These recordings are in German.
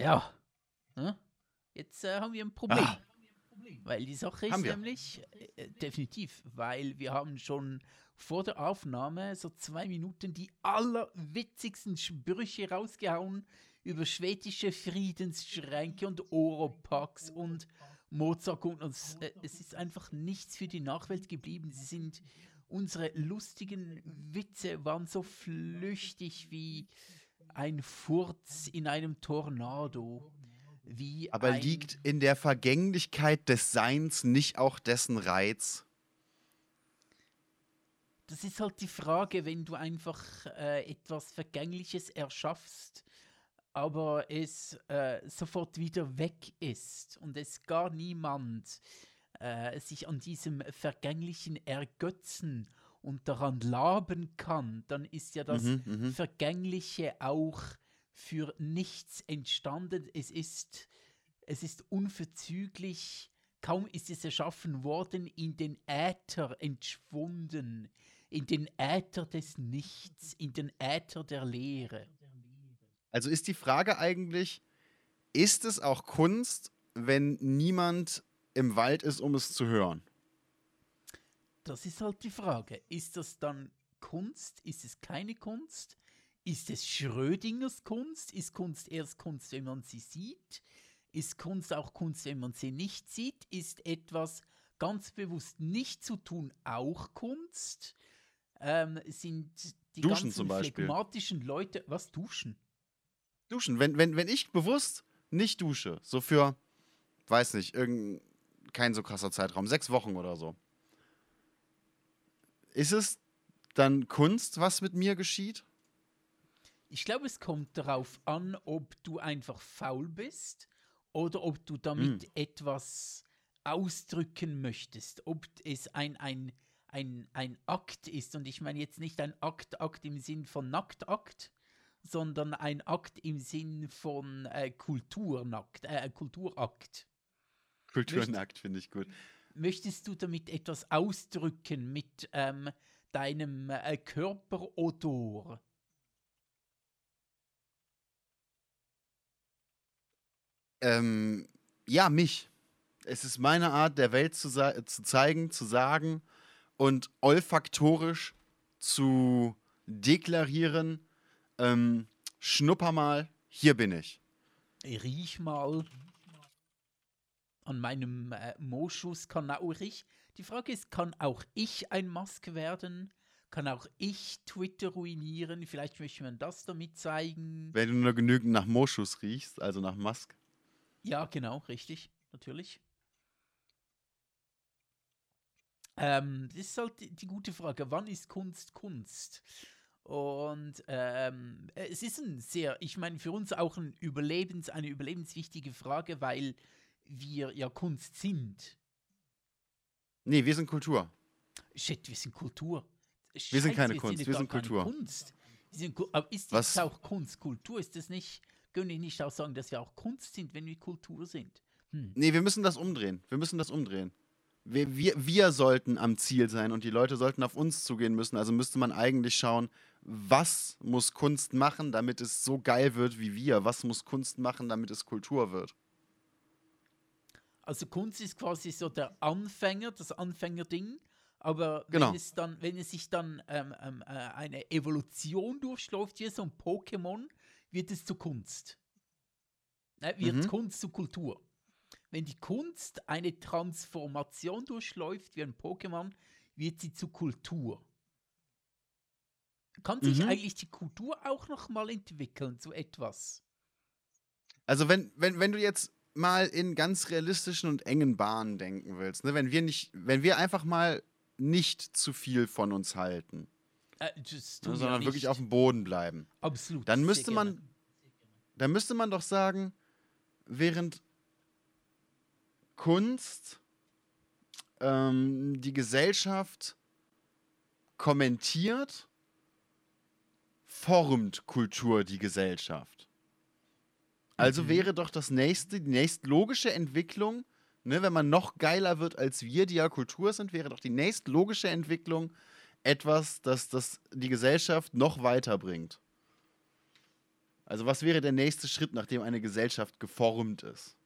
Ja. Hm? Jetzt äh, haben wir ein Problem. Ah. Weil die Sache ist wir. nämlich, äh, definitiv, weil wir haben schon vor der Aufnahme so zwei Minuten die allerwitzigsten Sprüche rausgehauen über schwedische Friedensschränke und Oropax und Mozart und es, äh, es ist einfach nichts für die Nachwelt geblieben. Sie sind unsere lustigen Witze waren so flüchtig wie ein Furz in einem Tornado. Wie Aber liegt in der Vergänglichkeit des Seins nicht auch dessen Reiz? Das ist halt die Frage, wenn du einfach äh, etwas Vergängliches erschaffst, aber es äh, sofort wieder weg ist und es gar niemand äh, sich an diesem Vergänglichen ergötzen und daran laben kann, dann ist ja das Mhm, mhm. Vergängliche auch für nichts entstanden. Es ist, es ist unverzüglich, kaum ist es erschaffen worden, in den Äther entschwunden, in den Äther des Nichts, in den Äther der Leere. Also ist die Frage eigentlich, ist es auch Kunst, wenn niemand im Wald ist, um es zu hören? Das ist halt die Frage. Ist das dann Kunst? Ist es keine Kunst? Ist es Schrödingers Kunst? Ist Kunst erst Kunst, wenn man sie sieht? Ist Kunst auch Kunst, wenn man sie nicht sieht? Ist etwas ganz bewusst nicht zu tun auch Kunst? Ähm, sind die Duschen ganzen zum Beispiel. phlegmatischen Leute. Was duschen? Duschen. Wenn, wenn, wenn ich bewusst nicht dusche, so für, weiß nicht, irgendein, kein so krasser Zeitraum, sechs Wochen oder so, ist es dann Kunst, was mit mir geschieht? Ich glaube, es kommt darauf an, ob du einfach faul bist oder ob du damit etwas ausdrücken möchtest. Ob es ein, ein, ein, ein Akt ist. Und ich meine jetzt nicht ein Akt, Akt im Sinn von Naktakt, sondern ein Akt im Sinn von äh, Kulturnakt, äh, Kulturakt. Kulturnackt finde ich gut. Möchtest du damit etwas ausdrücken mit ähm, deinem äh, Körperodor? Ähm, ja, mich. Es ist meine Art, der Welt zu, zu zeigen, zu sagen und olfaktorisch zu deklarieren, ähm, schnupper mal, hier bin ich. riech mal an meinem äh, Moschus kann auch ich. Die Frage ist, kann auch ich ein Mask werden? Kann auch ich Twitter ruinieren? Vielleicht möchte man das damit zeigen. Wenn du nur genügend nach Moschus riechst, also nach Musk. Ja, genau, richtig, natürlich. Ähm, das ist halt die, die gute Frage. Wann ist Kunst Kunst? Und ähm, es ist ein sehr, ich meine, für uns auch ein Überlebens, eine überlebenswichtige Frage, weil wir ja Kunst sind. Nee, wir sind Kultur. Shit, wir sind Kultur. Wir sind keine Kunst, ja wir sind Kultur. Kunst. Wir sind, aber ist Was- das auch Kunst, Kultur? Ist das nicht, können wir nicht auch sagen, dass wir auch Kunst sind, wenn wir Kultur sind? Hm. Nee, wir müssen das umdrehen. Wir müssen das umdrehen. Wir, wir, wir sollten am Ziel sein und die Leute sollten auf uns zugehen müssen. Also müsste man eigentlich schauen, was muss Kunst machen, damit es so geil wird wie wir? Was muss Kunst machen, damit es Kultur wird? Also Kunst ist quasi so der Anfänger, das Anfängerding. Aber Genau. wenn es dann, wenn es sich dann ähm, ähm, äh, eine Evolution durchläuft, wie so ein Pokémon, wird es zu Kunst. Äh, wird Mhm. Kunst zu Kultur. Wenn die Kunst eine Transformation durchläuft wie ein Pokémon, wird sie zu Kultur. Kann sich Mhm. eigentlich die Kultur auch noch mal entwickeln zu etwas? Also wenn, wenn, wenn du jetzt mal in ganz realistischen und engen Bahnen denken willst, ne? wenn wir nicht, wenn wir einfach mal nicht zu viel von uns halten, Äh, ne? sondern wirklich auf dem Boden bleiben, Absolut. dann müsste man, dann müsste man doch sagen, während Kunst ähm, die Gesellschaft kommentiert, formt Kultur die Gesellschaft. Also Mhm. wäre doch das nächste, die nächstlogische Entwicklung, ne, wenn man noch geiler wird als wir, die ja Kultur sind, wäre doch die nächstlogische Entwicklung etwas, das, das die Gesellschaft noch weiterbringt. Also was wäre der nächste Schritt, nachdem eine Gesellschaft geformt ist?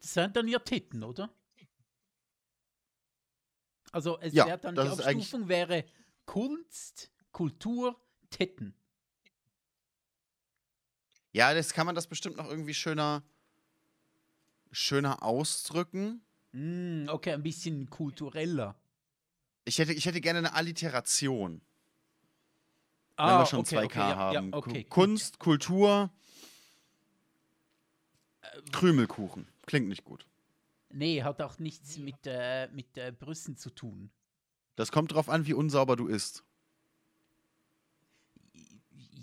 Das sind dann ja Titten, oder? Also es Ja, wäre dann die Abstufung wäre Kunst, Kultur, Titten. Ja, das kann man das bestimmt noch irgendwie schöner, schöner ausdrücken. Mm, okay, ein bisschen kultureller. Ich hätte, ich hätte gerne eine Alliteration, wenn Ah, wir schon okay, 2K okay, haben. Ja, okay, Ku- Kunst, Kultur, Äh, Krümelkuchen. Klingt nicht gut. Nee, hat auch nichts mit, äh, mit äh, Brüsten zu tun. Das kommt drauf an, wie unsauber du isst.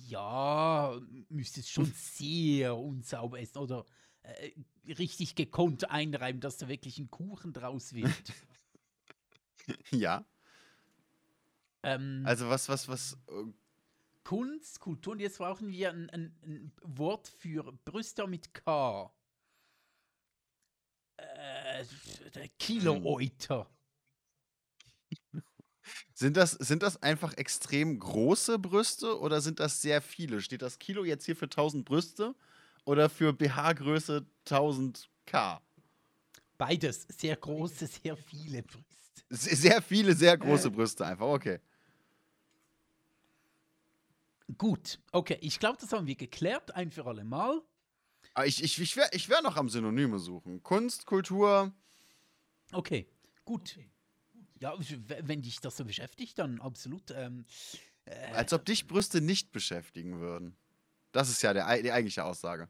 Ja, müsste es schon sehr unsauber essen oder äh, richtig gekonnt einreiben, dass da wirklich ein Kuchen draus wird. ja. ähm, Also was, was, was. äh, Kunst, Kultur und jetzt brauchen wir ein, ein, ein Wort für Brüste mit K. Äh, der Kiloeuter. Sind das, sind das einfach extrem große Brüste oder sind das sehr viele? Steht das Kilo jetzt hier für 1000 Brüste oder für BH-Größe 1000K? Beides, sehr große, sehr viele Brüste. Se- Sehr viele, sehr große Brüste einfach, okay. Gut, okay, ich glaube, das haben wir geklärt, ein für alle Mal. Aber ich, ich, ich wäre ich wär noch am Synonyme suchen. Kunst, Kultur, Okay, gut. Ja, wenn dich das so beschäftigt, dann absolut. Ähm, äh, als ob dich Brüste nicht beschäftigen würden. Das ist ja der, die eigentliche Aussage.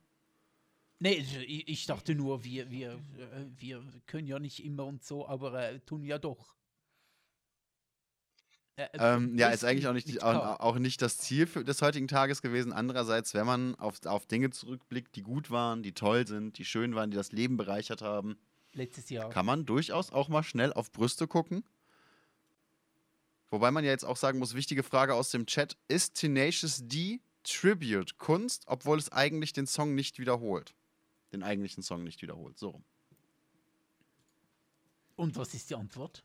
nee, ich, ich dachte nur, wir, wir, äh, wir können ja nicht immer und so, aber äh, tun ja doch. Äh, äh, Ähm, ja, ist eigentlich auch nicht, auch, auch nicht das Ziel des heutigen Tages gewesen. Andererseits, wenn man auf, auf Dinge zurückblickt, die gut waren, die toll sind, die schön waren, die das Leben bereichert haben, Letztes Jahr. kann man durchaus auch mal schnell auf Brüste gucken. Wobei man ja jetzt auch sagen muss, wichtige Frage aus dem Chat, ist Tenacious D Tribute Kunst, obwohl es eigentlich den Song nicht wiederholt? Den eigentlichen Song nicht wiederholt. So. Und was ist die Antwort?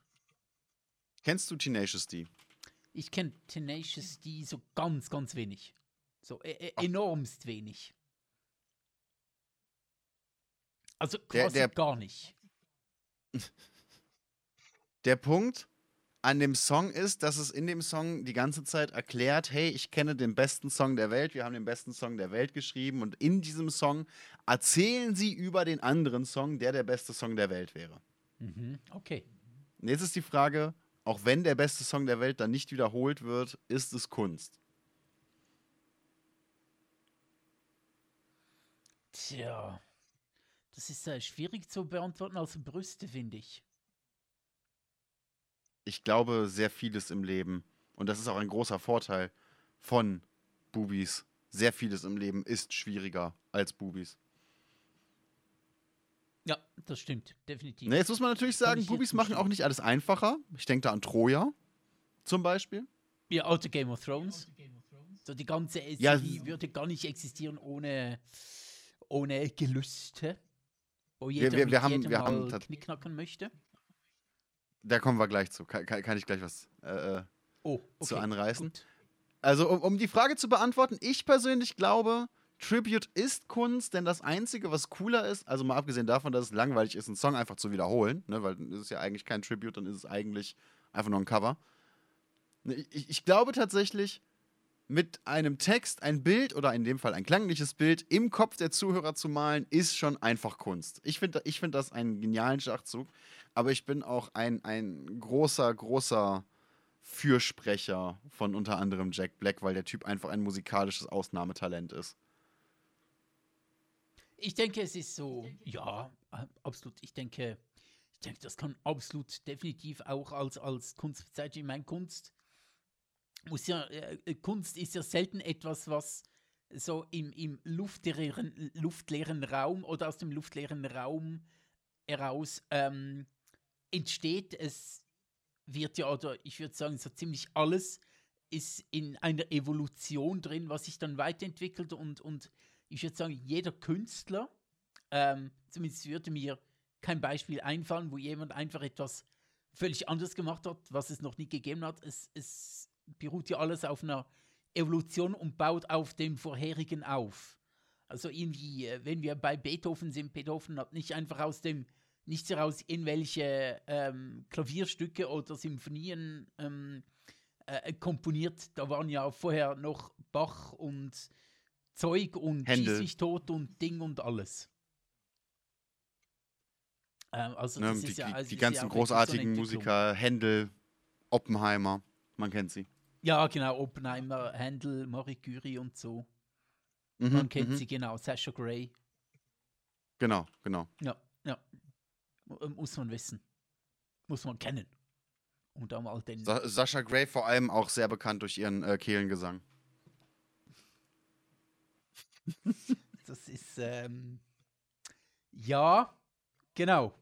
Kennst du Tenacious D? Ich kenne Tenacious D so ganz, ganz wenig. So e e enormst wenig. Also Der- quasi der- gar nicht. Der Punkt an dem Song ist, dass es in dem Song die ganze Zeit erklärt, hey, ich kenne den besten Song der Welt, wir haben den besten Song der Welt geschrieben und in diesem Song erzählen sie über den anderen Song, der der beste Song der Welt wäre. Mhm, okay. Und jetzt ist die Frage, auch wenn der beste Song der Welt dann nicht wiederholt wird, ist es Kunst? Tja. Das ist äh, schwierig zu beantworten als Brüste, finde ich. Ich glaube, sehr vieles im Leben, und das ist auch ein großer Vorteil von Bubis, sehr vieles im Leben ist schwieriger als Bubis. Ja, das stimmt, definitiv. Ne, jetzt muss man natürlich sagen, Bubis machen zustimmen. auch nicht alles einfacher. Ich denke da an Troja zum Beispiel. Ja, Auto Game of Thrones. So die ganze Ja, SCP würde gar nicht existieren ohne, ohne Gelüste. Wo Wir- jeder wir- wir mit haben- wir haben knickknacken möchte. Da kommen wir gleich zu. Kann, kann, ich gleich was äh, äh, Oh, okay. zu anreißen. gut. Also, um, um die Frage zu beantworten, ich persönlich glaube, Tribute ist Kunst, denn das Einzige, was cooler ist, also mal abgesehen davon, dass es langweilig ist, einen Song einfach zu wiederholen, ne, weil dann ist es ja eigentlich kein Tribute, dann ist es eigentlich einfach nur ein Cover. Ne, Ich, ich glaube tatsächlich, mit einem Text ein Bild oder in dem Fall ein klangliches Bild im Kopf der Zuhörer zu malen, ist schon einfach Kunst. Ich finde ich find das einen genialen Schachzug, aber ich bin auch ein, ein großer, großer Fürsprecher von unter anderem Jack Black, weil der Typ einfach ein musikalisches Ausnahmetalent ist. Ich denke, es ist so, ja, äh, absolut. Ich denke, ich denke, das kann absolut definitiv auch als, als Kunst bezeichnet. Ich meine, Kunst muss ja, äh, äh, Kunst ist ja selten etwas, was so im, im luftleeren, luftleeren Raum oder aus dem luftleeren Raum heraus ähm, entsteht. Es wird ja, oder ich würde sagen, so ziemlich alles ist in einer Evolution drin, was sich dann weiterentwickelt und, und ich würde sagen, jeder Künstler, ähm, zumindest würde mir kein Beispiel einfallen, wo jemand einfach etwas völlig anderes gemacht hat, was es noch nie gegeben hat. Es, es beruht ja alles auf einer Evolution und baut auf dem vorherigen auf. Also irgendwie, äh, wenn wir bei Beethoven sind, Beethoven hat nicht einfach aus dem Nichts heraus irgendwelche ähm, Klavierstücke oder Symphonien ähm, äh, komponiert. Da waren ja vorher noch Bach und Zeug und Händel. Schieß mich tot und Ding und alles. Ähm, also Ne, das die ist ja, die, also die ja ganzen so eine großartigen Entwicklung. Musiker, Händel, Oppenheimer, man kennt sie. Ja, genau, Oppenheimer, Handel, Marie Curie und so. Mhm, Man kennt mhm. sie genau, Sasha Gray. Genau, genau. Ja, ja. Mu- äh, Muss man wissen. Muss man kennen. Und auch mal den. Sa Sascha Gray vor allem auch sehr bekannt durch ihren äh, Kehlengesang. Das ist, ähm, ja, genau.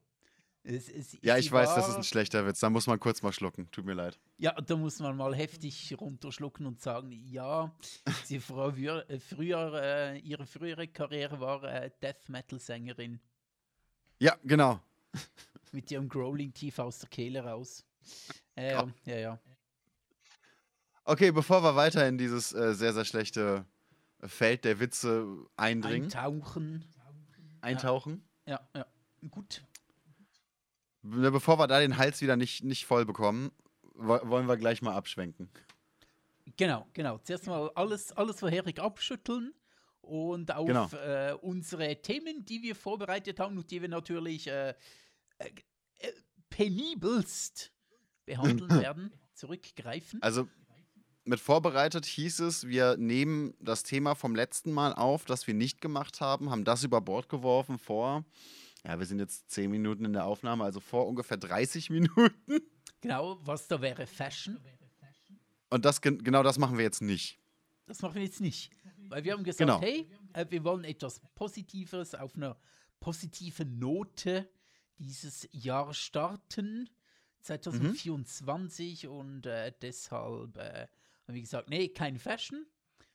Es, es, Ja, ich weiß, das ist war- ein schlechter Witz. Da muss man kurz mal schlucken. Tut mir leid. Ja, da muss man mal heftig runterschlucken und sagen, ja, sie Frau äh, früher, äh, ihre frühere Karriere war äh, Death Metal Sängerin Ja, genau. mit ihrem Growling tief aus der Kehle raus. Äh, ja, ja, ja. Okay, bevor wir weiter in dieses äh, sehr, sehr schlechte Feld der Witze eindringen, Eintauchen. eintauchen, Ja, ja. Gut. ne, bevor wir da den Hals wieder nicht, nicht voll bekommen, wo wollen wir gleich mal abschwenken. Genau, genau. Zuerst mal alles, alles vorherig abschütteln und auf Genau. äh, unsere Themen, die wir vorbereitet haben und die wir natürlich äh, äh, äh, penibelst behandeln werden, zurückgreifen. Also mit vorbereitet hieß es, wir nehmen das Thema vom letzten Mal auf, das wir nicht gemacht haben, haben das über Bord geworfen vor, ja, wir sind jetzt 10 Minuten in der Aufnahme, also vor ungefähr 30 Minuten. Genau, was da wäre Fashion. Und das, gen- genau das machen wir jetzt nicht. Das machen wir jetzt nicht. Weil wir haben gesagt, Genau. hey, äh, wir wollen etwas Positiveres auf einer positiven Note dieses Jahr starten, 2024. Und äh, deshalb äh, haben wir gesagt, nee, kein Fashion,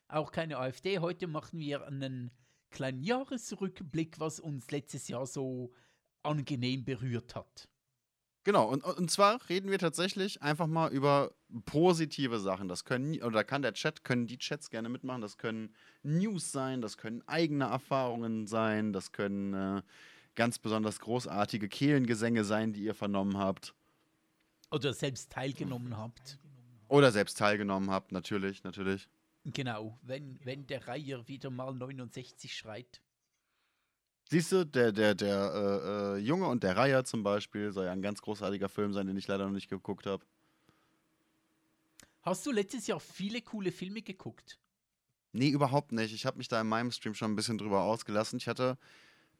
auch keine AfD. Heute machen wir einen kleinen Jahresrückblick, was uns letztes Jahr so angenehm berührt hat. Genau, und, und zwar reden wir tatsächlich einfach mal über positive Sachen. Das können, oder kann der Chat, können die Chats gerne mitmachen. Das können News sein, das können eigene Erfahrungen sein, das können äh, ganz besonders großartige Kehlengesänge sein, die ihr vernommen habt. Oder selbst teilgenommen habt. Oder selbst teilgenommen habt, natürlich, natürlich. Genau, wenn, wenn der Reiher wieder mal 69 schreit. Siehst du, der, der, der äh, äh, Junge und der Reiher zum Beispiel soll ja ein ganz großartiger Film sein, den ich leider noch nicht geguckt habe. Hast du letztes Jahr viele coole Filme geguckt? Nee, überhaupt nicht. Ich habe mich da in meinem Stream schon ein bisschen drüber ausgelassen. Ich hatte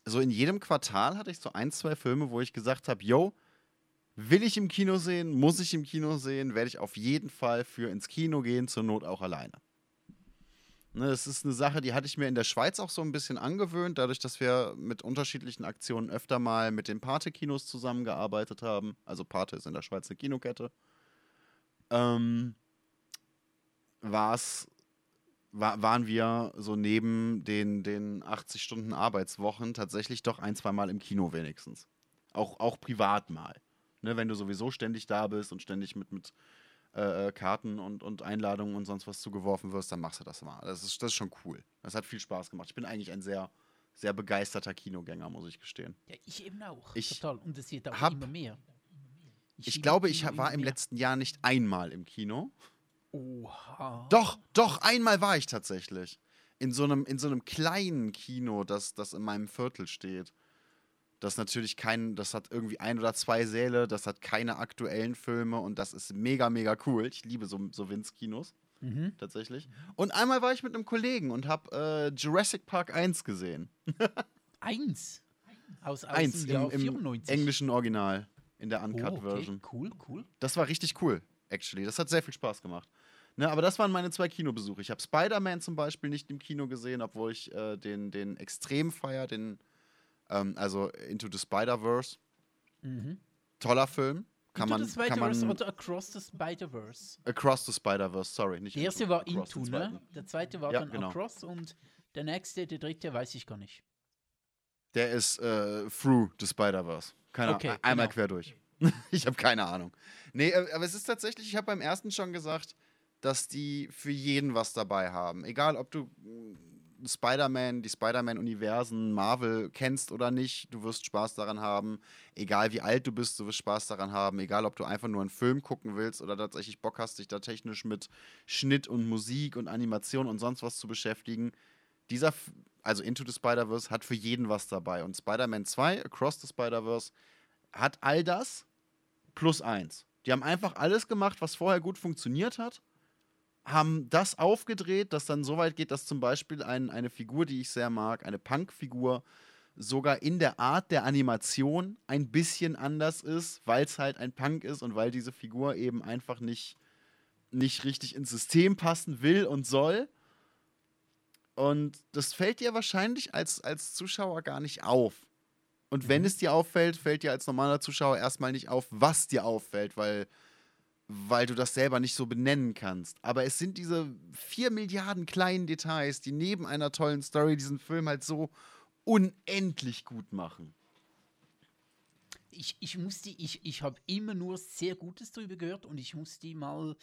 so in jedem Quartal hatte ich so ein, zwei Filme, wo ich gesagt habe, yo, will ich im Kino sehen, muss ich im Kino sehen, werde ich auf jeden Fall für ins Kino gehen, zur Not auch alleine. Ne, das ist eine Sache, die hatte ich mir in der Schweiz auch so ein bisschen angewöhnt, dadurch, dass wir mit unterschiedlichen Aktionen öfter mal mit den Pate-Kinos zusammengearbeitet haben. Also Pate ist in der Schweiz eine Kinokette. Ähm, war's wa waren wir so neben den, den 80 Stunden Arbeitswochen tatsächlich doch ein, zwei Mal im Kino wenigstens. Auch, auch privat mal. Ne, wenn du sowieso ständig da bist und ständig mit, mit äh, äh, Karten und, und Einladungen und sonst was zugeworfen wirst, dann machst du das mal. Das ist, das ist schon cool. Das hat viel Spaß gemacht. Ich bin eigentlich ein sehr, sehr begeisterter Kinogänger, muss ich gestehen. Ja, ich eben auch. Ich Total. Und es wird auch hab- immer mehr. Ich schiebe glaube, ich war im letzten Jahr nicht einmal im Kino. Oha. Doch, doch, einmal war ich tatsächlich. In so einem, in so einem kleinen Kino, das, das in meinem Viertel steht. Das natürlich kein, das hat irgendwie ein oder zwei Säle, das hat keine aktuellen Filme und das ist mega, mega cool. Ich liebe so, so Winz-Kinos, Mhm. tatsächlich. Und einmal war ich mit einem Kollegen und habe äh, Jurassic Park 1 gesehen. Eins. Aus, aus Eins im, im 94. englischen Original, in der Oh, okay. Uncut-Version. Cool, cool. Das war richtig cool, actually. Das hat sehr viel Spaß gemacht. Ne, aber das waren meine zwei Kinobesuche. Ich habe Spider-Man zum Beispiel nicht im Kino gesehen, obwohl ich äh, den, den extrem feier, den, ähm, also Into the Spider-Verse. Mhm. Toller Film. Kann Into man, the Spider-Verse oder Across the Spider-Verse? Across the Spider-Verse, sorry, nicht Der erste war Across the Into, ne? Der zweite war Ja, dann genau. Across und der nächste, der dritte, weiß ich gar nicht. Der ist äh, Through the Spider-Verse. Keine Okay, Ahnung, einmal genau. quer durch. ich habe keine Ahnung. Nee, äh, aber es ist tatsächlich, ich habe beim ersten schon gesagt, dass die für jeden was dabei haben. Egal, ob du mm, Spider-Man, die Spider-Man-Universen, Marvel kennst oder nicht, du wirst Spaß daran haben. Egal wie alt du bist, du wirst Spaß daran haben. Egal, ob du einfach nur einen Film gucken willst oder tatsächlich Bock hast, dich da technisch mit Schnitt und Musik und Animation und sonst was zu beschäftigen. Dieser, also Into the Spider-Verse, hat für jeden was dabei. Und Spider-Man 2, Across the Spider-Verse, hat all das plus eins. Die haben einfach alles gemacht, was vorher gut funktioniert hat haben das aufgedreht, dass dann so weit geht, dass zum Beispiel ein, eine Figur, die ich sehr mag, eine Punk-Figur, sogar in der Art der Animation ein bisschen anders ist, weil es halt ein Punk ist und weil diese Figur eben einfach nicht, nicht richtig ins System passen will und soll. Und das fällt dir wahrscheinlich als, als Zuschauer gar nicht auf. Und wenn mhm. es dir auffällt, fällt dir als normaler Zuschauer erstmal nicht auf, was dir auffällt, weil weil du das selber nicht so benennen kannst. Aber es sind diese vier Milliarden kleinen Details, die neben einer tollen Story diesen Film halt so unendlich gut machen. Ich, ich musste, ich, ich habe immer nur sehr Gutes darüber gehört und ich musste mal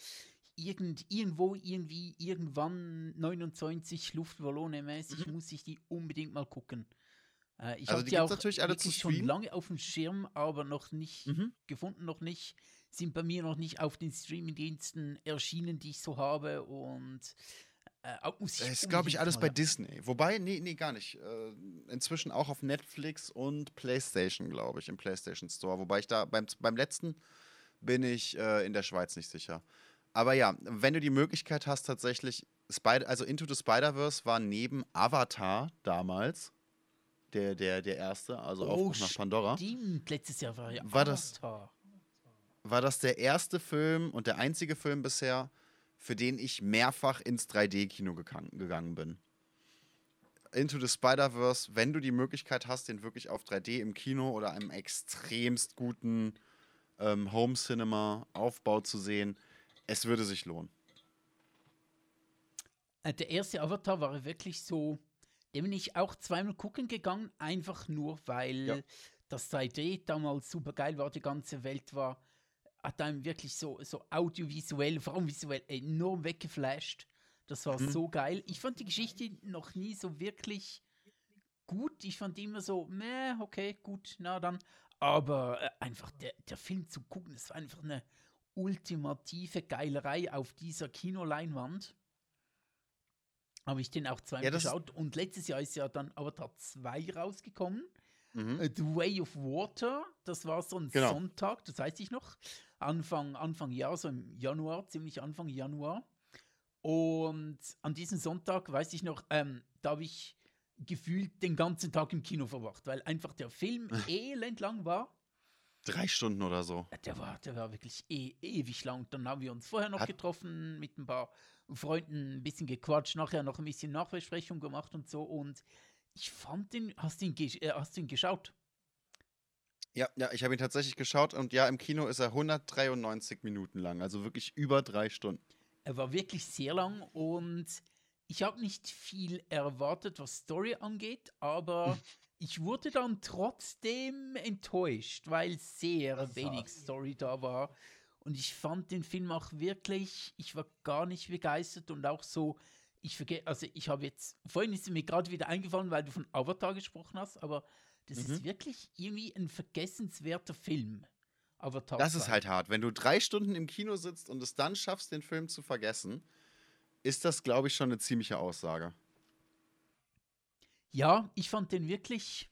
irgend, irgendwo, irgendwie, irgendwann 29 Luftballone mäßig, mhm. muss ich die unbedingt mal gucken. Äh, ich also habe die, die auch natürlich alle zu schon lange auf dem Schirm, aber noch nicht mhm. gefunden, noch nicht sind bei mir noch nicht auf den Streamingdiensten erschienen, die ich so habe und äh, muss ich Das ist, glaube ich, alles bei Disney. Wobei, nee, nee, gar nicht. Äh, inzwischen auch auf Netflix und PlayStation, glaube ich, im PlayStation Store. Wobei ich da beim, beim letzten bin ich äh, in der Schweiz nicht sicher. Aber ja, wenn du die Möglichkeit hast, tatsächlich, Spider also Into the Spider-Verse war neben Avatar damals der, der, der erste, also oh, Aufbruch nach Pandora. Stimmt, letztes Jahr war ja war Avatar. Das, war das der erste Film und der einzige Film bisher, für den ich mehrfach ins 3D-Kino gegangen bin. Into the Spider-Verse, wenn du die Möglichkeit hast, den wirklich auf 3D im Kino oder einem extremst guten ähm, Home-Cinema-Aufbau zu sehen, es würde sich lohnen. Äh, der erste Avatar war wirklich so, den bin ich auch zweimal gucken gegangen, einfach nur, weil ja. das 3D damals super geil war, die ganze Welt war hat einem wirklich so, so audiovisuell, vor allem visuell, enorm weggeflasht. Das war mhm. so geil. Ich fand die Geschichte noch nie so wirklich gut. Ich fand immer so, meh, okay, gut, na dann. Aber äh, einfach der, der Film zu gucken, das war einfach eine ultimative Geilerei auf dieser Kinoleinwand. Habe ich den auch zweimal ja, geschaut. Und letztes Jahr ist ja dann Avatar 2 rausgekommen. Mhm. Äh, The Way of Water, das war so ein genau. Sonntag, das weiß ich noch. Anfang, Anfang Jahr, so im Januar, ziemlich Anfang Januar. Und an diesem Sonntag, weiß ich noch, ähm, da habe ich gefühlt den ganzen Tag im Kino verbracht, weil einfach der Film elend lang war. Drei Stunden oder so. Der war, der war wirklich e ewig lang. Dann haben wir uns vorher noch Hat getroffen, mit ein paar Freunden ein bisschen gequatscht, nachher noch ein bisschen Nachbesprechung gemacht und so. Und ich fand den, hast du ihn, äh, hast du ihn geschaut? Ja, ja, ich habe ihn tatsächlich geschaut und ja, im Kino ist er 193 Minuten lang, also wirklich über drei Stunden. Er war wirklich sehr lang und ich habe nicht viel erwartet, was Story angeht, aber ich wurde dann trotzdem enttäuscht, weil sehr wenig Story da war. Und ich fand den Film auch wirklich, ich war gar nicht begeistert und auch so, ich vergesse, also ich habe jetzt, vorhin ist mir gerade wieder eingefallen, weil du von Avatar gesprochen hast, aber das mhm. ist wirklich irgendwie ein vergessenswerter Film. Avatar das ist halt hart. Wenn du drei Stunden im Kino sitzt und es dann schaffst, den Film zu vergessen, ist das, glaube ich, schon eine ziemliche Aussage. Ja, ich fand den wirklich.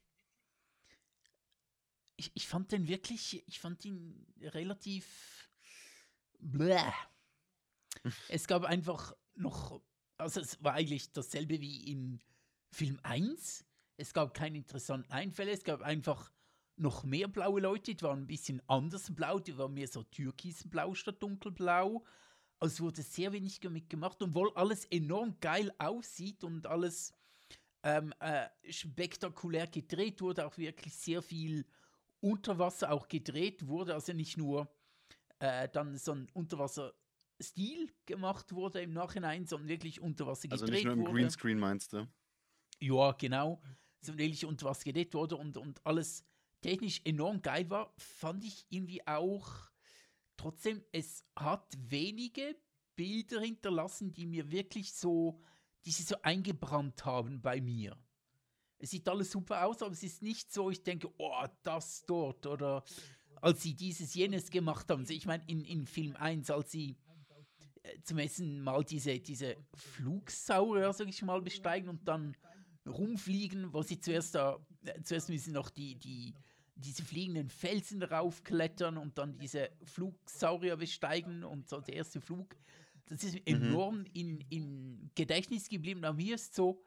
Ich, ich fand den wirklich. Ich fand ihn relativ. Bläh. es gab einfach noch. Also, es war eigentlich dasselbe wie in Film 1 es gab keine interessanten Einfälle, es gab einfach noch mehr blaue Leute, die waren ein bisschen anders blau, die waren mehr so türkisblau statt dunkelblau. Also es wurde sehr wenig damit gemacht, obwohl alles enorm geil aussieht und alles ähm, äh, spektakulär gedreht wurde, auch wirklich sehr viel unter Wasser auch gedreht wurde, also nicht nur äh, dann so ein Unterwasser-Stil gemacht wurde im Nachhinein, sondern wirklich unter Wasser gedreht wurde. Also nicht nur im wurde. Greenscreen meinst du? Ja, genau wirklich und was gedreht wurde und, und alles technisch enorm geil war, fand ich irgendwie auch trotzdem, es hat wenige Bilder hinterlassen, die mir wirklich so, die sie so eingebrannt haben bei mir. Es sieht alles super aus, aber es ist nicht so, ich denke, oh, das dort oder als sie dieses, jenes gemacht haben. Ich meine, in, in Film 1, als sie äh, zum ersten Mal diese, diese Flugsaurier, sag ich mal, besteigen und dann rumfliegen, wo sie zuerst da, äh, zuerst müssen noch die, die, diese fliegenden Felsen raufklettern und dann diese Flugsaurier besteigen und so der erste Flug. Das ist mhm. enorm in, in Gedächtnis geblieben. Aber mir ist so,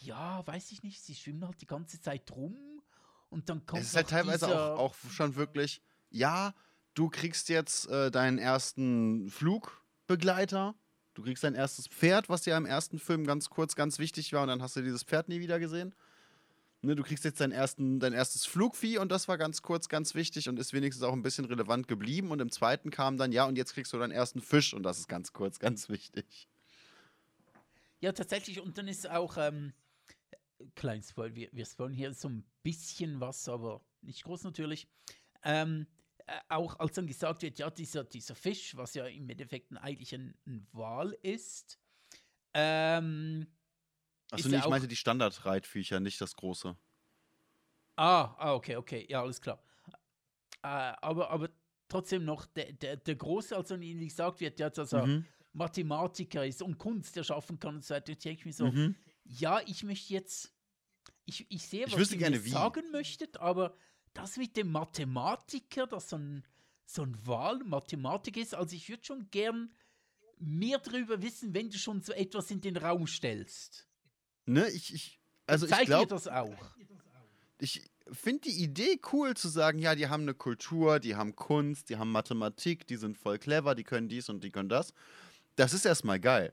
ja, weiß ich nicht, sie schwimmen halt die ganze Zeit rum und dann kommt. Es ist halt teilweise auch, auch schon wirklich, ja, du kriegst jetzt äh, deinen ersten Flugbegleiter, du kriegst dein erstes Pferd, was ja im ersten Film ganz kurz ganz wichtig war, und dann hast du dieses Pferd nie wieder gesehen. Ne, du kriegst jetzt dein, ersten, dein erstes Flugvieh und das war ganz kurz, ganz wichtig und ist wenigstens auch ein bisschen relevant geblieben. Und im zweiten kam dann, ja, und jetzt kriegst du deinen ersten Fisch und das ist ganz kurz, ganz wichtig. Ja, tatsächlich. Und dann ist auch, ähm, klein Spoil, wir, wir spoilen hier so ein bisschen was, aber nicht groß natürlich. Ähm, äh, auch als dann gesagt wird, ja, dieser, dieser Fisch, was ja im Endeffekt eigentlich ein, ein Wal ist, ähm, Achso, nee, ich meinte die Standardreitviecher, nicht das große. Ah, ah, okay, okay, ja, alles klar. Äh, aber, aber trotzdem noch, der, der, der Große, als dann ihnen gesagt wird, ja, dass er mhm. Mathematiker ist und Kunst erschaffen kann und so weiter, denke ich mir so, mhm. ja, ich möchte jetzt, ich, ich sehe, was ich ihr gerne, sagen möchtet, aber das mit dem Mathematiker, dass so ein, so ein Wahl Mathematik ist, also ich würde schon gern mehr darüber wissen, wenn du schon so etwas in den Raum stellst. Ne, ich, ich also Zeig ich glaube, das auch. Ich finde die Idee cool zu sagen, ja, die haben eine Kultur, die haben Kunst, die haben Mathematik, die sind voll clever, die können dies und die können das. Das ist erstmal geil.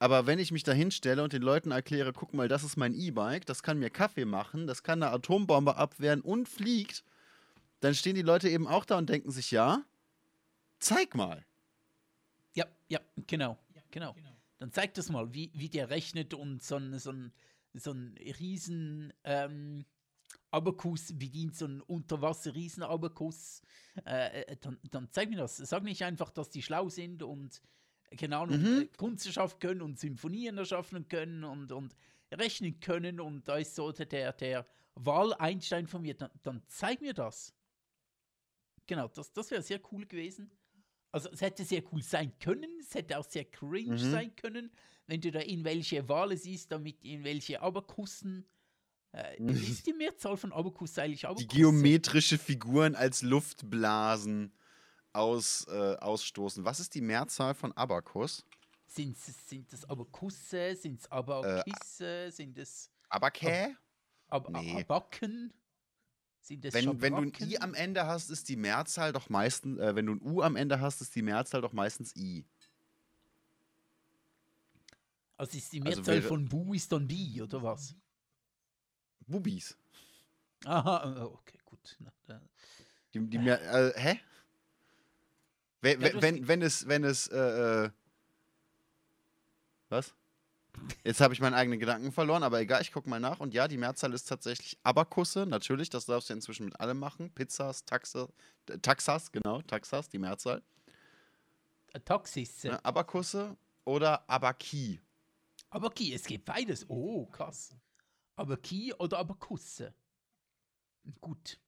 Aber wenn ich mich da hinstelle und den Leuten erkläre, guck mal, das ist mein E-Bike, das kann mir Kaffee machen, das kann eine Atombombe abwehren und fliegt, dann stehen die Leute eben auch da und denken sich, ja, zeig mal. Ja, ja, genau, genau dann zeigt das mal, wie, wie der rechnet und so ein, so ein, so ein riesen ähm, Abakus bedient, so ein Unterwasser-Riesen-Abakus. Äh, äh, dann, dann zeig mir das. Sag nicht einfach, dass die schlau sind und genau mhm. Äh, Kunst erschaffen können und Symphonien erschaffen können und, und rechnen können und da ist so der, der Wahl-Einstein von mir. Dann, dann zeig mir das. Genau, das, das wäre sehr cool gewesen. Also es hätte sehr cool sein können, es hätte auch sehr cringe mhm. sein können, wenn du da in welche Wale siehst, damit in welche Abakussen. Äh, ist die Mehrzahl von Abakus eigentlich Abakus? Die geometrische Figuren als Luftblasen aus, äh, ausstoßen. Was ist die Mehrzahl von Abakus? Sind, sind das Abakusse? Sind es Abakisse? Äh, sind es. Abakä? Ab, Ab, nee. Abaken? wenn, wenn du ein I am Ende hast, ist die Mehrzahl doch meistens, äh, wenn du ein U am Ende hast, ist die Mehrzahl doch meistens I. Also ist die also Mehrzahl also von Bu ist dann Bi, oder was? Bubis. Aha, äh, okay, gut. Die, die mehr, äh, hä? Wenn, ja, wenn, wenn es, wenn es, äh, äh was? Jetzt habe ich meinen eigenen Gedanken verloren, aber egal, ich gucke mal nach. Und ja, die Mehrzahl ist tatsächlich Abakusse, natürlich, das darfst du inzwischen mit allem machen. Pizzas, Taxa, äh, Taxas, genau, Taxas, die Mehrzahl. Äh, Taxis. Ja, Abakusse oder Abaki. Abaki, es gibt beides. Oh, krass. Abaki oder Abakusse. Gut.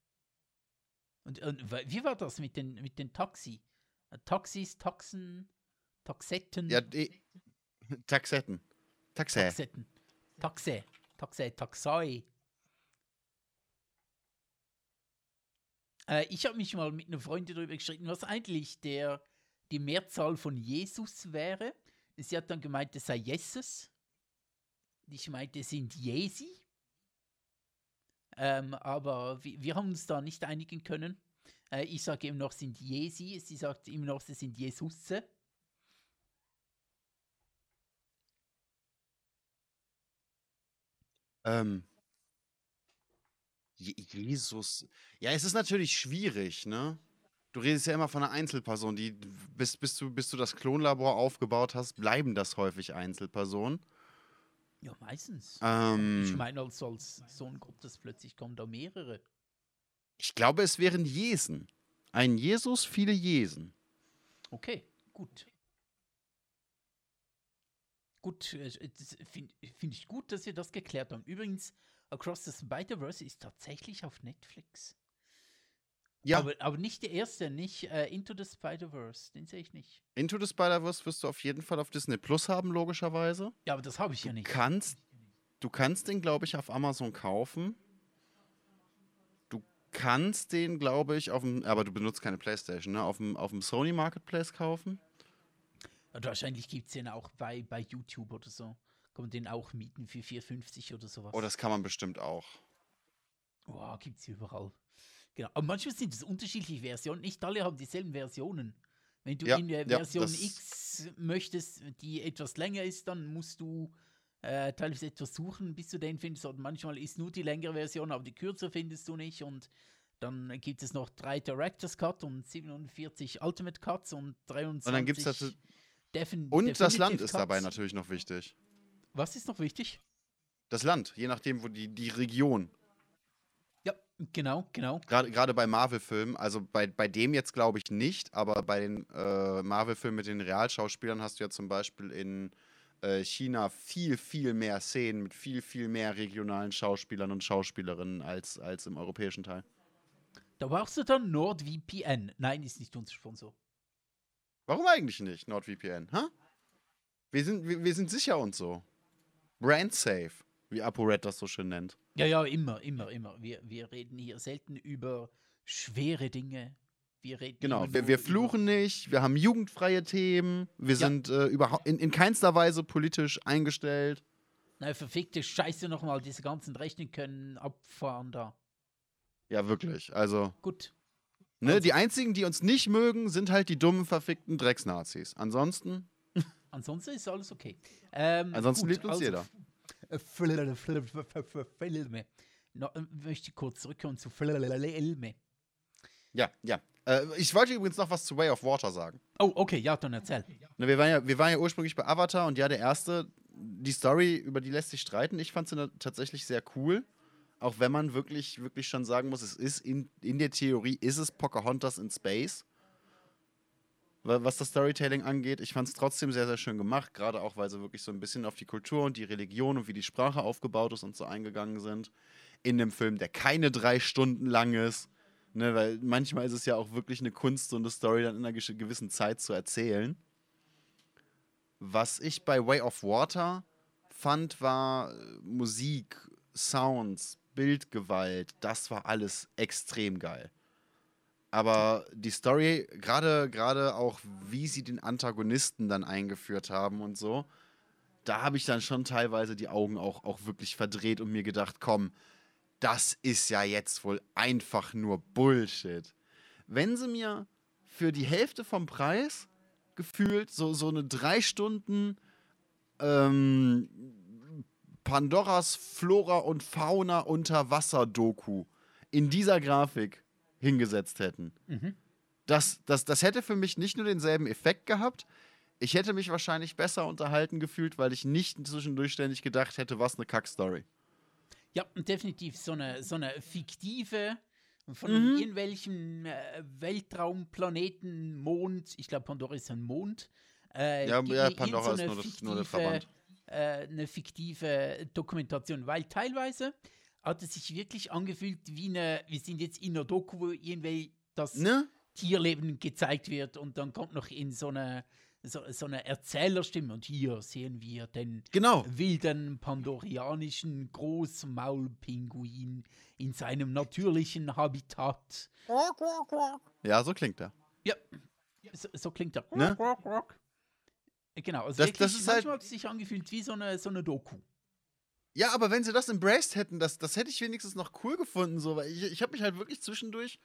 Und, und, wie war das mit den, mit den Taxi? Taxis, Taxen, Taxetten? Ja, die, Taxetten. Taxe. Taxetten. Taxe. Taxe. Taxai. Äh, ich habe mich mal mit einer Freundin darüber gestritten, was eigentlich der, die Mehrzahl von Jesus wäre. Sie hat dann gemeint, es sei Jesus. Ich meinte, es sind Jesi. Ähm, aber wir, wir, haben uns da nicht einigen können. Äh, ich sage eben noch, sind Jesi. Sie sagt immer noch, es sind Jesusse. Ähm, Jesus. Ja, es ist natürlich schwierig, ne? Du redest ja immer von einer Einzelperson, die bis, bis, du, bis du das Klonlabor aufgebaut hast, bleiben das häufig Einzelpersonen. Ja, meistens. Ähm, ich meine, als, als Sohn Gottes plötzlich kommen da mehrere. Ich glaube, es wären Jesen. Ein Jesus, viele Jesen. Okay, gut. gut, finde find ich gut, dass wir das geklärt haben. Übrigens, Across the Spider-Verse ist tatsächlich auf Netflix. Ja, Aber, aber nicht der erste, nicht äh, Into the Spider-Verse, den sehe ich nicht. Into the Spider-Verse wirst du auf jeden Fall auf Disney Plus haben, logischerweise. Ja, aber das habe ich ja nicht. Kannst, du kannst den, glaube ich, auf Amazon kaufen. Du kannst den, glaube ich, auf dem, aber du benutzt keine Playstation, ne? Auf dem, auf dem Sony Marketplace kaufen. Und wahrscheinlich gibt es den auch bei, bei YouTube oder so. Kann man den auch mieten für 4,50 oder sowas. Oh, das kann man bestimmt auch. Wow, gibt es überall. Genau. Aber manchmal sind es unterschiedliche Versionen. Nicht alle haben dieselben Versionen. Wenn du Ja, in der ja, Version das- X möchtest, die etwas länger ist, dann musst du äh, teilweise etwas suchen, bis du den findest. Und manchmal ist nur die längere Version, aber die kürzere findest du nicht. Und dann gibt es noch drei Director's Cut und 47 Ultimate Cuts und 23 Und dann gibt's dazu- Defin Und das Definitive Land ist Cuts. dabei natürlich noch wichtig. Was ist noch wichtig? Das Land, je nachdem, wo die, die Region. Ja, genau, genau. Gerade gerade bei Marvel-Filmen, also bei, bei dem jetzt glaube ich nicht, aber bei den äh, Marvel-Filmen mit den Realschauspielern hast du ja zum Beispiel in China viel, viel mehr Szenen mit viel, viel mehr regionalen Schauspielern und Schauspielerinnen als, als im europäischen Teil. Da brauchst du dann NordVPN. Nein, ist nicht unser Sponsor. Warum eigentlich nicht, NordVPN? Hä? Wir sind, wir, wir sind sicher und so. Brand safe, wie ApoRed das so schön nennt. Ja, ja, immer, immer, immer. Wir, wir reden hier selten über schwere Dinge. Wir reden Genau, wir, wir fluchen nicht, wir haben jugendfreie Themen, wir Ja. sind äh, überhaupt in, in keinster Weise politisch eingestellt. Na, verfickte Scheiße nochmal, diese ganzen Rechten können abfahren da. Ja, wirklich. Also, Gut. ne, Also- die einzigen, die uns nicht mögen, sind halt die dummen, verfickten Drecksnazis. Ansonsten, Ansonsten ist alles okay. Ähm, ansonsten gut, liebt uns also jeder. Filme. No, äh, möchte ich kurz zurückkommen zu Filme. Ja, ja. Äh, ich wollte übrigens noch was zu Way of Water sagen. Oh, okay, ja, dann erzähl. Wir, waren ja, wir waren ja ursprünglich bei Avatar und ja, der erste, die Story, über die lässt sich streiten. Ich fand sie tatsächlich sehr cool. Auch wenn man wirklich, wirklich schon sagen muss, es ist in, in der Theorie, ist es Pocahontas in Space. Wa- Was das Storytelling angeht, ich fand es trotzdem sehr, sehr schön gemacht, gerade auch, weil sie wirklich so ein bisschen auf die Kultur und die Religion und wie die Sprache aufgebaut ist und so eingegangen sind. In einem Film, der keine drei Stunden lang ist. Ne, weil manchmal ist es ja auch wirklich eine Kunst, so eine Story dann in einer gewissen Zeit zu erzählen. Was ich bei Way of Water fand, war äh, Musik, Sounds, Bildgewalt. Das war alles extrem geil. Aber die Story, gerade gerade auch, wie sie den Antagonisten dann eingeführt haben und so, da habe ich dann schon teilweise die Augen auch, auch wirklich verdreht und mir gedacht, komm, das ist ja jetzt wohl einfach nur Bullshit. Wenn sie mir für die Hälfte vom Preis gefühlt so, so eine drei Stunden ähm, Pandoras Flora und Fauna Unterwasser-Doku in dieser Grafik hingesetzt hätten. Mhm. Das, das, das hätte für mich nicht nur denselben Effekt gehabt, ich hätte mich wahrscheinlich besser unterhalten gefühlt, weil ich nicht zwischendurch ständig gedacht hätte, was eine Kackstory. Ja, definitiv so eine, so eine fiktive, von Mhm. irgendwelchen äh, Weltraumplaneten, Mond, ich glaube Pandora ist ein Mond. Äh, Ja, ja, Pandora so ist nur das- nur der fiktive, Verband. Äh, eine fiktive Dokumentation, weil teilweise hat es sich wirklich angefühlt wie eine, wir sind jetzt in einer Doku, wo irgendwie das Ne? Tierleben gezeigt wird und dann kommt noch in so eine, so, so eine Erzählerstimme und hier sehen wir den Genau. wilden pandorianischen Großmaulpinguin in seinem natürlichen Habitat. Ja, so klingt er. Ja, so, so klingt er. Ne? Genau, also Das- wirklich, das ist halt- manchmal hat es sich angefühlt wie so eine, so eine Doku. Ja, aber wenn sie das embraced hätten, das, das hätte ich wenigstens noch cool gefunden. So, weil ich, ich habe mich halt wirklich zwischendurch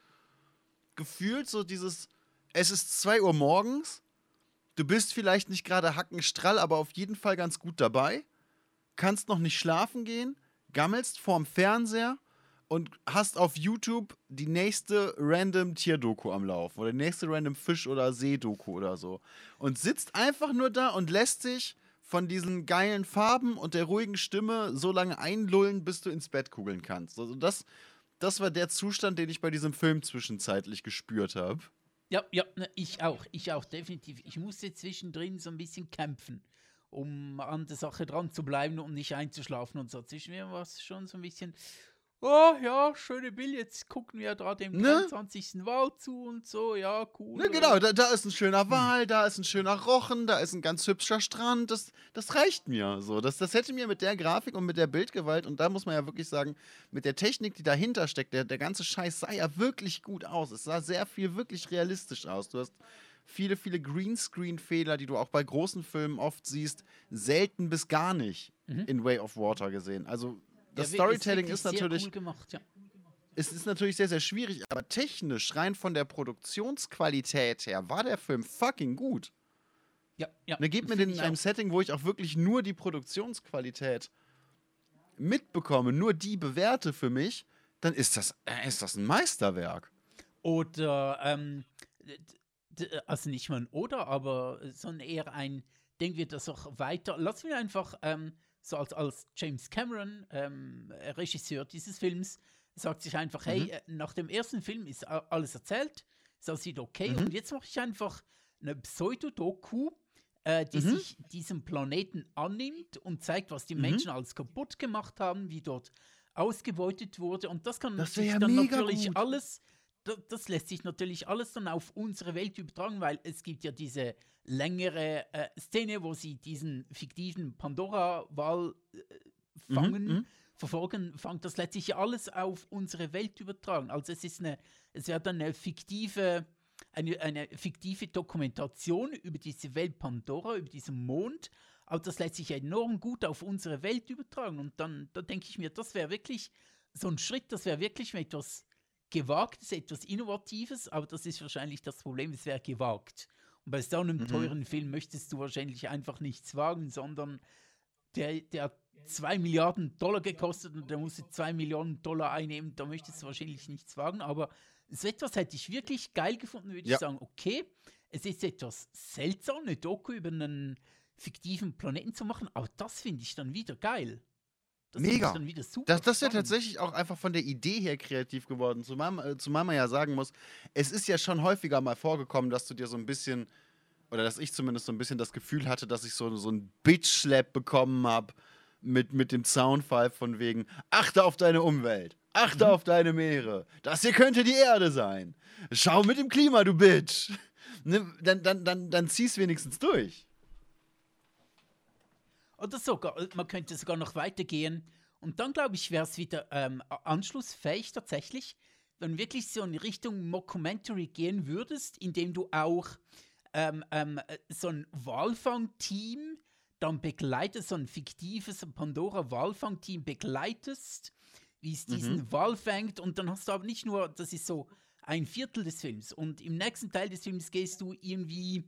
gefühlt, so dieses, es ist 2 Uhr morgens, du bist vielleicht nicht gerade hackenstrall, aber auf jeden Fall ganz gut dabei, kannst noch nicht schlafen gehen, gammelst vorm Fernseher und hast auf YouTube die nächste random Tierdoku am Laufen oder die nächste random Fisch- oder Seedoku oder so. Und sitzt einfach nur da und lässt sich von diesen geilen Farben und der ruhigen Stimme so lange einlullen, bis du ins Bett kugeln kannst. Also das, das war der Zustand, den ich bei diesem Film zwischenzeitlich gespürt habe. Ja, ja, ne, ich auch, ich auch, definitiv. Ich musste zwischendrin so ein bisschen kämpfen. um an der Sache dran zu bleiben und nicht einzuschlafen und so. Zwischen mir war es schon so ein bisschen, oh ja, schöne Bild, jetzt gucken wir da dem Ne? 23. Wahl zu und so, ja, cool. Ne, genau, da, da ist ein schöner Wal, da ist ein schöner Rochen, da ist ein ganz hübscher Strand. Das, das reicht mir. So, das, das hätte mir mit der Grafik und mit der Bildgewalt, und da muss man ja wirklich sagen, mit der Technik, die dahinter steckt, der, der ganze Scheiß sah ja wirklich gut aus. Es sah sehr viel wirklich realistisch aus. Du hast viele, viele Greenscreen-Fehler, die du auch bei großen Filmen oft siehst, selten bis gar nicht in Way of Water gesehen. Also das. Ja, Storytelling ist sehr natürlich Cool gemacht, ja. es ist natürlich sehr, sehr schwierig, aber technisch, rein von der Produktionsqualität her, war der Film fucking gut. Ja, ja. Ne, gebt mir den in einem auch. Setting, wo ich auch wirklich nur die Produktionsqualität mitbekomme, nur die bewerte für mich, dann ist das, äh, ist das ein Meisterwerk. Oder, ähm, also nicht mal ein Oder, aber sondern eher ein, denken wir das auch weiter. Lassen wir einfach ähm, so als, als James Cameron, ähm, Regisseur dieses Films, sagt sich einfach, Mhm. hey, äh, nach dem ersten Film ist alles erzählt, das sieht okay Mhm. und jetzt mache ich einfach eine Pseudodoku, äh, die Mhm. sich diesem Planeten annimmt und zeigt, was die Mhm. Menschen alles kaputt gemacht haben, wie dort ausgebeutet wurde und das kann Das sich ja dann natürlich gut. alles das lässt sich natürlich alles dann auf unsere Welt übertragen, weil es gibt ja diese längere äh, Szene, wo sie diesen fiktiven Pandora-Wal äh, fangen, mhm. verfolgen, fangt das letztlich ja alles auf unsere Welt übertragen. Also es ist eine, es wäre dann eine fiktive, eine, eine fiktive Dokumentation über diese Welt Pandora, über diesen Mond, aber das lässt sich enorm gut auf unsere Welt übertragen. Und dann, da denke ich mir, das wäre wirklich so ein Schritt, das wäre wirklich etwas Gewagtes, etwas Innovatives, aber das ist wahrscheinlich das Problem, es wäre gewagt. Und bei so einem Mhm. teuren Film möchtest du wahrscheinlich einfach nichts wagen, sondern der, der hat zwei Milliarden Dollar gekostet und der musste zwei Millionen Dollar einnehmen, da möchtest du wahrscheinlich nichts wagen, aber so etwas hätte ich wirklich geil gefunden, würde Ja. ich sagen, okay, es ist etwas seltsam, eine Doku über einen fiktiven Planeten zu machen, aber das finde ich dann wieder geil. Das Mega. Wieder super Das, das ist ja tatsächlich auch einfach von der Idee her kreativ geworden. Zumal, man- äh, zumal man ja sagen muss, es ist ja schon häufiger mal vorgekommen, dass du dir so ein bisschen, oder dass ich zumindest so ein bisschen das Gefühl hatte, dass ich so, so einen Bitch-Slap bekommen habe mit, mit dem Soundfall von wegen, achte auf deine Umwelt, achte Mhm. auf deine Meere, das hier könnte die Erde sein. Schau mit dem Klima, du Bitch. Ne, dann, dann, dann, dann zieh's wenigstens durch. Oder sogar, man könnte sogar noch weitergehen. Und dann, glaube ich, wäre es wieder ähm, anschlussfähig tatsächlich, wenn wirklich so in Richtung Mockumentary gehen würdest, indem du auch ähm, ähm, äh, so ein Walfang-Team dann begleitest, so ein fiktives Pandora-Walfang-Team begleitest, wie es diesen Wal fängt. Und dann hast du aber nicht nur, das ist so ein Viertel des Films. Und im nächsten Teil des Films gehst du irgendwie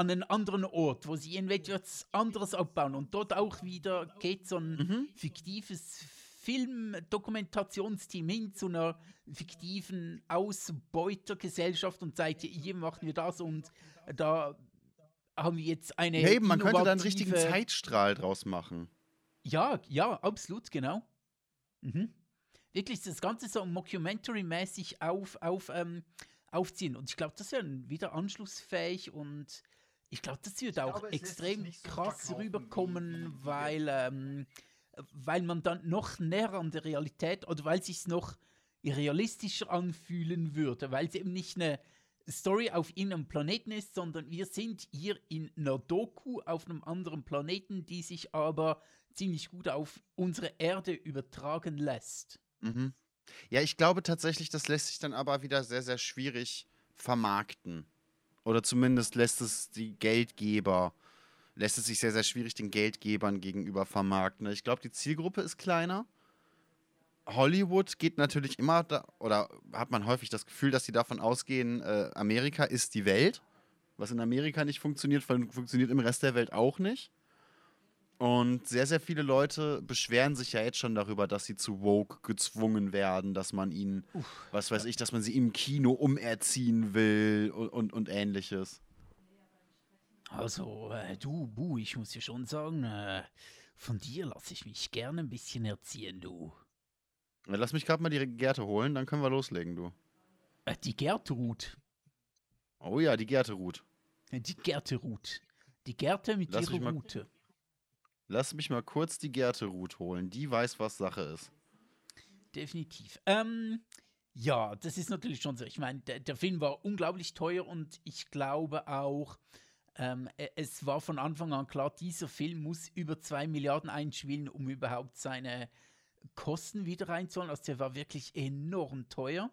an einen anderen Ort, wo sie irgendetwas anderes abbauen. Und dort auch wieder geht so ein fiktives Film-Dokumentationsteam hin zu einer fiktiven Ausbeutergesellschaft und sagt, hier machen wir das und da haben wir jetzt eine. Ja, eben, man könnte da einen richtigen Zeitstrahl draus machen. ja, ja, absolut, genau. Mhm. Wirklich das Ganze so Mockumentary-mäßig auf, auf, ähm, aufziehen. Und ich glaube, das wäre wieder anschlussfähig und ich glaube, das wird auch glaube, extrem so krass verkaufen, rüberkommen, weil, ähm, weil man dann noch näher an der Realität oder weil sich noch realistischer anfühlen würde, weil es eben nicht eine Story auf irgendeinem Planeten ist, sondern wir sind hier in einer Doku auf einem anderen Planeten, die sich aber ziemlich gut auf unsere Erde übertragen lässt. Mhm. Ja, ich glaube tatsächlich, das lässt sich dann aber wieder sehr, sehr schwierig vermarkten. Oder zumindest lässt es die Geldgeber, lässt es sich sehr, sehr schwierig den Geldgebern gegenüber vermarkten. Ich glaube, die Zielgruppe ist kleiner. Hollywood geht natürlich immer, da, oder hat man häufig das Gefühl, dass sie davon ausgehen, äh, Amerika ist die Welt. Was in Amerika nicht funktioniert, fun- funktioniert im Rest der Welt auch nicht. Und sehr, sehr viele Leute beschweren sich ja jetzt schon darüber, dass sie zu woke gezwungen werden, dass man ihnen, was weiß ich, dass man sie im Kino umerziehen will und, und, und ähnliches. Also, äh, du, Bu, ich muss dir schon sagen, äh, von dir lasse ich mich gerne ein bisschen erziehen, du. Ja, Lass mich gerade mal die Gerte holen, dann können wir loslegen, du. Äh, die Gertrud. Oh ja, die Gerte Ruth. Äh, Die Gertrud. Die Gerte mit Lass ihrer Rute. Lass mich mal kurz die Gerte-Ruth holen. Die weiß, was Sache ist. Definitiv. Ähm, ja, das ist natürlich schon so. Ich meine, der, der Film war unglaublich teuer und ich glaube auch, ähm, e- es war von Anfang an klar, dieser Film muss über 2 Milliarden einspielen, um überhaupt seine Kosten wieder reinzuholen. Also der war wirklich enorm teuer.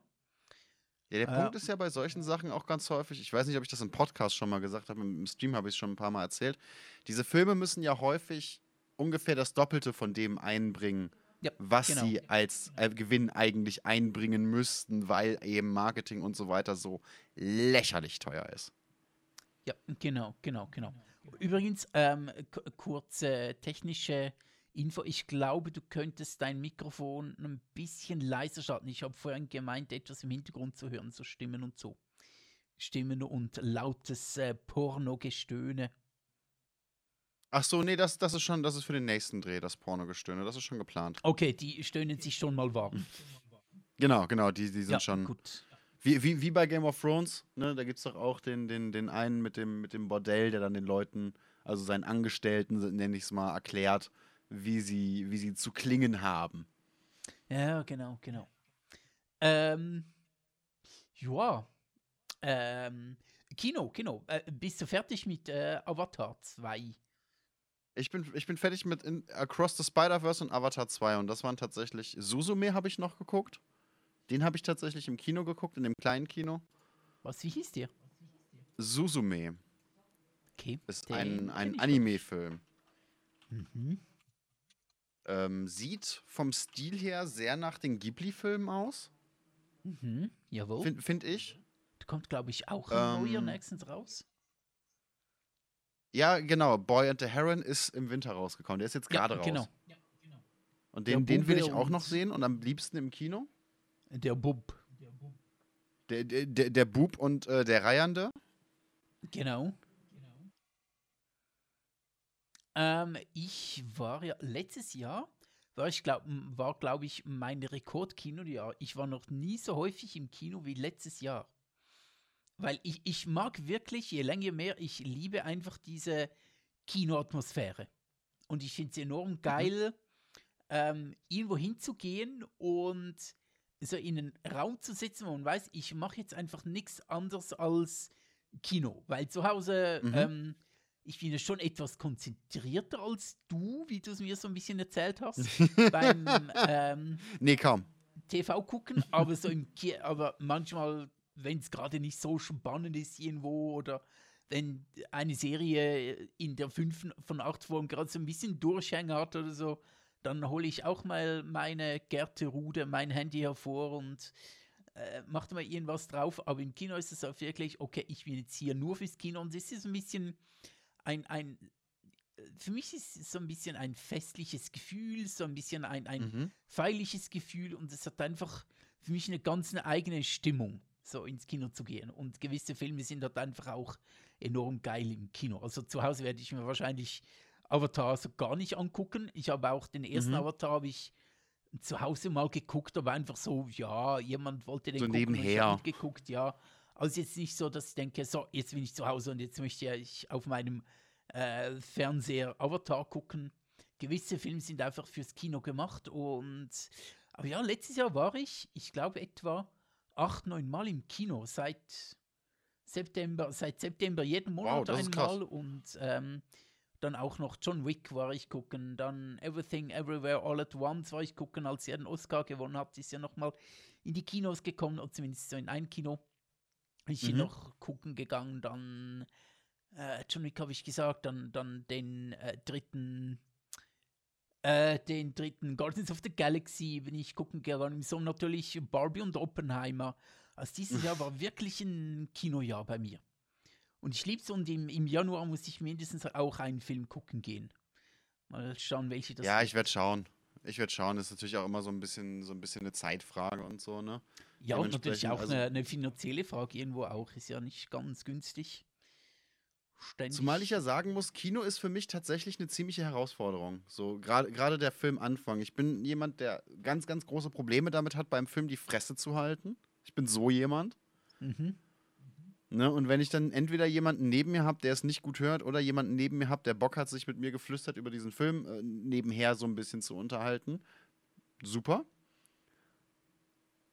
Ja, der Ja. Punkt ist ja bei solchen Sachen auch ganz häufig, ich weiß nicht, ob ich das im Podcast schon mal gesagt habe, im Stream habe ich es schon ein paar Mal erzählt. Diese Filme müssen ja häufig ungefähr das Doppelte von dem einbringen, Ja, was genau. sie als äh, Gewinn eigentlich einbringen müssten, weil eben Marketing und so weiter so lächerlich teuer ist. Ja, genau, genau, genau. Übrigens, ähm, kurze technische Info. Ich glaube, du könntest dein Mikrofon ein bisschen leiser schalten. Ich habe vorhin gemeint, etwas im Hintergrund zu hören, so Stimmen und so. Stimmen und lautes äh, Pornogestöhne. Ach so, nee, das, das ist schon, das ist für den nächsten Dreh, das Pornogestöhne, das ist schon geplant. Okay, die stöhnen sich schon mal warm. Genau, genau, die, die sind Ja, schon. gut. Wie, wie, wie bei Game of Thrones, ne? Da gibt es doch auch den, den, den einen mit dem, mit dem Bordell, der dann den Leuten, also seinen Angestellten, nenne ich es mal, erklärt, wie sie, wie sie zu klingen haben. Ja, genau, genau. Ähm, ja. Ähm, Kino, Kino. Äh, bist du fertig mit äh, Avatar 2? Ich bin, ich bin fertig mit in, Across the Spider-Verse und Avatar 2 und das waren tatsächlich. Suzume habe ich noch geguckt. Den habe ich tatsächlich im Kino geguckt, in dem kleinen Kino. Was, wie hieß der? Suzume Okay. ist ein, ein Anime-Film. Mhm. Ähm, sieht vom Stil her sehr nach den Ghibli-Filmen aus, Mhm. Jawohl. finde find ich. Kommt, glaube ich, auch neuer Ähm, nächstens raus. Ja, genau. Boy and the Heron ist im Winter rausgekommen. Der ist jetzt gerade raus. Genau. Und den, den will ich auch noch sehen und am liebsten im Kino. Der Bub. Der, der, der, der Bub und äh, der Reihernde. Genau. Ähm, ich war ja letztes Jahr, war ich glaub, m- war glaube ich mein Rekordkinojahr. Ich war noch nie so häufig im Kino wie letztes Jahr. Weil ich, ich mag wirklich, je länger je mehr, ich liebe einfach diese Kinoatmosphäre. Und ich finde es enorm geil, ähm, irgendwo hinzugehen und so in einen Raum zu sitzen, wo man weiß, ich mache jetzt einfach nichts anderes als Kino. Weil zu Hause, Mhm. ähm, ich bin ja schon etwas konzentrierter als du, wie du es mir so ein bisschen erzählt hast, beim ähm, Nee, kaum. TV gucken, aber so im Ki aber manchmal, wenn es gerade nicht so spannend ist irgendwo oder wenn eine Serie in der fünften von acht Folgen gerade so ein bisschen Durchhänger hat oder so, dann hole ich auch mal meine Gerte-Rude, mein Handy hervor und äh, mache mal irgendwas drauf. Aber im Kino ist es auch wirklich, okay, ich bin jetzt hier nur fürs Kino und es ist ein bisschen ein, ein für mich ist es so ein bisschen ein festliches Gefühl, so ein bisschen ein, ein Mhm. feierliches Gefühl und es hat einfach für mich eine ganz eine eigene Stimmung, so ins Kino zu gehen. Und gewisse Filme sind dort einfach auch enorm geil im Kino. Also zu Hause werde ich mir wahrscheinlich Avatar so gar nicht angucken. Ich habe auch den ersten Mhm. Avatar habe ich zu Hause mal geguckt, aber einfach so, ja, jemand wollte den So gucken und nebenher. habe mitgeguckt, ja. Also jetzt nicht so, dass ich denke, so, jetzt bin ich zu Hause und jetzt möchte ich auf meinem äh, Fernseher Avatar gucken. Gewisse Filme sind einfach fürs Kino gemacht und aber ja, letztes Jahr war ich, ich glaube etwa acht, neun Mal im Kino seit September, seit September jeden Monat krass. einmal und ähm, dann auch noch John Wick war ich gucken, dann Everything Everywhere All at Once war ich gucken, als er den Oscar gewonnen hat, ist ja nochmal in die Kinos gekommen, oder zumindest so in ein Kino. Ich bin Mhm. noch gucken gegangen, dann äh, John Wick habe ich gesagt, dann, dann den äh, dritten äh, den dritten Guardians of the Galaxy bin ich gucken gegangen. Im Sommer natürlich Barbie und Oppenheimer. Also dieses Jahr war wirklich ein Kinojahr bei mir. Und ich liebe es und im, im Januar muss ich mindestens auch einen Film gucken gehen. Mal schauen, welche das Ja, wird. ich werde schauen. Ich werde schauen. Das ist natürlich auch immer so ein bisschen, so ein bisschen eine Zeitfrage und so, ne? Ja, und natürlich auch also- eine, eine finanzielle Frage irgendwo auch. Ist ja nicht ganz günstig. Ständig. Zumal ich ja sagen muss, Kino ist für mich tatsächlich eine ziemliche Herausforderung. So gerade gerade der Filmanfang. Ich bin jemand, der ganz, ganz große Probleme damit hat, beim Film die Fresse zu halten. Ich bin so jemand. Mhm. Ne? Und wenn ich dann entweder jemanden neben mir habe, der es nicht gut hört, oder jemanden neben mir habe, der Bock hat, sich mit mir geflüstert über diesen Film äh, nebenher so ein bisschen zu unterhalten, super.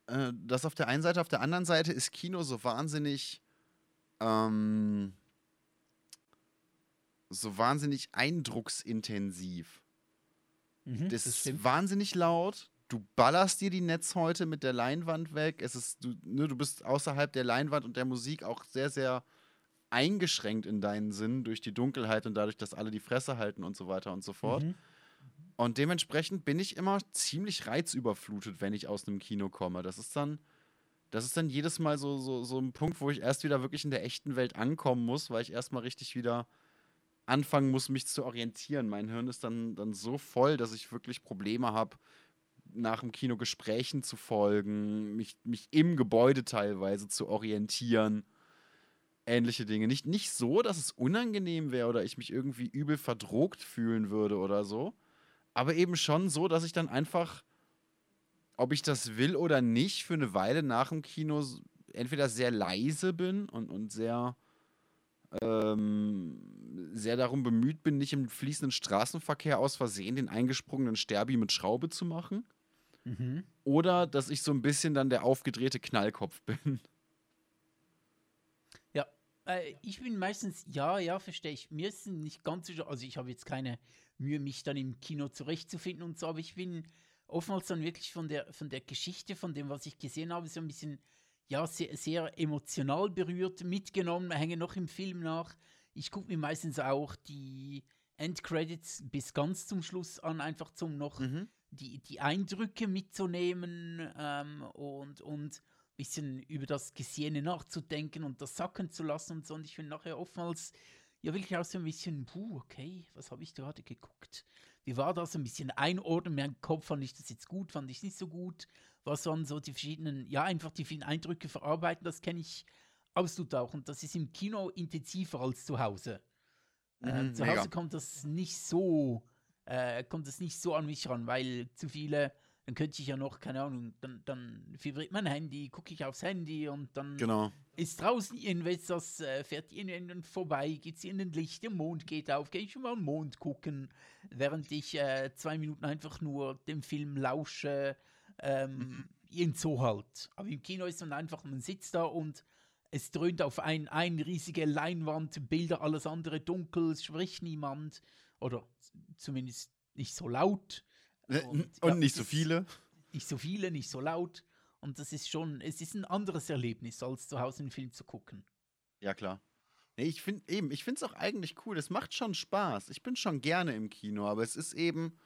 Äh, das auf der einen Seite. Auf der anderen Seite ist Kino so wahnsinnig. Ähm, so wahnsinnig eindrucksintensiv. Mhm, Das, das ist wahnsinnig laut. Du ballerst dir die Netzhäute mit der Leinwand weg. Es ist, du, ne, du bist außerhalb der Leinwand und der Musik auch sehr, sehr eingeschränkt in deinen Sinn durch die Dunkelheit und dadurch, dass alle die Fresse halten und so weiter und so fort. Mhm. Und dementsprechend bin ich immer ziemlich reizüberflutet, wenn ich aus einem Kino komme. Das ist dann, das ist dann jedes Mal so, so, so ein Punkt, wo ich erst wieder wirklich in der echten Welt ankommen muss, weil ich erstmal richtig wieder anfangen muss, mich zu orientieren. Mein Hirn ist dann, dann so voll, dass ich wirklich Probleme habe, nach dem Kino Gesprächen zu folgen, mich, mich im Gebäude teilweise zu orientieren. Ähnliche Dinge. Nicht, nicht so, dass es unangenehm wäre oder ich mich irgendwie übel verdrogt fühlen würde oder so. Aber eben schon so, dass ich dann einfach, ob ich das will oder nicht, für eine Weile nach dem Kino entweder sehr leise bin und, und sehr, ähm, sehr darum bemüht bin, nicht im fließenden Straßenverkehr aus Versehen den eingesprungenen Sterbi mit Schraube zu machen. Mhm. Oder dass ich so ein bisschen dann der aufgedrehte Knallkopf bin. Ja, äh, ich bin meistens, ja, ja, verstehe ich. Mir ist es nicht ganz so, also ich habe jetzt keine Mühe, mich dann im Kino zurechtzufinden und so, aber ich bin oftmals dann wirklich von der, von der Geschichte, von dem, was ich gesehen habe, so ein bisschen, ja, sehr, sehr emotional berührt, mitgenommen, hänge noch im Film nach. Ich gucke mir meistens auch die Endcredits bis ganz zum Schluss an, einfach zum noch Mhm. die, die Eindrücke mitzunehmen ähm, und, und ein bisschen über das Gesehene nachzudenken und das sacken zu lassen und so. Und ich bin nachher oftmals ja wirklich auch so ein bisschen, puh, okay, was habe ich gerade geguckt? Wie war das? Ein bisschen einordnen, mein Kopf, fand ich das jetzt gut, fand ich nicht so gut? Was waren so die verschiedenen, ja, einfach die vielen Eindrücke verarbeiten, das kenne ich absolut auch. Und das ist im Kino intensiver als zu Hause. Äh, Mhm, zu mega. Hause kommt das nicht so, äh, kommt das nicht so an mich ran, weil zu viele, dann könnte ich ja noch, keine Ahnung, dann, dann vibriert mein Handy, gucke ich aufs Handy und dann Genau. ist draußen irgendwas, fährt fährt irgendjemand vorbei, geht in den Licht, der Mond geht auf, gehe ich schon mal am Mond gucken, während ich äh, zwei Minuten einfach nur dem Film lausche, ähm, irgend so halt. Aber im Kino ist dann einfach, man sitzt da und es dröhnt auf ein, ein riesige Leinwand, Bilder, alles andere dunkel, es spricht niemand oder zumindest nicht so laut. Und, Und, Äh, und ja, nicht so viele. Nicht so viele, nicht so laut. Und das ist schon, es ist ein anderes Erlebnis, als zu Hause einen Film zu gucken. Ja, klar. Nee, ich finde eben, ich finde es auch eigentlich cool. Es macht schon Spaß. Ich bin schon gerne im Kino, aber es ist eben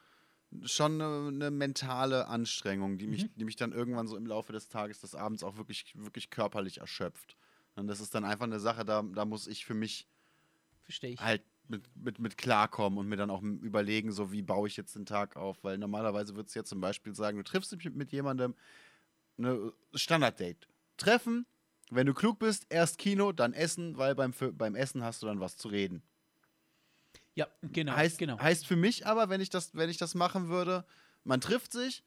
schon eine, eine mentale Anstrengung, die mich, Mhm. die mich dann irgendwann so im Laufe des Tages, des Abends auch wirklich, wirklich körperlich erschöpft. Und das ist dann einfach eine Sache, da, da muss ich für mich ich. halt mit, mit, mit klarkommen und mir dann auch überlegen, so wie baue ich jetzt den Tag auf. Weil normalerweise würdest du jetzt zum Beispiel sagen, du triffst dich mit, mit jemandem, ne, Standarddate. Treffen, wenn du klug bist, erst Kino, dann Essen, weil beim, beim Essen hast du dann was zu reden. Ja, genau. heißt, genau. heißt für mich aber, wenn ich, das, wenn ich das machen würde, man trifft sich,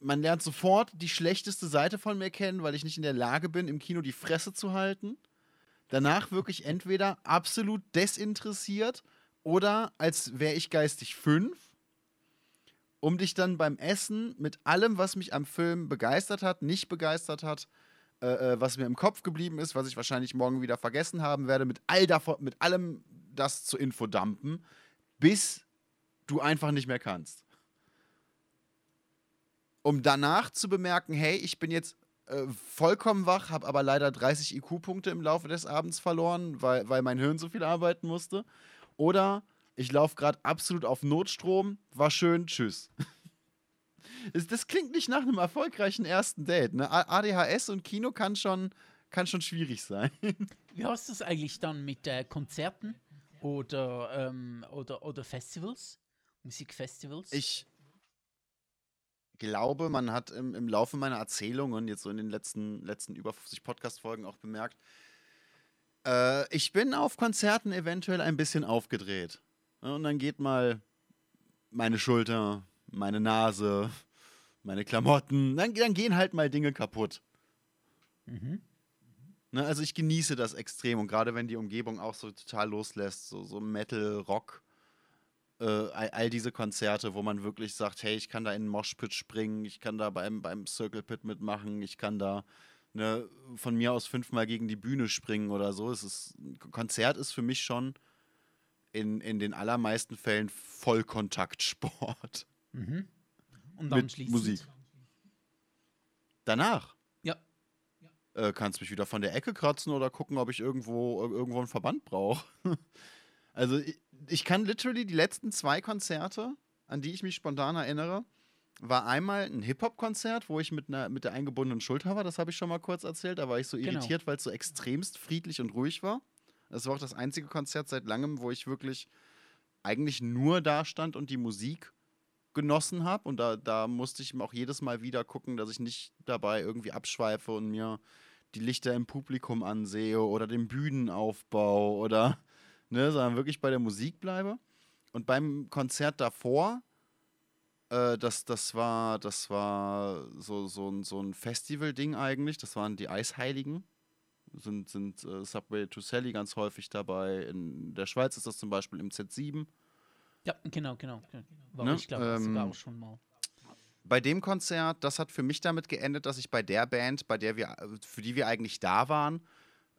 man lernt sofort die schlechteste Seite von mir kennen, weil ich nicht in der Lage bin, im Kino die Fresse zu halten. Danach wirklich entweder absolut desinteressiert oder als wäre ich geistig fünf, um dich dann beim Essen mit allem, was mich am Film begeistert hat, nicht begeistert hat, äh, äh, was mir im Kopf geblieben ist, was ich wahrscheinlich morgen wieder vergessen haben werde, mit all davon, mit allem das zu infodumpen, bis du einfach nicht mehr kannst. Um danach zu bemerken, hey, ich bin jetzt äh, vollkommen wach, habe aber leider 30 IQ-Punkte im Laufe des Abends verloren, weil, weil mein Hirn so viel arbeiten musste. Oder ich laufe gerade absolut auf Notstrom, war schön, tschüss. Das klingt nicht nach einem erfolgreichen ersten Date. Ne? ADHS und Kino kann schon, kann schon schwierig sein. Wie hast du es eigentlich dann mit äh, Konzerten oder, ähm, oder, oder Festivals? Musikfestivals? Ich glaube, man hat im, im Laufe meiner Erzählungen, jetzt so in den letzten, letzten über 50 Podcast-Folgen auch bemerkt, äh, ich bin auf Konzerten eventuell ein bisschen aufgedreht. Und dann geht mal meine Schulter, meine Nase, meine Klamotten, dann, dann gehen halt mal Dinge kaputt. Mhm. Ne, also ich genieße das extrem und gerade wenn die Umgebung auch so total loslässt, so, so Metal, Rock, äh, all, all, diese Konzerte, wo man wirklich sagt, hey, ich kann da in den Moshpit springen, ich kann da beim, beim Circle Pit mitmachen, ich kann da ne, von mir aus fünfmal gegen die Bühne springen oder so. Es ist, ein Konzert ist für mich schon in, in den allermeisten Fällen Vollkontaktsport. Mhm. Und dann mit Musik. Danach. Äh, kannst mich wieder von der Ecke kratzen oder gucken, ob ich irgendwo, irgendwo einen Verband brauche. also ich, ich kann literally die letzten zwei Konzerte, an die ich mich spontan erinnere, war einmal ein Hip-Hop-Konzert, wo ich mit, einer, mit der eingebundenen Schulter war. Das habe ich schon mal kurz erzählt. Da war ich so genau. irritiert, weil es so extremst friedlich und ruhig war. Das war auch das einzige Konzert seit langem, wo ich wirklich eigentlich nur da stand und die Musik genossen habe. Und da, da musste ich auch jedes Mal wieder gucken, dass ich nicht dabei irgendwie abschweife und mir die Lichter im Publikum ansehe oder den Bühnenaufbau oder, ne, sondern wirklich bei der Musik bleibe. Und beim Konzert davor, äh, das, das war, das war so, so, ein, so ein Festival-Ding eigentlich. Das waren die Eisheiligen. Sind, sind äh, Subway to Sally ganz häufig dabei. In der Schweiz ist das zum Beispiel im Z7. Ja, genau, genau. War ne? ich glaube ähm, sogar auch schon mal. Bei dem Konzert, das hat für mich damit geendet, dass ich bei der Band, bei der wir, für die wir eigentlich da waren,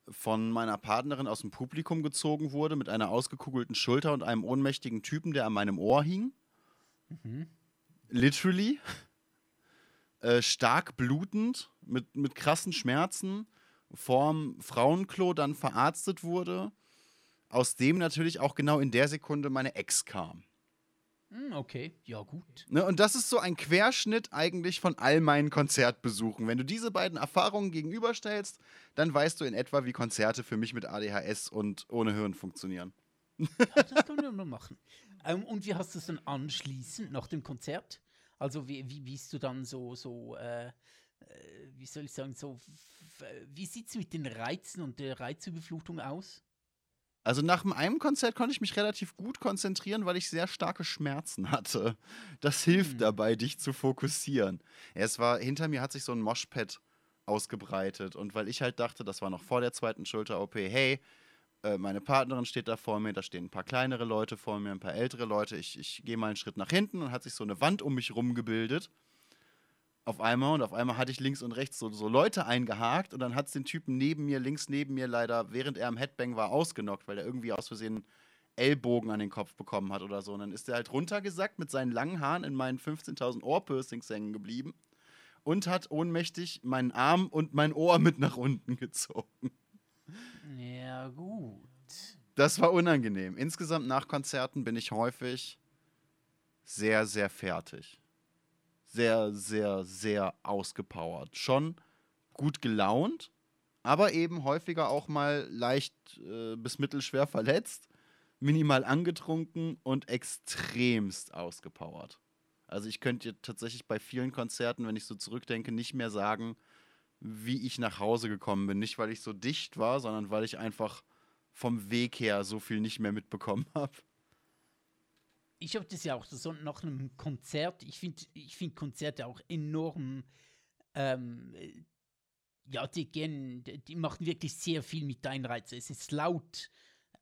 von meiner Partnerin aus dem Publikum gezogen wurde mit einer ausgekugelten Schulter und einem ohnmächtigen Typen, der an meinem Ohr hing. Mhm. Literally. Äh, stark blutend, mit, mit krassen Schmerzen, vorm Frauenklo dann verarztet wurde aus dem natürlich auch genau in der Sekunde meine Ex kam. Hm, okay, ja gut. Ne, und das ist so ein Querschnitt eigentlich von all meinen Konzertbesuchen. Wenn du diese beiden Erfahrungen gegenüberstellst, dann weißt du in etwa, wie Konzerte für mich mit ADHS und ohne Hirn funktionieren. Ja, das können wir mal machen. Ähm, und wie hast du es dann anschließend nach dem Konzert? Also wie, wie bist du dann so, so äh, äh wie soll ich sagen, so, wie sieht es mit den Reizen und der Reizüberflutung aus? Also nach einem Konzert konnte ich mich relativ gut konzentrieren, weil ich sehr starke Schmerzen hatte. Das hilft mhm. dabei, dich zu fokussieren. Es war, hinter mir hat sich so ein Moshpad ausgebreitet und weil ich halt dachte, das war noch vor der zweiten Schulter-OP, hey, äh, meine Partnerin steht da vor mir, da stehen ein paar kleinere Leute vor mir, ein paar ältere Leute, ich, ich gehe mal einen Schritt nach hinten und hat sich so eine Wand um mich rum gebildet auf einmal und auf einmal hatte ich links und rechts so, so Leute eingehakt und dann hat es den Typen neben mir, links neben mir leider, während er am Headbang war, ausgenockt, weil er irgendwie aus Versehen Ellbogen an den Kopf bekommen hat oder so. Und dann ist er halt runtergesackt mit seinen langen Haaren in meinen 15.000 Ohrpiercings hängen geblieben und hat ohnmächtig meinen Arm und mein Ohr mit nach unten gezogen. Ja, gut. Das war unangenehm. Insgesamt nach Konzerten bin ich häufig sehr, sehr fertig sehr, sehr, sehr ausgepowert. Schon gut gelaunt, aber eben häufiger auch mal leicht äh, bis mittelschwer verletzt, minimal angetrunken und extremst ausgepowert. Also ich könnte tatsächlich bei vielen Konzerten, wenn ich so zurückdenke, nicht mehr sagen, wie ich nach Hause gekommen bin. Nicht, weil ich so dicht war, sondern weil ich einfach vom Weg her so viel nicht mehr mitbekommen habe ich habe das ja auch so nach einem Konzert, ich finde ich find Konzerte auch enorm, ähm, ja, die, gehen, die machen wirklich sehr viel mit deinen Reizen. Es ist laut,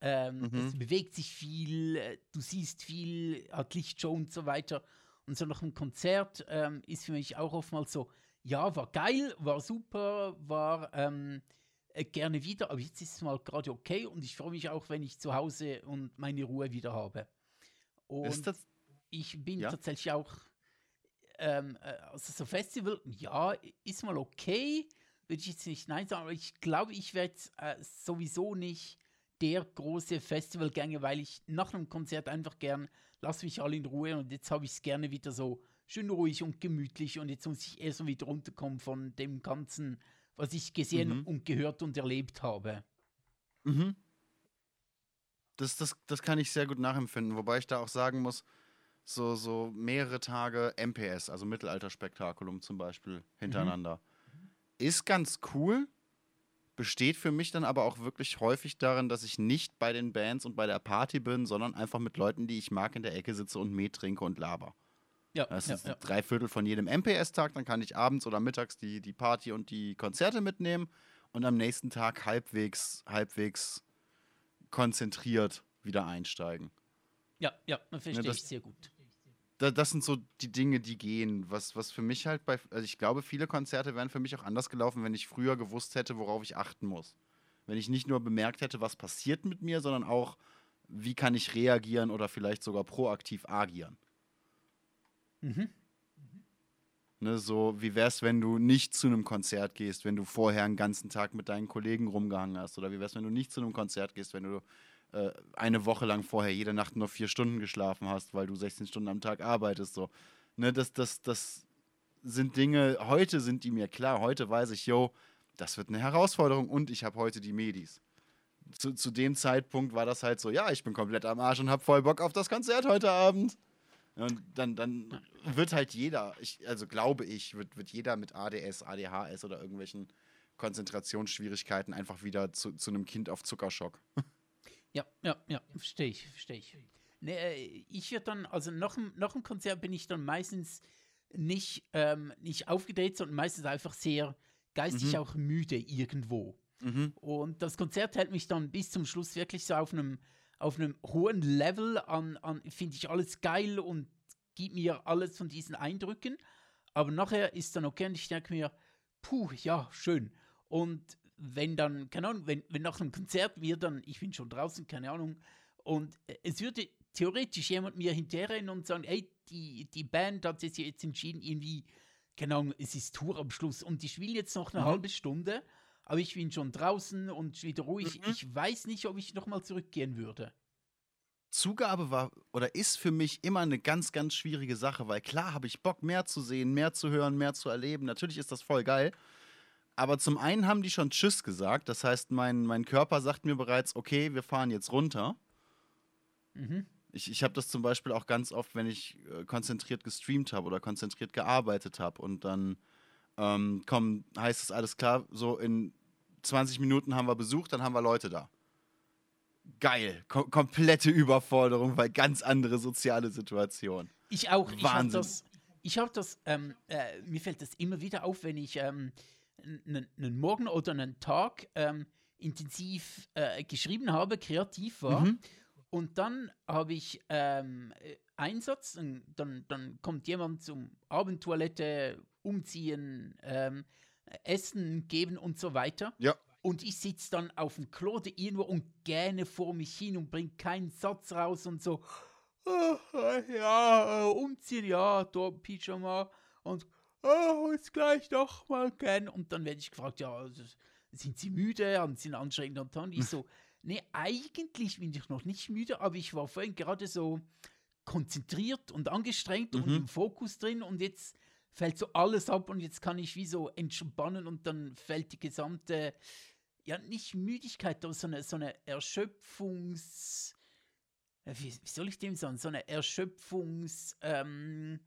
ähm, mhm. es bewegt sich viel, äh, du siehst viel, hat Lichtshow und so weiter. Und so nach einem Konzert ähm, ist für mich auch oftmals so, ja, war geil, war super, war ähm, äh, gerne wieder, aber jetzt ist es mal gerade okay und ich freue mich auch, wenn ich zu Hause und meine Ruhe wieder habe. Und ich bin ja? tatsächlich auch, ähm, äh, also so Festival, ja, ist mal okay, würde ich jetzt nicht nein sagen, aber ich glaube, ich werde äh, sowieso nicht der große Festivalgänger, weil ich nach einem Konzert einfach gern, lass mich alle in Ruhe und jetzt habe ich es gerne wieder so schön ruhig und gemütlich und jetzt muss ich erst mal wieder runterkommen von dem Ganzen, was ich gesehen mhm. und gehört und erlebt habe. Mhm. Das, das, das kann ich sehr gut nachempfinden, wobei ich da auch sagen muss, so, so mehrere Tage MPS, also Mittelalterspektakulum zum Beispiel, hintereinander. Mhm. Ist ganz cool, besteht für mich dann aber auch wirklich häufig darin, dass ich nicht bei den Bands und bei der Party bin, sondern einfach mit Leuten, die ich mag, in der Ecke sitze und Met trinke und laber. Ja, das ja, ist ja. drei Viertel von jedem MPS-Tag, dann kann ich abends oder mittags die, die Party und die Konzerte mitnehmen und am nächsten Tag halbwegs, halbwegs konzentriert wieder einsteigen. Ja, ja, das verstehe das- ich sehr gut. Da, das sind so die Dinge, die gehen. Was, was für mich halt bei, also ich glaube, viele Konzerte wären für mich auch anders gelaufen, wenn ich früher gewusst hätte, worauf ich achten muss. Wenn ich nicht nur bemerkt hätte, was passiert mit mir, sondern auch, wie kann ich reagieren oder vielleicht sogar proaktiv agieren. Mhm. Ne, so, wie wär's, wenn du nicht zu einem Konzert gehst, wenn du vorher einen ganzen Tag mit deinen Kollegen rumgehangen hast? Oder wie wär's, wenn du nicht zu einem Konzert gehst, wenn du äh, eine Woche lang vorher jede Nacht nur vier Stunden geschlafen hast, weil du 16 Stunden am Tag arbeitest? So. Ne, das, das, das sind Dinge, heute sind die mir klar. Heute weiß ich, yo, das wird eine Herausforderung und ich habe heute die Medis. Zu, zu dem Zeitpunkt war das halt so, ja, ich bin komplett am Arsch und habe voll Bock auf das Konzert heute Abend. Und dann, dann wird halt jeder, ich, also glaube ich, wird, wird jeder mit ADS, ADHS oder irgendwelchen Konzentrationsschwierigkeiten einfach wieder zu, zu einem Kind auf Zuckerschock. Ja, ja, ja, verstehe ich, verstehe ich. Nee, äh, ich würde dann, also nach nach dem Konzert bin ich dann meistens nicht, ähm, nicht aufgedreht, sondern meistens einfach sehr geistig Mhm. auch müde irgendwo. Mhm. Und das Konzert hält mich dann bis zum Schluss wirklich so auf einem, auf einem hohen Level an, an finde ich alles geil und gibt mir alles von diesen Eindrücken. Aber nachher ist dann okay und ich denke mir, puh, ja, schön. Und wenn dann, keine Ahnung, wenn, wenn nach einem Konzert wir dann, ich bin schon draußen, keine Ahnung, und äh, es würde theoretisch jemand mir hinterherrennen und sagen, ey, die, die Band hat sich jetzt entschieden, irgendwie, keine Ahnung, es ist Tour am Schluss und ich will jetzt noch eine Mhm. halbe Stunde, aber ich bin schon draußen und wieder ruhig. Mhm. Ich weiß nicht, ob ich nochmal zurückgehen würde. Zugabe war oder ist für mich immer eine ganz, ganz schwierige Sache, weil klar habe ich Bock, mehr zu sehen, mehr zu hören, mehr zu erleben. Natürlich ist das voll geil. Aber zum einen haben die schon Tschüss gesagt. Das heißt, mein, mein Körper sagt mir bereits, okay, wir fahren jetzt runter. Mhm. Ich, ich habe das zum Beispiel auch ganz oft, wenn ich äh, konzentriert gestreamt habe oder konzentriert gearbeitet habe und dann ähm, komm, heißt es alles klar, so in 20 Minuten haben wir Besuch, dann haben wir Leute da. Geil, Ko komplette Überforderung, weil ganz andere soziale Situation. Ich auch. Ich habe Wahnsinn. das, ich hab das ähm, äh, mir fällt das immer wieder auf, wenn ich ähm, einen Morgen oder einen Tag ähm, intensiv äh, geschrieben habe, kreativ war. Mhm. Und dann habe ich ähm, äh, Einsatz, dann, dann kommt jemand zum Abendtoilette, umziehen, ähm, Essen geben und so weiter. Ja. Und ich sitze dann auf dem Klo irgendwo und gähne vor mich hin und bringe keinen Satz raus und so, "Ah, ja, äh, umziehen, ja, da Pyjama und oh, jetzt gleich doch mal gern. Und dann werde ich gefragt, ja, also, sind Sie müde? Haben Sie einen anstrengenden Tag? Und ich so, nee, eigentlich bin ich noch nicht müde, aber ich war vorhin gerade so konzentriert und angestrengt und Mhm. im Fokus drin und jetzt fällt so alles ab und jetzt kann ich wie so entspannen und dann fällt die gesamte, ja, nicht Müdigkeit, aber so eine, so eine Erschöpfungs... äh, Wie, wie soll ich dem sagen? So eine Erschöpfungs... Ähm,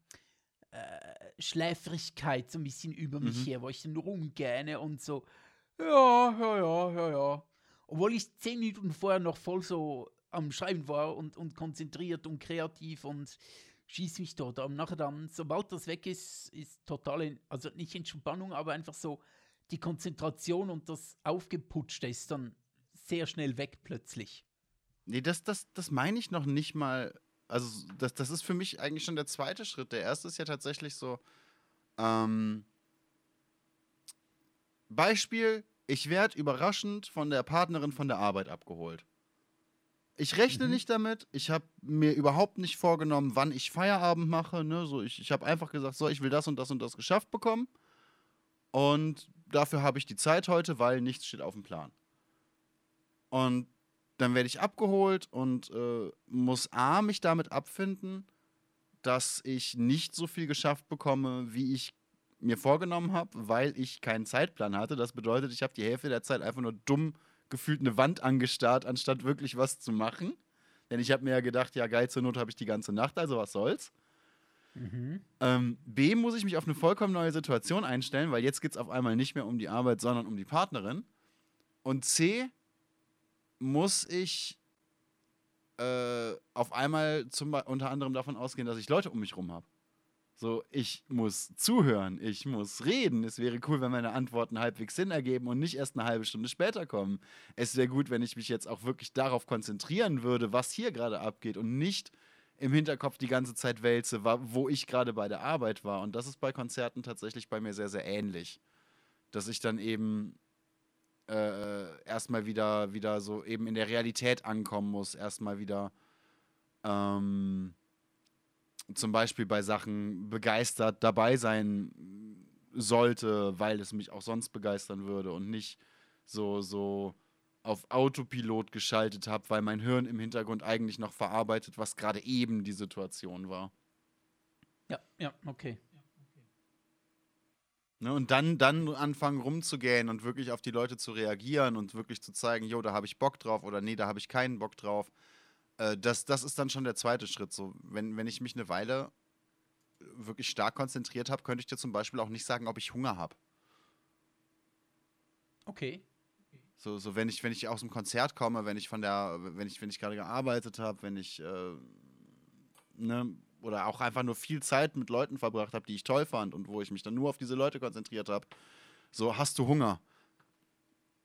äh, Schläfrigkeit so ein bisschen über mich Mhm. her, wo ich dann rumgähne und so, ja, ja, ja, ja, ja. Obwohl ich zehn Minuten vorher noch voll so am Schreiben war und, und konzentriert und kreativ und schieß mich dort. Aber nachher dann, sobald das weg ist, ist totale, also nicht Entspannung, aber einfach so die Konzentration und das Aufgeputschte ist dann sehr schnell weg plötzlich. Nee, das, das, das meine ich noch nicht mal. Also, das, das ist für mich eigentlich schon der zweite Schritt. Der erste ist ja tatsächlich so, ähm, Beispiel, ich werde überraschend von der Partnerin von der Arbeit abgeholt. Ich rechne Mhm. nicht damit. Ich habe mir überhaupt nicht vorgenommen, wann ich Feierabend mache. Ne? So, ich ich habe einfach gesagt, so, ich will das und das und das geschafft bekommen. Und dafür habe ich die Zeit heute, weil nichts steht auf dem Plan. Und dann werde ich abgeholt und äh, muss A, mich damit abfinden, dass ich nicht so viel geschafft bekomme, wie ich mir vorgenommen habe, weil ich keinen Zeitplan hatte. Das bedeutet, ich habe die Hälfte der Zeit einfach nur dumm gefühlt eine Wand angestarrt, anstatt wirklich was zu machen. Denn ich habe mir ja gedacht, ja geil, zur Not habe ich die ganze Nacht, also was soll's. Ähm, B, muss ich mich auf eine vollkommen neue Situation einstellen, weil jetzt geht es auf einmal nicht mehr um die Arbeit, sondern um die Partnerin. Und C, muss ich äh, auf einmal zum, unter anderem davon ausgehen, dass ich Leute um mich rum habe. So, ich muss zuhören, ich muss reden. Es wäre cool, wenn meine Antworten halbwegs Sinn ergeben und nicht erst eine halbe Stunde später kommen. Es wäre gut, wenn ich mich jetzt auch wirklich darauf konzentrieren würde, was hier gerade abgeht und nicht im Hinterkopf die ganze Zeit wälze, wo ich gerade bei der Arbeit war. Und das ist bei Konzerten tatsächlich bei mir sehr, sehr ähnlich. Dass ich dann eben äh, erstmal wieder, wieder so eben in der Realität ankommen muss, erstmal wieder ähm, zum Beispiel bei Sachen begeistert dabei sein sollte, weil es mich auch sonst begeistern würde und nicht so, so auf Autopilot geschaltet habe, weil mein Hirn im Hintergrund eigentlich noch verarbeitet, was gerade eben die Situation war. Ja, ja, okay. Ne, und dann, dann anfangen rumzugehen und wirklich auf die Leute zu reagieren und wirklich zu zeigen, jo, da habe ich Bock drauf oder nee, da habe ich keinen Bock drauf. Äh, das, das ist dann schon der zweite Schritt. So, wenn, wenn ich mich eine Weile wirklich stark konzentriert habe, könnte ich dir zum Beispiel auch nicht sagen, ob ich Hunger habe. Okay. So, so wenn ich, wenn ich aus dem Konzert komme, wenn ich von der, wenn ich, wenn ich gerade gearbeitet habe, wenn ich, äh, ne, oder auch einfach nur viel Zeit mit Leuten verbracht habe, die ich toll fand und wo ich mich dann nur auf diese Leute konzentriert habe. So, hast du Hunger?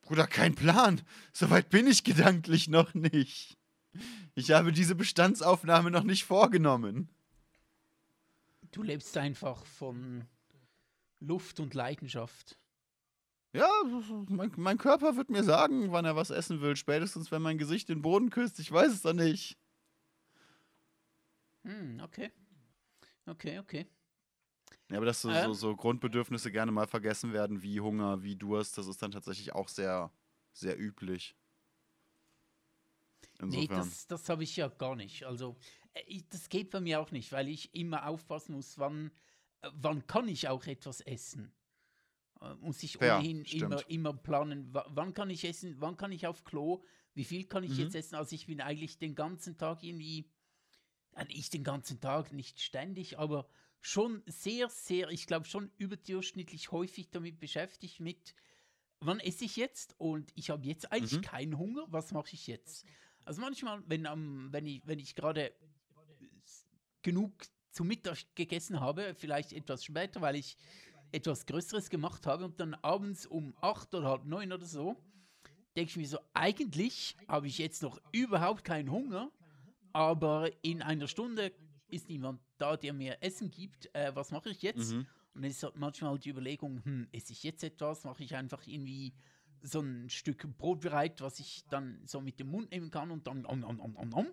Bruder, kein Plan. Soweit bin ich gedanklich noch nicht. Ich habe diese Bestandsaufnahme noch nicht vorgenommen. Du lebst einfach von Luft und Leidenschaft. Ja, mein, mein, Körper wird mir sagen, wann er was essen will. Spätestens, wenn mein Gesicht den Boden küsst. Ich weiß es doch nicht. Hm, okay. Okay, okay. Ja, aber dass so, ähm. so, so, Grundbedürfnisse gerne mal vergessen werden, wie Hunger, wie Durst, das ist dann tatsächlich auch sehr, sehr üblich. Insofern. Nee, das, das habe ich ja gar nicht. Also, äh, das geht bei mir auch nicht, weil ich immer aufpassen muss, wann, äh, wann kann ich auch etwas essen. Äh, muss ich ja, ohnehin immer, immer planen, wann kann ich essen, wann kann ich auf Klo, wie viel kann ich mhm. jetzt essen. Also ich bin eigentlich den ganzen Tag irgendwie ich den ganzen Tag, nicht ständig, aber schon sehr, sehr, ich glaube schon überdurchschnittlich häufig damit beschäftigt mit, wann esse ich jetzt und ich habe jetzt eigentlich mhm. keinen Hunger, was mache ich jetzt? Also manchmal, wenn, um, wenn ich, wenn ich gerade genug zum Mittag gegessen habe, vielleicht etwas später, weil ich etwas Größeres gemacht habe und dann abends um acht oder halb neun oder so, denke ich mir so, eigentlich habe ich jetzt noch überhaupt keinen Hunger, aber in einer Stunde ist niemand da, der mir Essen gibt. Äh, was mache ich jetzt? Mhm. Und es ist halt manchmal die Überlegung, hm, esse ich jetzt etwas? Mache ich einfach irgendwie so ein Stück Brot bereit, was ich dann so mit dem Mund nehmen kann und dann om, om, om, om, om.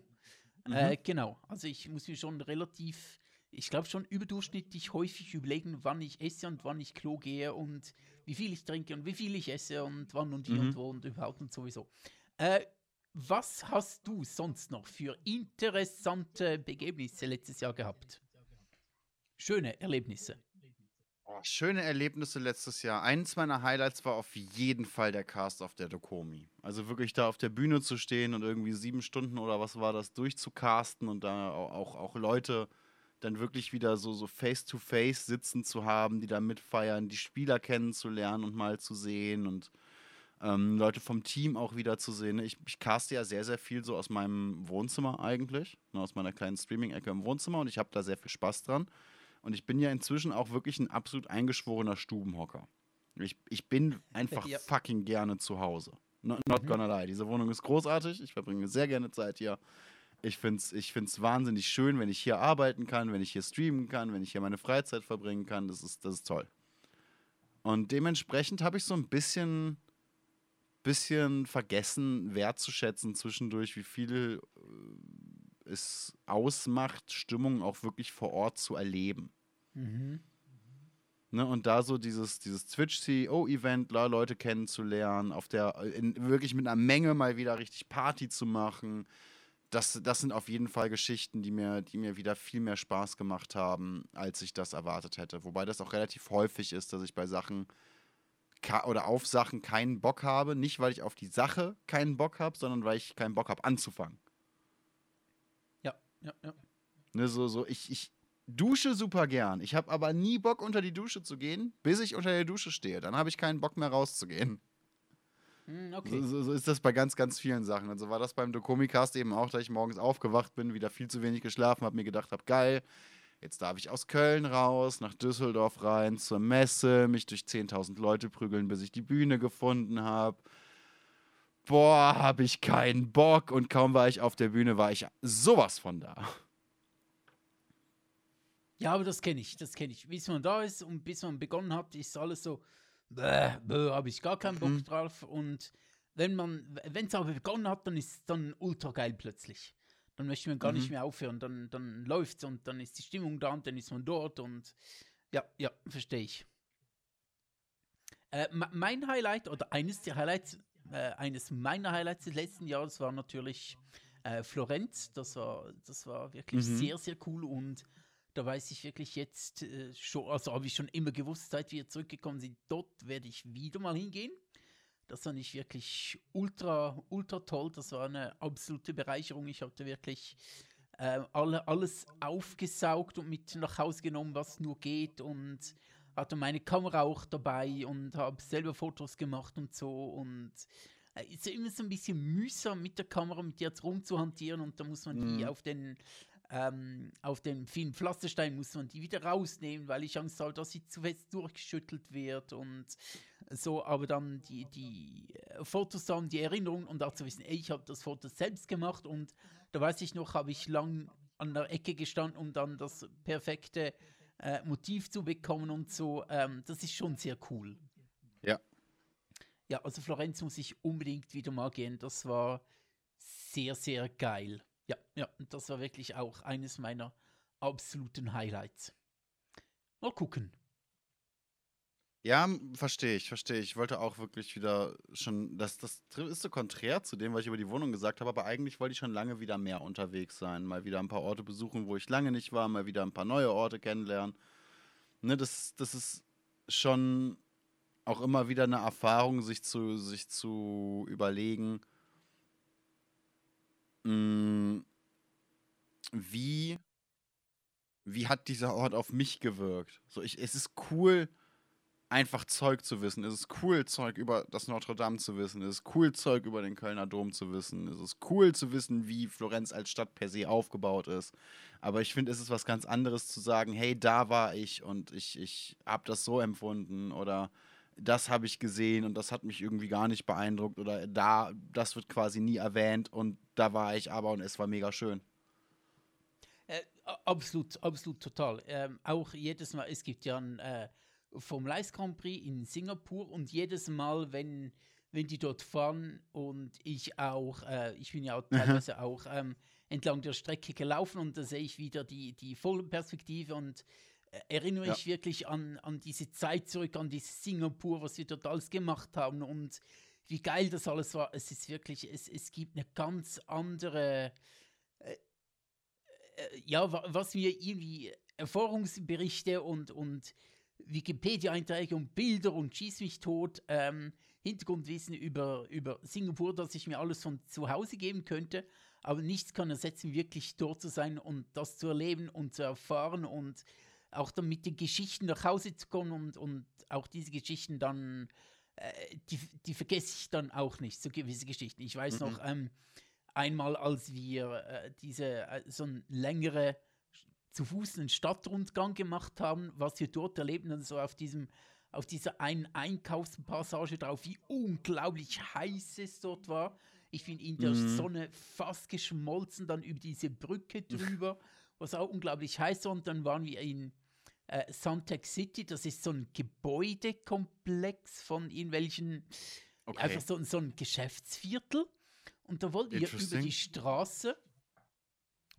Mhm. Äh, genau, also ich muss mir schon relativ, ich glaube schon überdurchschnittlich häufig überlegen, wann ich esse und wann ich Klo gehe und wie viel ich trinke und wie viel ich esse und wann und wie mhm. und wo und überhaupt und sowieso. Äh, was hast du sonst noch für interessante Begebnisse letztes Jahr gehabt? Schöne Erlebnisse. Oh, schöne Erlebnisse letztes Jahr. Eins meiner Highlights war auf jeden Fall der Cast auf der Dokomi. Also wirklich da auf der Bühne zu stehen und irgendwie sieben Stunden oder was war das durchzucasten und da auch, auch, Leute dann wirklich wieder so, so face-to-face -face sitzen zu haben, die da mitfeiern, die Spieler kennenzulernen und mal zu sehen und ähm, Leute vom Team auch wieder zu sehen. Ich, ich caste ja sehr, sehr viel so aus meinem Wohnzimmer eigentlich, ne, aus meiner kleinen Streaming-Ecke im Wohnzimmer und ich habe da sehr viel Spaß dran. Und ich bin ja inzwischen auch wirklich ein absolut eingeschworener Stubenhocker. Ich, ich bin einfach ja. fucking gerne zu Hause. Not, not mhm. gonna lie. Diese Wohnung ist großartig. Ich verbringe sehr gerne Zeit hier. Ich finde es ich find's wahnsinnig schön, wenn ich hier arbeiten kann, wenn ich hier streamen kann, wenn ich hier meine Freizeit verbringen kann. Das ist, das ist toll. Und dementsprechend habe ich so ein bisschen bisschen vergessen wertzuschätzen zwischendurch, wie viel äh, es ausmacht, Stimmung auch wirklich vor Ort zu erleben. Mhm. Ne, und da so dieses, dieses Twitch-CEO-Event, Leute kennenzulernen, auf der, in, wirklich mit einer Menge mal wieder richtig Party zu machen, das, das sind auf jeden Fall Geschichten, die mir, die mir wieder viel mehr Spaß gemacht haben, als ich das erwartet hätte. Wobei das auch relativ häufig ist, dass ich bei Sachen oder auf Sachen keinen Bock habe. Nicht, weil ich auf die Sache keinen Bock habe, sondern weil ich keinen Bock habe, anzufangen. Ja, ja. Ne, so, so, ich, ich dusche super gern. Ich habe aber nie Bock, unter die Dusche zu gehen, bis ich unter der Dusche stehe. Dann habe ich keinen Bock mehr rauszugehen. Hm, okay. So, so, ist das bei ganz, ganz vielen Sachen. Und so war das beim Dokomicast eben auch, da ich morgens aufgewacht bin, wieder viel zu wenig geschlafen habe, mir gedacht habe, geil, Jetzt darf ich aus Köln raus, nach Düsseldorf rein, zur Messe, mich durch 10.000 Leute prügeln, bis ich die Bühne gefunden habe. Boah, habe ich keinen Bock. Und kaum war ich auf der Bühne, war ich sowas von da. Ja, aber das kenne ich, das kenne ich. Bis man da ist und bis man begonnen hat, ist alles so, habe ich gar keinen Bock mhm. drauf. Und wenn man, wenn es aber begonnen hat, dann ist es dann ultra geil plötzlich. Dann möchte man gar mhm. nicht mehr aufhören. Dann, dann läuft es und dann ist die Stimmung da und dann ist man dort und ja, ja, verstehe ich. Äh, mein Highlight oder eines der Highlights, äh, eines meiner Highlights des letzten Jahres war natürlich äh, Florenz. Das war, das war wirklich mhm. sehr, sehr cool und da weiß ich wirklich jetzt äh, schon, also habe ich schon immer gewusst, seit wir zurückgekommen sind, dort werde ich wieder mal hingehen. Das fand ich wirklich ultra, ultra toll. Das war eine absolute Bereicherung. Ich hatte wirklich äh, alle, alles aufgesaugt und mit nach Hause genommen, was nur geht. Und hatte meine Kamera auch dabei und habe selber Fotos gemacht und so. Und es äh, ist immer so ein bisschen mühsam mit der Kamera, mit der jetzt rumzuhantieren. Und da muss man mhm. die auf den ähm, auf den vielen Pflastersteinen muss man die wieder rausnehmen, weil ich Angst habe, dass sie zu fest durchgeschüttelt wird und so, aber dann die, die äh, Fotos haben, die Erinnerung und auch zu wissen, ey, ich habe das Foto selbst gemacht und da weiß ich noch, habe ich lang an der Ecke gestanden, um dann das perfekte äh, Motiv zu bekommen und so. Ähm, das ist schon sehr cool. Ja. Ja, also Florenz muss ich unbedingt wieder mal gehen. Das war sehr, sehr geil. Ja, ja, und das war wirklich auch eines meiner absoluten Highlights. Mal gucken. Ja, verstehe ich, verstehe ich. Ich wollte auch wirklich wieder schon, das, das ist so konträr zu dem, was ich über die Wohnung gesagt habe, aber eigentlich wollte ich schon lange wieder mehr unterwegs sein, mal wieder ein paar Orte besuchen, wo ich lange nicht war, mal wieder ein paar neue Orte kennenlernen. Ne, das, das ist schon auch immer wieder eine Erfahrung, sich zu, sich zu überlegen, mh, mm, wie, wie hat dieser Ort auf mich gewirkt? So, ich, es ist cool, einfach Zeug zu wissen. Es ist cool, Zeug über das Notre Dame zu wissen. Es ist cool, Zeug über den Kölner Dom zu wissen. Es ist cool zu wissen, wie Florenz als Stadt per se aufgebaut ist. Aber ich finde, es ist was ganz anderes zu sagen, hey, da war ich und ich, ich habe das so empfunden oder das habe ich gesehen und das hat mich irgendwie gar nicht beeindruckt oder da, das wird quasi nie erwähnt und da war ich aber und es war mega schön. Äh, absolut, absolut, total. Ähm, auch jedes Mal, es gibt ja ein äh, Formel 1 Grand Prix in Singapur und jedes Mal, wenn, wenn die dort fahren und ich auch, äh, ich bin ja teilweise auch ähm, entlang der Strecke gelaufen und da sehe ich wieder die, die Vollperspektive und erinnere ja. ich wirklich an, an diese Zeit zurück, an dieses Singapur, was wir dort alles gemacht haben und wie geil das alles war. Es ist wirklich, es, es gibt eine ganz andere, äh, äh, ja, was wir irgendwie Erfahrungsberichte und, und Wikipedia-Einträge und Bilder und Schieß mich tot, ähm, Hintergrundwissen über, über Singapur, dass ich mir alles von zu Hause geben könnte. Aber nichts kann ersetzen, wirklich dort zu sein und das zu erleben und zu erfahren und auch dann mit den Geschichten nach Hause zu kommen und, und auch diese Geschichten dann, äh, die, die vergesse ich dann auch nicht, so gewisse Geschichten. Ich weiß mhm. noch, ähm, einmal, als wir äh, diese, äh, so ein längere zu Fuß einen Stadtrundgang gemacht haben, was wir dort erleben, und so auf diesem auf dieser einen Einkaufspassage drauf, wie unglaublich heiß es dort war. Ich bin in der mhm. Sonne fast geschmolzen, dann über diese Brücke drüber, was auch unglaublich heiß war. Und dann waren wir in äh, Suntec City, das ist so ein Gebäudekomplex von irgendwelchen, okay. einfach so, so ein Geschäftsviertel. Und da wollten wir über die Straße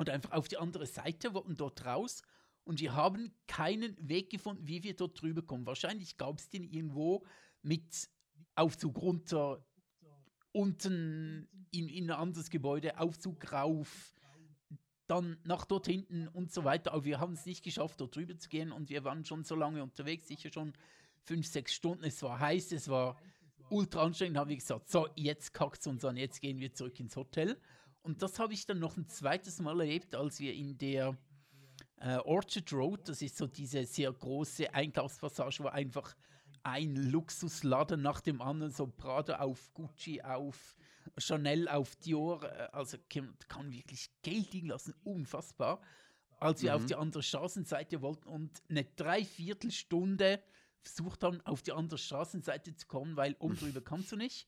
und einfach auf die andere Seite, wollten dort raus. Und wir haben keinen Weg gefunden, wie wir dort drüber kommen. Wahrscheinlich gab es den irgendwo mit Aufzug runter, unten in, in ein anderes Gebäude, Aufzug rauf, dann nach dort hinten und so weiter. Aber wir haben es nicht geschafft, dort drüber zu gehen und wir waren schon so lange unterwegs, sicher schon fünf, sechs Stunden. Es war heiß, es war ultra anstrengend. Haben wir gesagt, so, jetzt kackt es uns an, jetzt gehen wir zurück ins Hotel. Und das habe ich dann noch ein zweites Mal erlebt, als wir in der äh, Orchard Road, das ist so diese sehr große Einkaufspassage, wo einfach ein Luxusladen nach dem anderen, so Prada auf Gucci auf Chanel auf Dior, äh, also kann, kann wirklich Geld liegen lassen, unfassbar. als wir auf Mhm. die andere Straßenseite wollten und eine Dreiviertelstunde versucht haben, auf die andere Straßenseite zu kommen, weil oben drüber kannst du nicht.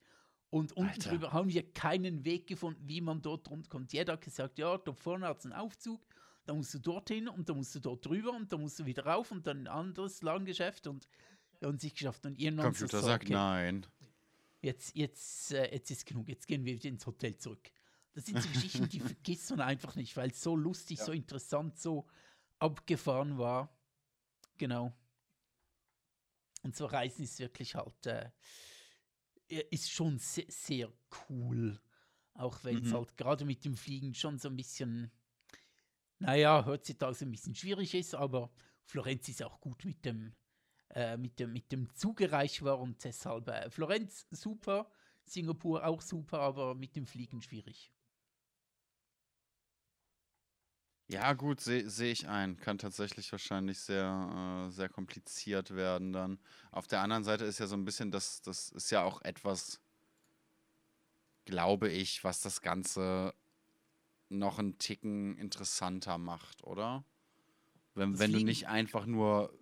Und unten Alter. drüber haben wir keinen Weg gefunden, wie man dort runterkommt. Jeder hat gesagt, ja, da vorne hat es einen Aufzug, da musst du dorthin und dann musst du dort drüber und dann musst du wieder rauf und dann ein anderes Ladengeschäft und wir haben es nicht geschafft. Und irgendwann Computer so, sagt okay, nein. jetzt, jetzt, äh, jetzt ist genug, jetzt gehen wir wieder ins Hotel zurück. Das sind so Geschichten, die vergisst man einfach nicht, weil es so lustig, so interessant, so abgefahren war. Genau. Und so Reisen ist wirklich halt, äh, ist schon sehr, sehr cool. Auch wenn es Mhm. halt gerade mit dem Fliegen schon so ein bisschen, naja, heutzutage ein bisschen schwierig ist, aber Florenz ist auch gut mit dem, äh, mit dem, mit dem Zug erreichbar und deshalb äh, Florenz super, Singapur auch super, aber mit dem Fliegen schwierig. Ja, gut, sehe seh ich ein. Kann tatsächlich wahrscheinlich sehr, äh, sehr kompliziert werden dann. Auf der anderen Seite ist ja so ein bisschen, das, das ist ja auch etwas, glaube ich, was das Ganze noch einen Ticken interessanter macht, oder? Wenn, wenn du nicht einfach nur.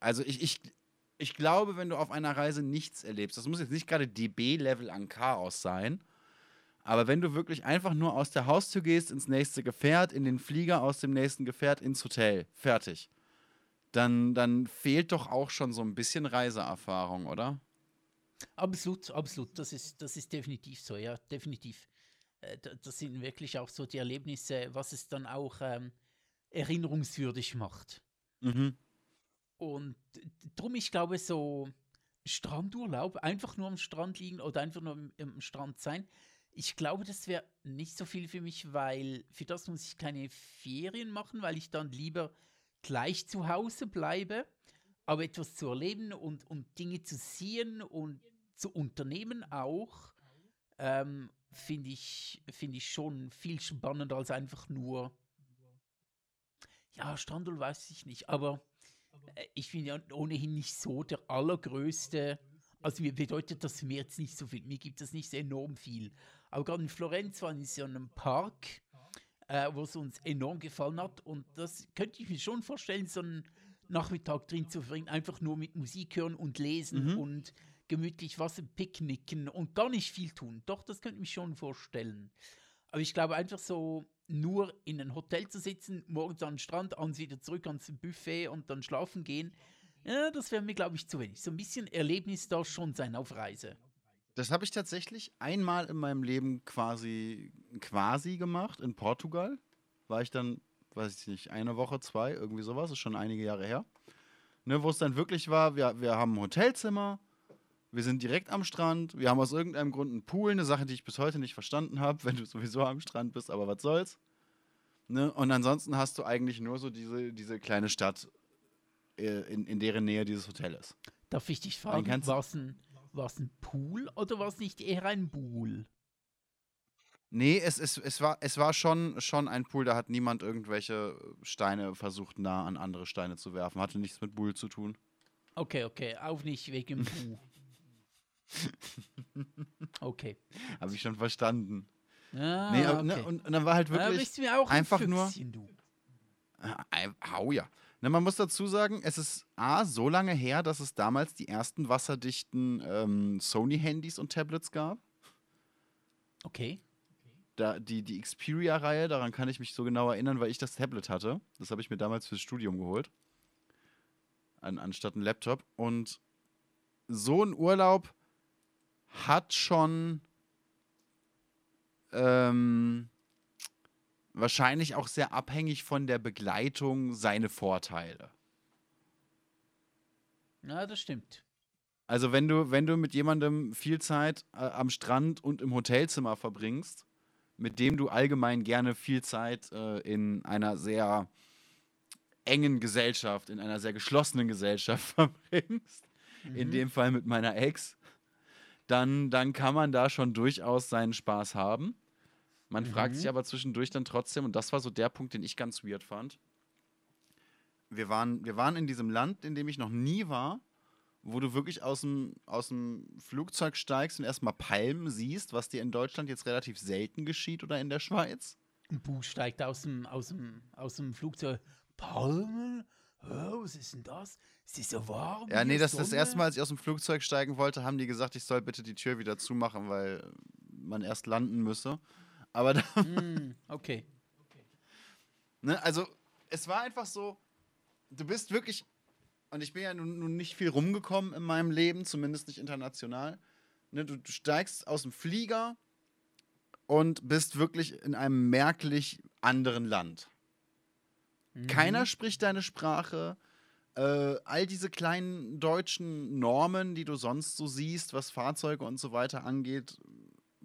Also ich, ich, ich glaube, wenn du auf einer Reise nichts erlebst, das muss jetzt nicht gerade DB-Level an Chaos sein, aber wenn du wirklich einfach nur aus der Haustür gehst, ins nächste Gefährt, in den Flieger, aus dem nächsten Gefährt, ins Hotel, fertig, dann, dann fehlt doch auch schon so ein bisschen Reiseerfahrung, oder? Absolut, absolut. Das ist, das ist definitiv so, ja, definitiv. Äh, da- Das sind wirklich auch so die Erlebnisse, was es dann auch ähm, erinnerungswürdig macht. Mhm. Und drum, ich glaube, so Strandurlaub, einfach nur am Strand liegen oder einfach nur am, am Strand sein, ich glaube, das wäre nicht so viel für mich, weil für das muss ich keine Ferien machen, weil ich dann lieber gleich zu Hause bleibe, aber etwas zu erleben und, und Dinge zu sehen und zu unternehmen auch, ähm, finde ich, finde ich schon viel spannender als einfach nur, ja, Strandurlaub weiß ich nicht, aber äh, ich bin ja ohnehin nicht so der allergrößte. Also mir bedeutet das mir jetzt nicht so viel. Mir gibt es nicht so enorm viel. Aber gerade in Florenz waren wir in einem Park, äh, wo es uns enorm gefallen hat. Und das könnte ich mir schon vorstellen, so einen Nachmittag drin zu verbringen, einfach nur mit Musik hören und lesen Mhm. und gemütlich was picknicken und gar nicht viel tun. Doch, das könnte ich mir schon vorstellen. Aber ich glaube einfach so, nur in ein Hotel zu sitzen, morgens an den Strand, abends wieder zurück ans Buffet und dann schlafen gehen, ja, das wäre mir, glaube ich, zu wenig. So ein bisschen Erlebnis darf schon sein auf Reise. Das habe ich tatsächlich einmal in meinem Leben quasi, quasi gemacht. In Portugal war ich dann, weiß ich nicht, eine Woche, zwei, irgendwie sowas, ist schon einige Jahre her. Ne, wo es dann wirklich war, wir, wir haben ein Hotelzimmer, wir sind direkt am Strand, wir haben aus irgendeinem Grund einen Pool, eine Sache, die ich bis heute nicht verstanden habe, wenn du sowieso am Strand bist, aber was soll's. Ne? Und ansonsten hast du eigentlich nur so diese, diese kleine Stadt, äh, in, in deren Nähe dieses Hotel ist. Darf ich dich fragen, war es ein, war's ein Pool oder war es nicht eher ein Pool? Nee, es, es, es, war, es war schon, schon ein Pool, da hat niemand irgendwelche Steine versucht, nah an andere Steine zu werfen. Hatte nichts mit Bull zu tun. Okay, okay, auch nicht wegen Pool. Okay. Habe ich schon verstanden. Ah, nee, aber, okay. ne, und, und dann war halt Ja, wirklich. du mir auch einfach ein nur- Füchschen, du. Äh, Hau ja. Ne, man muss dazu sagen, es ist A, so lange her, dass es damals die ersten wasserdichten ähm, Sony-Handys und Tablets gab. Okay. Da, die, die Xperia-Reihe, daran kann ich mich so genau erinnern, weil ich das Tablet hatte. Das habe ich mir damals fürs Studium geholt. An, anstatt ein Laptop. Und so ein Urlaub hat schon ähm, wahrscheinlich auch sehr abhängig von der Begleitung seine Vorteile. Ja, das stimmt. Also wenn du, wenn du mit jemandem viel Zeit äh, am Strand und im Hotelzimmer verbringst, mit dem du allgemein gerne viel Zeit äh, in einer sehr engen Gesellschaft, in einer sehr geschlossenen Gesellschaft verbringst, in Mhm. dem Fall mit meiner Ex, dann, dann kann man da schon durchaus seinen Spaß haben. Man fragt Mhm. sich aber zwischendurch dann trotzdem, und das war so der Punkt, den ich ganz weird fand. Wir waren, wir waren in diesem Land, in dem ich noch nie war, wo du wirklich aus dem, aus dem Flugzeug steigst und erstmal Palmen siehst, was dir in Deutschland jetzt relativ selten geschieht oder in der Schweiz. Ein Bu steigt aus dem, aus dem, aus dem Flugzeug. Palmen? Oh, was ist denn das? Ist so warm. Ja, nee, das, das Sonne. erste Mal, als ich aus dem Flugzeug steigen wollte, haben die gesagt, ich soll bitte die Tür wieder zumachen, weil man erst landen müsse. Aber da, Hm, okay. ne, also es war einfach so, du bist wirklich, und ich bin ja nun, nun nicht viel rumgekommen in meinem Leben, zumindest nicht international. Ne, du, du steigst aus dem Flieger und bist wirklich in einem merklich anderen Land. Mhm. Keiner spricht deine Sprache. Äh, all diese kleinen deutschen Normen, die du sonst so siehst, was Fahrzeuge und so weiter angeht,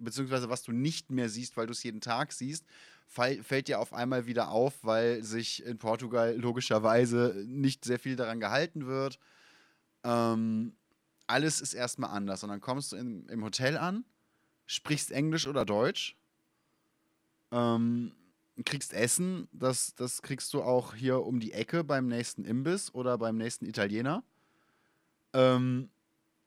beziehungsweise was du nicht mehr siehst, weil du es jeden Tag siehst, fall, fällt dir auf einmal wieder auf, weil sich in Portugal logischerweise nicht sehr viel daran gehalten wird. Ähm, alles ist erstmal anders. Und dann kommst du in, im Hotel an, sprichst Englisch oder Deutsch, ähm, kriegst Essen, das, das kriegst du auch hier um die Ecke beim nächsten Imbiss oder beim nächsten Italiener. Ähm,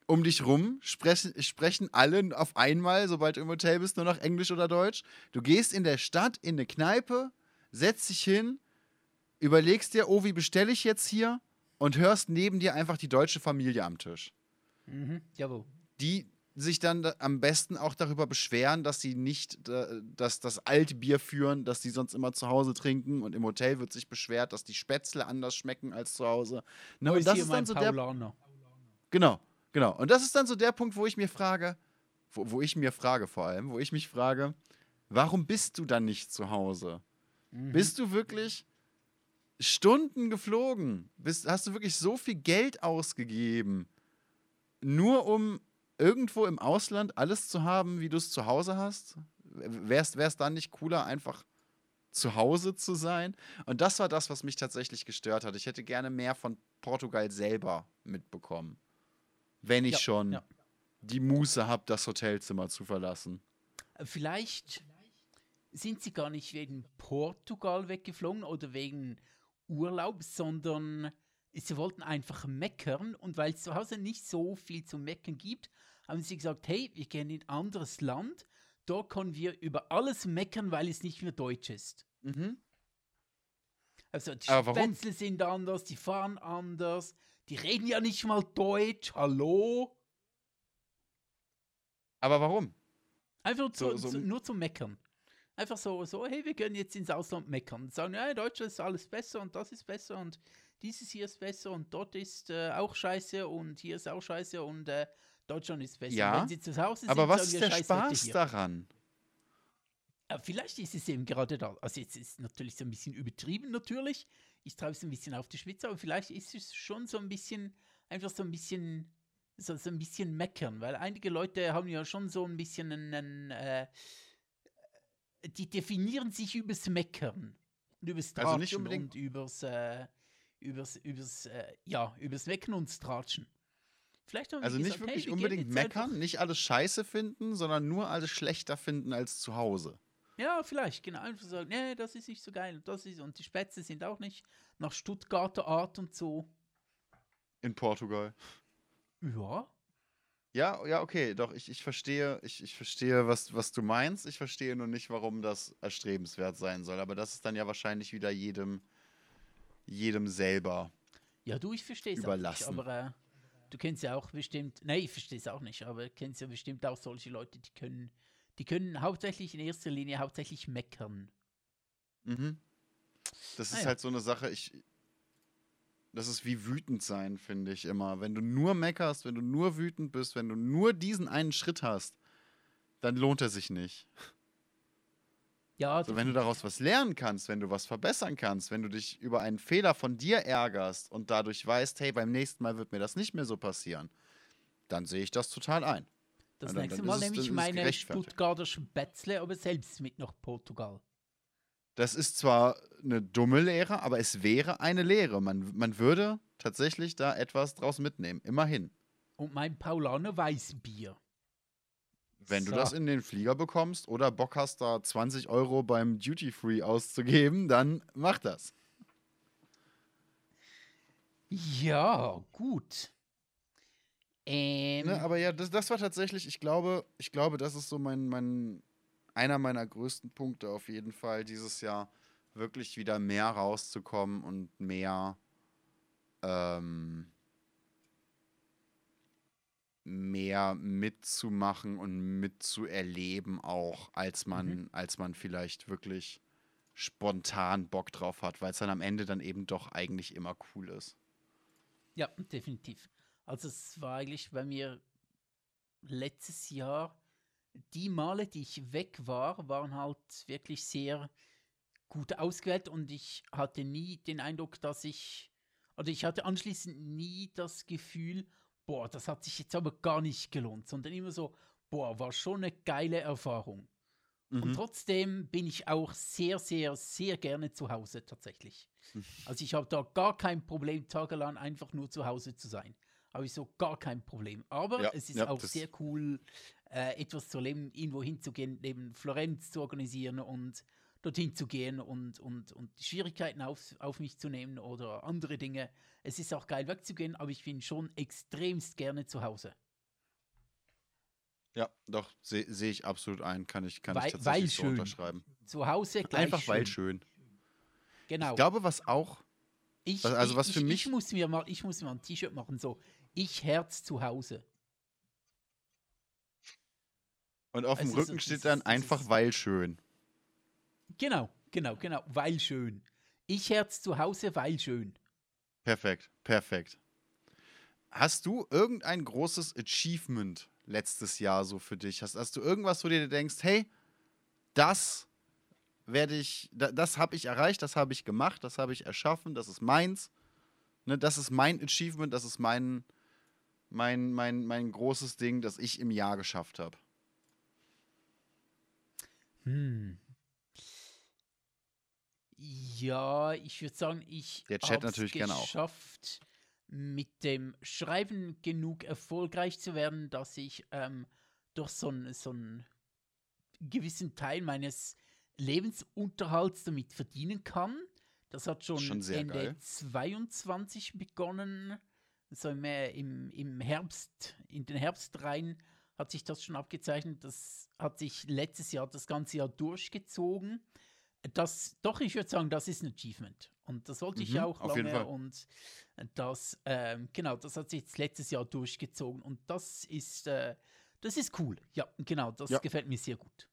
um dich rum sprechen, sprechen alle auf einmal, sobald du im Hotel bist, nur noch Englisch oder Deutsch. Du gehst in der Stadt in eine Kneipe, setzt dich hin, überlegst dir, oh, wie bestelle ich jetzt hier? Und hörst neben dir einfach die deutsche Familie am Tisch Mhm. Jawohl. die sich dann da am besten auch darüber beschweren, dass sie nicht dass das Altbier führen, das sie sonst immer zu Hause trinken und im Hotel wird sich beschwert, dass die Spätzle anders schmecken als zu Hause. Ne, und das hier ist mein dann so der Paulaner? genau, genau. Und das ist dann so der Punkt, wo ich mir frage, wo, wo ich mir frage vor allem, wo ich mich frage, warum bist du dann nicht zu Hause? Mhm. Bist du wirklich Stunden geflogen? Bist, hast du wirklich so viel Geld ausgegeben, nur um irgendwo im Ausland alles zu haben, wie du es zu Hause hast? Wäre es dann nicht cooler, einfach zu Hause zu sein? Und das war das, was mich tatsächlich gestört hat. Ich hätte gerne mehr von Portugal selber mitbekommen. Wenn ich Ja, schon ja. die Muße habe, das Hotelzimmer zu verlassen. Vielleicht sind sie gar nicht wegen Portugal weggeflogen oder wegen Urlaub, sondern sie wollten einfach meckern und weil es zu Hause nicht so viel zu meckern gibt, haben sie gesagt, hey, wir gehen in ein anderes Land, dort können wir über alles meckern, weil es nicht mehr deutsch ist. Mhm. Also die? Spätzle sind anders, die fahren anders, die reden ja nicht mal Deutsch, hallo? Aber warum? Einfach zu, So- so- nur zum Meckern. Einfach so, so, hey, wir können jetzt ins Ausland meckern. Sagen, ja, in Deutschland ist alles besser und das ist besser und dieses hier ist besser und dort ist äh, auch scheiße und hier ist auch scheiße und äh, Deutschland ist besser. Ja, Wenn sie zu Hause sind, Aber was ist der Spaß daran? Ja, vielleicht ist es eben gerade da. Also jetzt ist es natürlich so ein bisschen übertrieben natürlich. Ich treibe es ein bisschen auf die Spitze, aber vielleicht ist es schon so ein bisschen, einfach so ein bisschen, so, so ein bisschen meckern, weil einige Leute haben ja schon so ein bisschen einen, äh, die definieren sich übers Meckern. Und übers Tratschen Also nicht unbedingt- und übers, äh, übers, übers, äh, ja, übers Meckern und Tratschen. Vielleicht haben Also nicht gesagt, hey, wirklich wir gehen unbedingt meckern, nicht alles scheiße finden, sondern nur alles schlechter finden als zu Hause. Ja, vielleicht, genau. Einfach sagen, nee, das ist nicht so geil. Und, das ist, und die Spätzle sind auch nicht nach Stuttgarter Art und so. In Portugal. Ja. Ja, ja, okay, doch, ich, ich verstehe, ich, ich verstehe, was, was du meinst. Ich verstehe nur nicht, warum das erstrebenswert sein soll. Aber das ist dann ja wahrscheinlich wieder jedem, jedem selber. Ja, du, ich verstehe es auch nicht. Aber äh, du kennst ja auch bestimmt, nee, ich verstehe es auch nicht, aber du kennst ja bestimmt auch solche Leute, die können, die können hauptsächlich in erster Linie hauptsächlich meckern. Mhm. Das Ah ist ja. halt so eine Sache, ich. Das ist wie wütend sein, finde ich immer. Wenn du nur meckerst, wenn du nur wütend bist, wenn du nur diesen einen Schritt hast, dann lohnt er sich nicht. Ja, So, wenn du daraus was lernen kannst, wenn du was verbessern kannst, wenn du dich über einen Fehler von dir ärgerst und dadurch weißt, hey, beim nächsten Mal wird mir das nicht mehr so passieren, dann sehe ich das total ein. Das Ja, dann- nächste dann Mal nehme ich meine. Stuttgarter Spätzle, aber selbst mit nach Portugal. Das ist zwar eine dumme Lehre, aber es wäre eine Lehre. Man, man würde tatsächlich da etwas draus mitnehmen. Immerhin. Und mein Paulaner Weißbier. Wenn du So. das in den Flieger bekommst oder Bock hast, da 20 Euro beim Duty Free auszugeben, dann mach das. Ja, gut. Ähm, Ne, aber ja, das, das war tatsächlich, ich glaube, ich glaube, das ist so mein, mein einer meiner größten Punkte auf jeden Fall dieses Jahr, wirklich wieder mehr rauszukommen und mehr ähm, mehr mitzumachen und mitzuerleben auch, als man, mhm. als man vielleicht wirklich spontan Bock drauf hat, weil es dann am Ende dann eben doch eigentlich immer cool ist. Ja, definitiv. Also es war eigentlich bei mir letztes Jahr, die Male, die ich weg war, waren halt wirklich sehr gut ausgewählt und ich hatte nie den Eindruck, dass ich, oder ich hatte anschließend nie das Gefühl, boah, das hat sich jetzt aber gar nicht gelohnt, sondern immer so, boah, war schon eine geile Erfahrung. Mhm. Und trotzdem bin ich auch sehr, sehr, sehr gerne zu Hause tatsächlich. Also ich habe da gar kein Problem, tagelang einfach nur zu Hause zu sein. Habe ich so gar kein Problem. Aber ja, es ist ja, auch sehr cool, äh, etwas zu erleben, irgendwo hinzugehen, neben Florenz zu organisieren und dorthin zu gehen und, und, und Schwierigkeiten auf, auf mich zu nehmen oder andere Dinge. Es ist auch geil wegzugehen, aber ich bin schon extremst gerne zu Hause. Ja, doch, sehe seh ich absolut ein. Kann ich, kann weil, ich tatsächlich so unterschreiben. Zu Hause gleich Einfach schön. weil schön. Genau. Ich glaube, was auch. Ich, also was ich, für mich. Ich muss mir mal, ich muss mir ein T-Shirt machen, so ich Herz zu Hause. Und auf dem also Rücken so, steht dann einfach weil schön. Genau, genau, genau, weil schön. Ich Herz zu Hause, weil schön. Perfekt, perfekt. Hast du irgendein großes Achievement letztes Jahr so für dich? Hast, hast du irgendwas, wo du dir denkst, hey, das werde ich, das habe ich erreicht, das habe ich gemacht, das habe ich erschaffen, das ist meins. Ne, das ist mein Achievement, das ist mein, mein, mein, mein großes Ding, das ich im Jahr geschafft habe. Hm. Ja, ich würde sagen, ich habe es geschafft, mit dem Schreiben genug erfolgreich zu werden, dass ich ähm, durch so einen so gewissen Teil meines Lebensunterhalts damit verdienen kann. Das hat schon, schon Ende geil. 22 begonnen. So im, im, im Herbst, in den Herbst rein hat sich das schon abgezeichnet. Das hat sich letztes Jahr, das ganze Jahr durchgezogen. Das, doch, ich würde sagen, das ist ein Achievement. Und das wollte mhm, ich auch lange. Und das, ähm, genau, das hat sich jetzt letztes Jahr durchgezogen. Und das ist, äh, das ist cool. Ja, genau, das ja. gefällt mir sehr gut.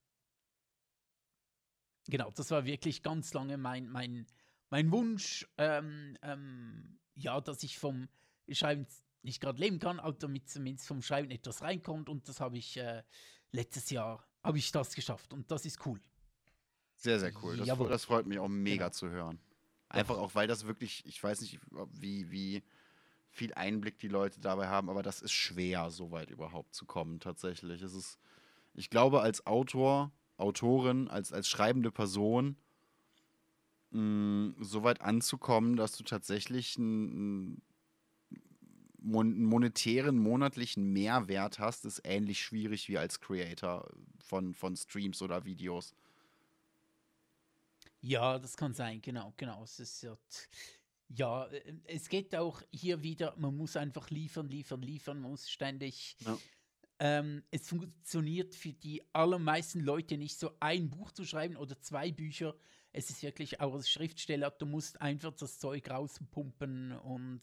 Genau, das war wirklich ganz lange mein, mein, mein Wunsch, ähm, ähm, ja, dass ich vom Schreiben nicht gerade leben kann, aber damit zumindest vom Schreiben etwas reinkommt. Und das habe ich äh, letztes Jahr, habe ich das geschafft. Und das ist cool. Sehr, sehr cool. Das, das freut mich auch mega genau. zu hören. Einfach auch, weil das wirklich, ich weiß nicht, wie, wie viel Einblick die Leute dabei haben, aber das ist schwer, so weit überhaupt zu kommen, tatsächlich. Es ist, ich glaube, als Autor, Autorin, als, als schreibende Person, mh, so weit anzukommen, dass du tatsächlich einen, einen monetären monatlichen Mehrwert hast, ist ähnlich schwierig wie als Creator von, von Streams oder Videos. Ja, das kann sein, genau, genau. Es ist ja, ja, äh, es geht auch hier wieder, man muss einfach liefern, liefern, liefern, man muss ständig. Ja. Ähm, es funktioniert für die allermeisten Leute nicht so ein Buch zu schreiben oder zwei Bücher. Es ist wirklich auch als Schriftsteller, du musst einfach das Zeug rauspumpen und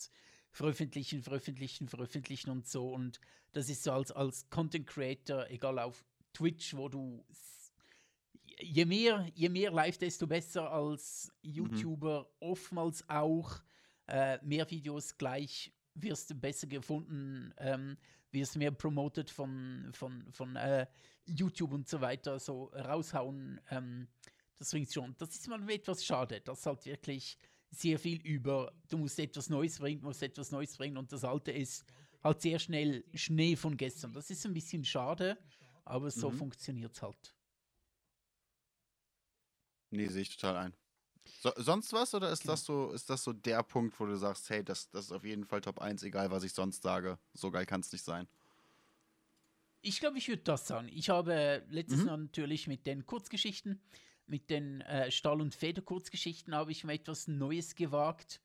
veröffentlichen, veröffentlichen, veröffentlichen und so. Und das ist so als, als Content Creator, egal auf Twitch, wo du je mehr, je mehr live, desto besser als YouTuber. Mhm. Oftmals auch äh, mehr Videos gleich wirst du besser gefunden, ähm, wirst mehr promoted von, von, von äh, YouTube und so weiter, so raushauen. Ähm, das bringt schon. Das ist mal etwas schade, dass halt wirklich sehr viel über, du musst etwas Neues bringen, musst etwas Neues bringen und das Alte ist halt sehr schnell Schnee von gestern. Das ist ein bisschen schade, aber so mhm. funktioniert es halt. Nee, sehe ich total ein. So, sonst was oder ist, genau. das so, ist das so der Punkt, wo du sagst, hey, das, das ist auf jeden Fall Top 1, egal was ich sonst sage. So geil kann es nicht sein. Ich glaube, ich würde das sagen. Ich habe letztes mhm. Jahr natürlich mit den Kurzgeschichten, mit den äh, Stahl- und Feder-Kurzgeschichten, habe ich mir etwas Neues gewagt.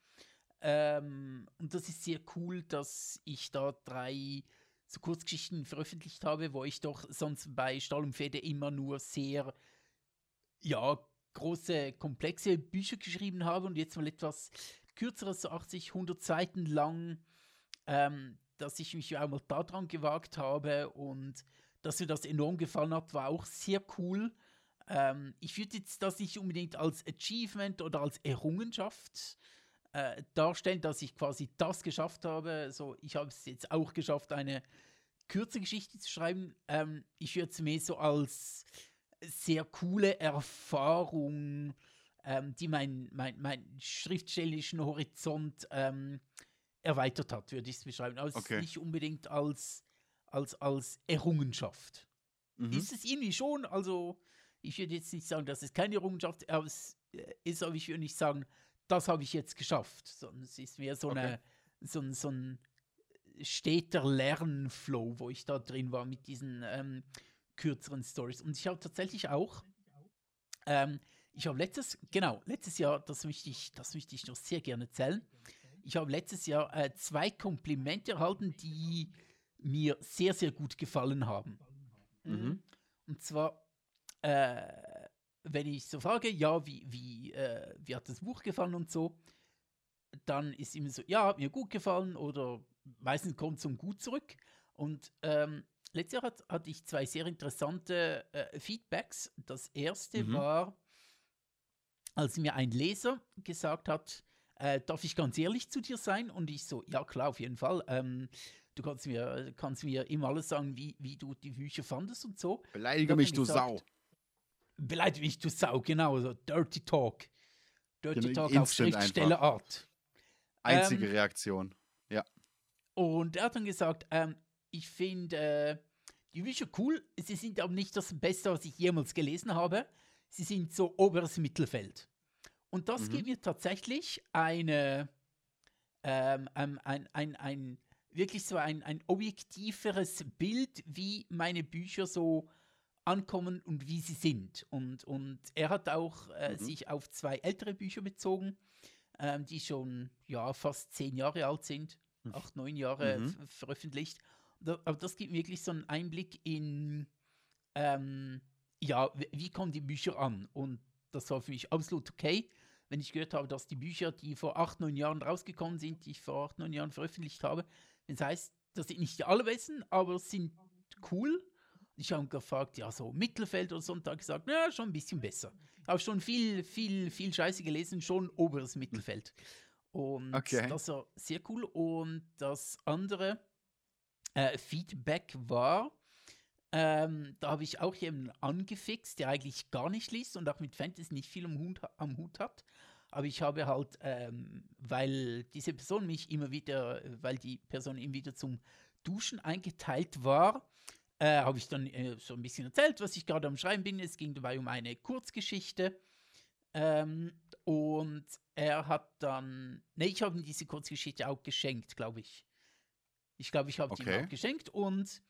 Ähm, und das ist sehr cool, dass ich da drei so Kurzgeschichten veröffentlicht habe, wo ich doch sonst bei Stahl und Feder immer nur sehr, ja, große, komplexe Bücher geschrieben habe und jetzt mal etwas kürzeres, so 80, 100 Seiten lang, ähm, dass ich mich auch mal daran gewagt habe und dass mir das enorm gefallen hat, war auch sehr cool. Ähm, ich würde jetzt das nicht unbedingt als Achievement oder als Errungenschaft äh, darstellen, dass ich quasi das geschafft habe. So, ich habe es jetzt auch geschafft, eine kürze Geschichte zu schreiben. Ähm, ich würde es mehr so als sehr coole Erfahrung, ähm, die meinen mein, mein schriftstellerischen Horizont ähm, erweitert hat, würde ich es beschreiben. Aber okay. nicht unbedingt als, als, als Errungenschaft. Mhm. Ist es irgendwie schon, also ich würde jetzt nicht sagen, dass es keine Errungenschaft äh, ist, aber ich würde nicht sagen, das habe ich jetzt geschafft, sondern es ist mehr so, okay. eine, so, so ein steter Lernflow, wo ich da drin war mit diesen ähm, kürzeren Stories. Und ich habe tatsächlich auch, ähm, ich habe letztes, genau, letztes Jahr, das möchte ich, das möchte ich noch sehr gerne erzählen. Ich habe letztes Jahr äh, zwei Komplimente erhalten, die mir sehr, sehr gut gefallen haben. Mhm. Und zwar, äh, wenn ich so frage, ja, wie, wie, äh, wie hat das Buch gefallen und so, dann ist ihm so, ja, hat mir gut gefallen oder meistens kommt es um gut zurück. Und ähm, letztes Jahr hat, hatte ich zwei sehr interessante äh, Feedbacks. Das erste mhm. war, als mir ein Leser gesagt hat, äh, darf ich ganz ehrlich zu dir sein? Und ich so, ja klar, auf jeden Fall. Ähm, du kannst mir, kannst mir immer alles sagen, wie, wie du die Bücher fandest und so. Beleidige mich, du Sau. Beleidige mich, du Sau, genau, so Dirty Talk. Dirty Talk auf Schriftstellerart. Einzige ähm, Reaktion, ja. Und er hat dann gesagt, ähm, ich finde äh, die Bücher cool, sie sind aber nicht das Beste, was ich jemals gelesen habe. Sie sind so oberes Mittelfeld. Und das mhm. gibt mir tatsächlich eine, ähm, ein, ein, ein, ein, wirklich so ein, ein objektiveres Bild, wie meine Bücher so ankommen und wie sie sind. Und, und er hat auch äh, mhm. sich auf zwei ältere Bücher bezogen, ähm, die schon ja, fast zehn Jahre alt sind, hm. acht, neun Jahre mhm. veröffentlicht. Aber das gibt wirklich so einen Einblick in, ähm, ja, wie kommen die Bücher an? Und das war für mich absolut okay, wenn ich gehört habe, dass die Bücher, die vor acht, neun Jahren rausgekommen sind, die ich vor acht, neun Jahren veröffentlicht habe, das heißt, das sind nicht die allerbesten, aber sind cool ich habe gefragt, ja, so Mittelfeld oder so, und da gesagt, ja, schon ein bisschen besser. Ich habe schon viel, viel, viel Scheiße gelesen, schon oberes Mittelfeld. Und okay. das war sehr cool. Und das andere äh, Feedback war, ähm, da habe ich auch jemanden angefixt, der eigentlich gar nicht liest und auch mit Fantasy nicht viel am Hut, am Hut hat. Aber ich habe halt, ähm, weil diese Person mich immer wieder, weil die Person immer wieder zum Duschen eingeteilt war, äh, habe ich dann äh, so ein bisschen erzählt, was ich gerade am Schreiben bin. Es ging dabei um eine Kurzgeschichte. Ähm, und er hat dann, ne, ich habe ihm diese Kurzgeschichte auch geschenkt, glaube ich. Ich glaube, ich habe okay. die ihm auch geschenkt und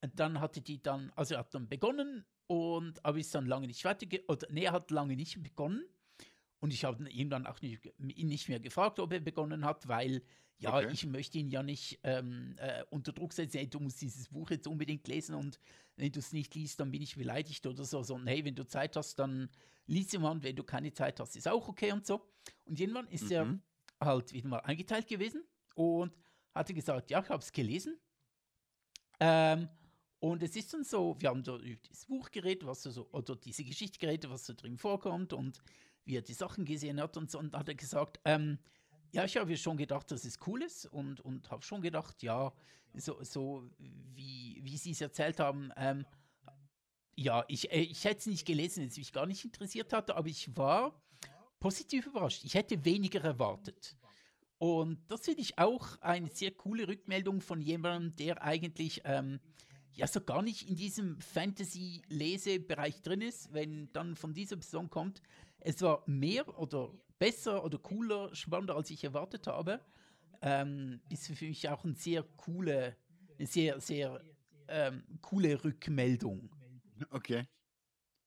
dann hatte die dann, also er hat dann begonnen und aber ist dann lange nicht weiter, oder ne, er hat lange nicht begonnen und ich habe ihn dann auch nicht, ihn nicht mehr gefragt, ob er begonnen hat, weil ja, okay. ich möchte ihn ja nicht ähm, äh, unter Druck setzen, hey, du musst dieses Buch jetzt unbedingt lesen und wenn du es nicht liest, dann bin ich beleidigt oder so, sondern hey, wenn du Zeit hast, dann lies ihn mal und wenn du keine Zeit hast, ist auch okay und so. Und irgendwann ist mhm. er halt wieder mal eingeteilt gewesen und hatte gesagt, ja, ich habe es gelesen. Ähm, und es ist dann so, wir haben da über das Buch geredet, was so, oder diese Geschichte geredet, was so drin vorkommt und wie er die Sachen gesehen hat und so. Und hat er gesagt, ähm, ja, ich habe schon gedacht, dass es cool ist und, und habe schon gedacht, ja, so, so wie, wie Sie es erzählt haben, ähm, ja, ich, äh, ich hätte es nicht gelesen, wenn es mich gar nicht interessiert hatte, aber ich war positiv überrascht. Ich hätte weniger erwartet. Und das finde ich auch eine sehr coole Rückmeldung von jemandem, der eigentlich ähm, ja so gar nicht in diesem Fantasy-Lesebereich drin ist, wenn dann von dieser Person kommt, es war mehr oder besser oder cooler, spannender, als ich erwartet habe. Ähm, ist für mich auch eine sehr coole, eine sehr, sehr ähm, coole Rückmeldung. Okay.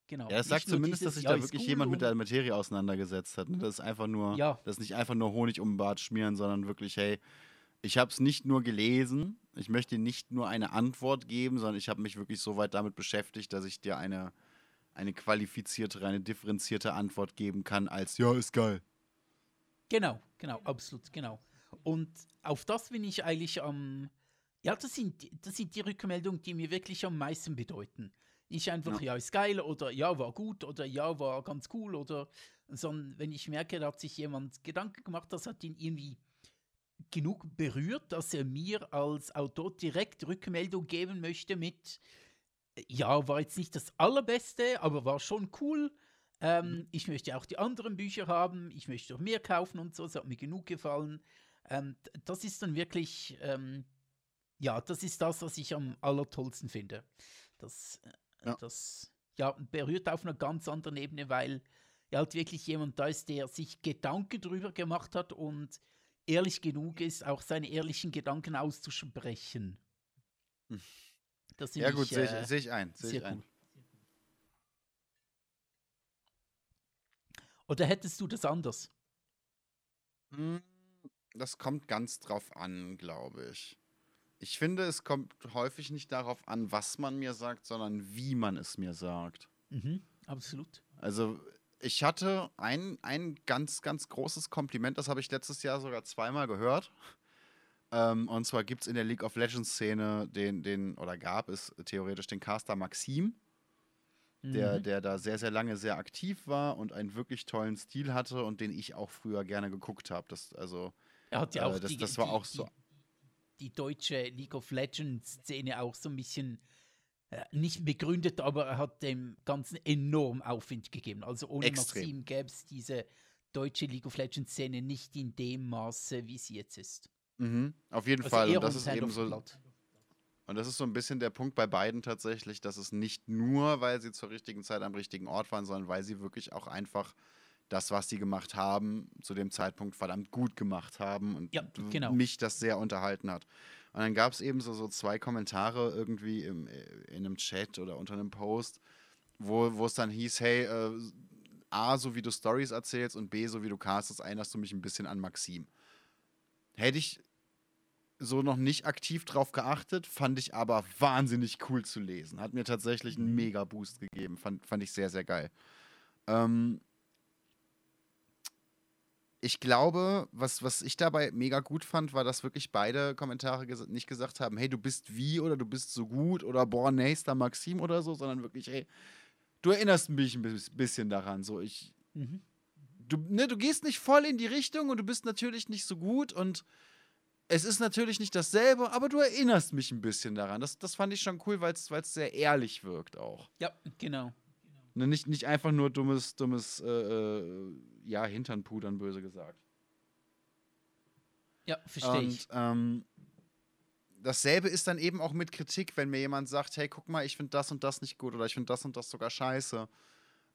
Genau. Ja, es sagt zumindest, dieses, dass sich ja, da wirklich cool jemand mit der Materie auseinandergesetzt hat. Ne? Das ist einfach nur, ja. das ist nicht einfach nur Honig um den Bart schmieren, sondern wirklich, hey, Ich habe es nicht nur gelesen, ich möchte dir nicht nur eine Antwort geben, sondern ich habe mich wirklich so weit damit beschäftigt, dass ich dir eine, eine qualifizierte, eine differenzierte Antwort geben kann, als ja, ist geil. Genau, genau, absolut, genau. Und auf das bin ich eigentlich am. ja, das sind, das sind die Rückmeldungen, die mir wirklich am meisten bedeuten. Nicht einfach, ja. ja, ist geil oder ja, war gut oder ja, war ganz cool oder, sondern wenn ich merke, da hat sich jemand Gedanken gemacht, das hat ihn irgendwie genug berührt, dass er mir als Autor direkt Rückmeldung geben möchte mit, ja, war jetzt nicht das allerbeste, aber war schon cool. Ähm, mhm. Ich möchte auch die anderen Bücher haben, ich möchte auch mehr kaufen und so, es hat mir genug gefallen. Ähm, das ist dann wirklich, ähm, ja, das ist das, was ich am allertollsten finde. Das, äh, ja. das ja, berührt auf einer ganz anderen Ebene, weil ja halt wirklich jemand da ist, der sich Gedanken drüber gemacht hat und ehrlich genug ist, auch seine ehrlichen Gedanken auszusprechen. Hm. ja, gut, sehe ich, äh, seh ich ein. Seh ich ein. Oder hättest du das anders? Hm, das kommt ganz drauf an, glaube ich. Ich finde, es kommt häufig nicht darauf an, was man mir sagt, sondern wie man es mir sagt. Mhm, absolut. Also ich hatte ein, ein ganz, ganz großes Kompliment, das habe ich letztes Jahr sogar zweimal gehört. Ähm, und zwar gibt es in der League of Legends-Szene den, den, oder gab es theoretisch den Caster Maxim, mhm. der, der da sehr, sehr lange sehr aktiv war und einen wirklich tollen Stil hatte und den ich auch früher gerne geguckt habe. also, er hat ja auch äh, das, die, das war die, auch so. Die, die deutsche League of Legends-Szene auch so ein bisschen äh, nicht begründet, aber er hat dem Ganzen enorm Aufwind gegeben. Also ohne Extrem. Maxim gäbe es diese deutsche League of Legends Szene nicht in dem Maße, wie sie jetzt ist. Mhm, auf jeden also Fall. Und das ist eben so. Und das ist so ein bisschen der Punkt bei beiden tatsächlich, dass es nicht nur, weil sie zur richtigen Zeit am richtigen Ort waren, sondern weil sie wirklich auch einfach das, was sie gemacht haben, zu dem Zeitpunkt verdammt gut gemacht haben und ja, genau. mich das sehr unterhalten hat. Und dann gab es eben so, so zwei Kommentare irgendwie im, äh, in einem Chat oder unter einem Post, wo, wo es dann hieß, hey, äh, A, so wie du Stories erzählst und B, so wie du castest, erinnerst du mich ein bisschen an Maxim. Hätte ich so noch nicht aktiv drauf geachtet, fand ich aber wahnsinnig cool zu lesen. Hat mir tatsächlich einen mhm. Mega-Boost gegeben. Fand, fand ich sehr, sehr geil. Ähm, ich glaube, was, was ich dabei mega gut fand, war, dass wirklich beide Kommentare ges nicht gesagt haben, hey, du bist wie oder du bist so gut oder boah, nächster Maxim oder so, sondern wirklich, hey, du erinnerst mich ein bisschen daran. So, ich. Mhm. Du, ne, du gehst nicht voll in die Richtung und du bist natürlich nicht so gut und es ist natürlich nicht dasselbe, aber du erinnerst mich ein bisschen daran. Das, das fand ich schon cool, weil es sehr ehrlich wirkt auch. Ja, genau. Ne, nicht, nicht einfach nur dummes, dummes, äh, äh, ja, Hintern pudern, böse gesagt. Ja, verstehe ich. Ähm, dasselbe ist dann eben auch mit Kritik, wenn mir jemand sagt, hey, guck mal, ich finde das und das nicht gut oder ich finde das und das sogar scheiße.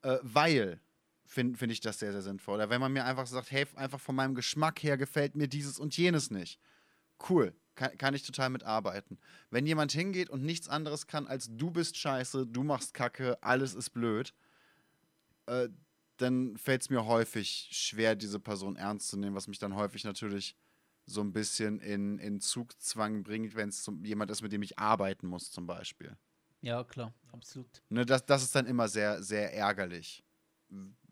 Äh, weil finde find ich das sehr, sehr sinnvoll. Oder wenn man mir einfach sagt, hey, einfach von meinem Geschmack her gefällt mir dieses und jenes nicht. Cool kann, kann ich total mitarbeiten. Wenn jemand hingeht und nichts anderes kann als du bist scheiße, du machst Kacke, alles ist blöd, äh, dann fällt es mir häufig schwer, diese Person ernst zu nehmen, was mich dann häufig natürlich so ein bisschen in, in Zugzwang bringt, wenn es jemand ist, mit dem ich arbeiten muss, zum Beispiel. Ja, klar, absolut. Ne, das, das ist dann immer sehr, sehr ärgerlich.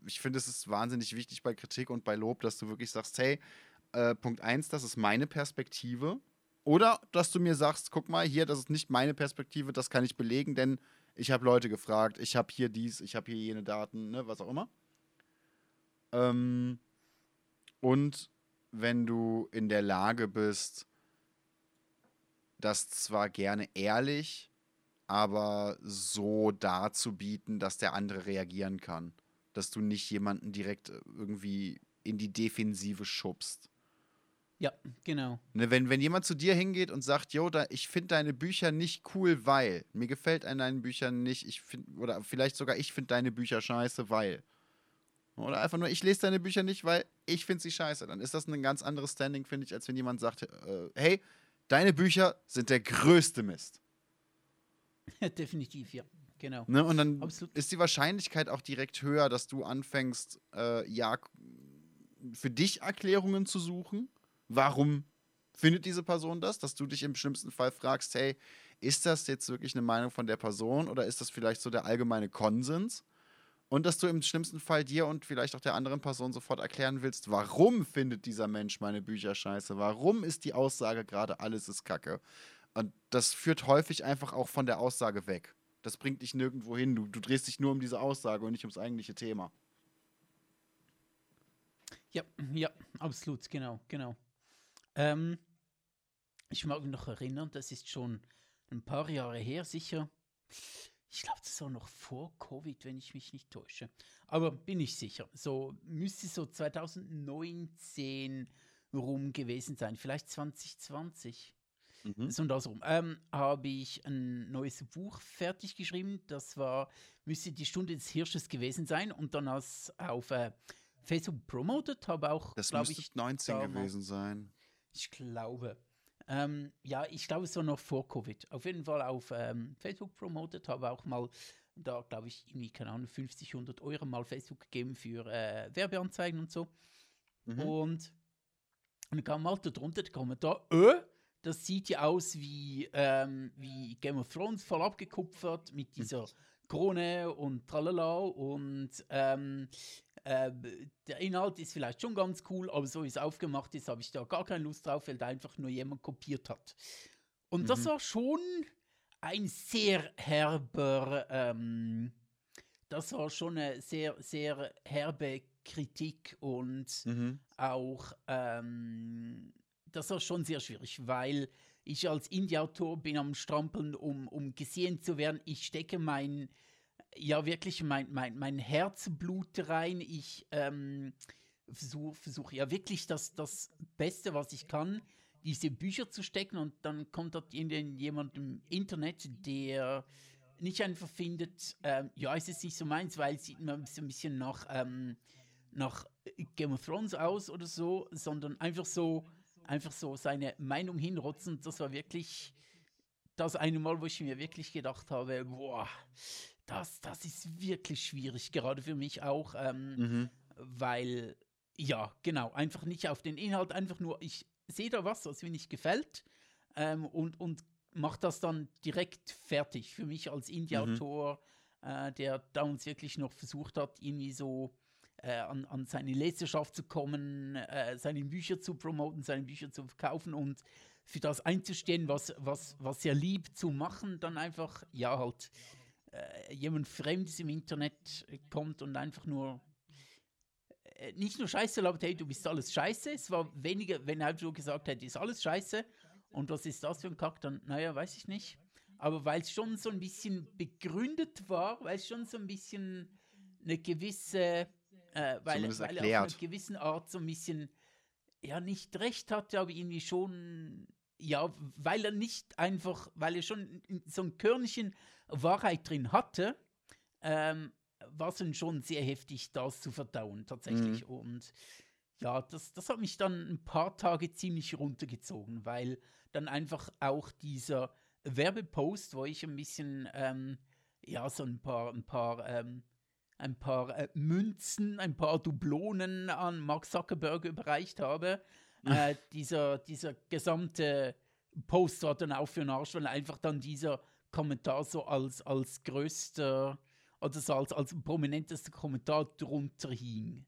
Ich finde, es ist wahnsinnig wichtig bei Kritik und bei Lob, dass du wirklich sagst, hey, äh, Punkt 1, das ist meine Perspektive oder dass du mir sagst, guck mal, hier, das ist nicht meine Perspektive, das kann ich belegen, denn ich habe Leute gefragt, ich habe hier dies, ich habe hier jene Daten, ne, was auch immer. Ähm, und wenn du in der Lage bist, das zwar gerne ehrlich, aber so darzubieten, dass der andere reagieren kann. Dass du nicht jemanden direkt irgendwie in die Defensive schubst. Ja, genau. Ne, wenn, wenn jemand zu dir hingeht und sagt, Jo, da, ich finde deine Bücher nicht cool, weil mir gefällt an deinen Büchern nicht, ich finde, oder vielleicht sogar ich finde deine Bücher scheiße, weil. Oder einfach nur, ich lese deine Bücher nicht, weil ich finde sie scheiße. Dann ist das ein ganz anderes Standing, finde ich, als wenn jemand sagt, äh, hey, deine Bücher sind der größte Mist. Definitiv, ja. Genau. Ne, und dann Absolut. ist die Wahrscheinlichkeit auch direkt höher, dass du anfängst, äh, ja, für dich Erklärungen zu suchen warum findet diese Person das, dass du dich im schlimmsten Fall fragst, hey, ist das jetzt wirklich eine Meinung von der Person oder ist das vielleicht so der allgemeine Konsens? Und dass du im schlimmsten Fall dir und vielleicht auch der anderen Person sofort erklären willst, warum findet dieser Mensch meine Bücher scheiße? Warum ist die Aussage gerade alles ist Kacke? Und das führt häufig einfach auch von der Aussage weg. Das bringt dich nirgendwo hin. Du, du drehst dich nur um diese Aussage und nicht ums eigentliche Thema. Ja, ja, absolut, genau, genau. Ähm, ich mag mich noch erinnern, das ist schon ein paar Jahre her, sicher. Ich glaube, das war noch vor Covid, wenn ich mich nicht täusche. Aber bin ich sicher. So müsste so 2019 rum gewesen sein, vielleicht 2020. Mhm. So und das rum. Ähm, habe ich ein neues Buch fertig geschrieben. Das war, müsste die Stunde des Hirsches gewesen sein und dann als auf äh, Facebook promoted, habe auch, Das müsste ich, 19 gewesen sein. Ich glaube. Ähm, ja, ich glaube, es war noch vor Covid. Auf jeden Fall auf ähm, Facebook promotet, habe auch mal da, glaube ich, irgendwie, keine Ahnung, 50, 100 Euro mal Facebook gegeben für äh, Werbeanzeigen und so. Mhm. Und, dann kam mal da drunter der Kommentar, äh, das sieht ja aus wie, ähm, wie Game of Thrones voll abgekupfert mit dieser Krone und tralala und ähm, äh, der Inhalt ist vielleicht schon ganz cool, aber so wie es aufgemacht ist, habe ich da gar keine Lust drauf, weil da einfach nur jemand kopiert hat. Und mhm. das war schon ein sehr herber, ähm, das war schon eine sehr, sehr herbe Kritik und mhm. auch, ähm, das war schon sehr schwierig, weil ich als Indie-Autor bin am Strampeln, um, um gesehen zu werden. Ich stecke mein ja wirklich mein, mein, mein Herzblut rein. Ich ähm, versuche versuch ja wirklich das, das Beste, was ich kann, diese Bücher zu stecken und dann kommt dort jemand im Internet, der nicht einfach findet, ähm, ja, es ist nicht so meins, weil es sieht mir so ein bisschen nach, ähm, nach Game of Thrones aus oder so, sondern einfach so, einfach so seine Meinung hinrotzen. Das war wirklich das eine Mal, wo ich mir wirklich gedacht habe, boah, das, das ist wirklich schwierig, gerade für mich auch, ähm, mhm. weil, ja, genau, einfach nicht auf den Inhalt, einfach nur, ich sehe da was, was mir nicht gefällt ähm, und, und mache das dann direkt fertig. Für mich als Indie-Autor, mhm. äh, der da uns wirklich noch versucht hat, irgendwie so äh, an, an seine Leserschaft zu kommen, äh, seine Bücher zu promoten, seine Bücher zu verkaufen und für das einzustehen, was, was, was er liebt zu machen, dann einfach, ja, halt äh, jemand Fremdes im Internet kommt und einfach nur äh, nicht nur Scheiße glaubt, hey, du bist alles Scheiße. Es war weniger, wenn er so gesagt hätte, ist alles Scheiße. Und was ist das für ein Kack? Dann, naja, weiß ich nicht. Aber weil es schon so ein bisschen begründet war, weil es schon so ein bisschen eine gewisse, äh, weil, weil er auf einer gewissen Art so ein bisschen, ja, nicht recht hatte, aber irgendwie schon ja, weil er nicht einfach, weil er schon so ein Körnchen Wahrheit drin hatte, ähm, war es dann schon sehr heftig, das zu verdauen, tatsächlich. Mhm. Und ja, das, das hat mich dann ein paar Tage ziemlich runtergezogen, weil dann einfach auch dieser Werbepost, wo ich ein bisschen, ähm, ja, so ein paar, ein paar, ähm, ein paar äh, Münzen, ein paar Dublonen an Mark Zuckerberg überreicht habe, äh, dieser, dieser gesamte Post war dann auch für den Arsch, weil einfach dann dieser Kommentar so als, als größter oder so als, als prominentester Kommentar drunter hing.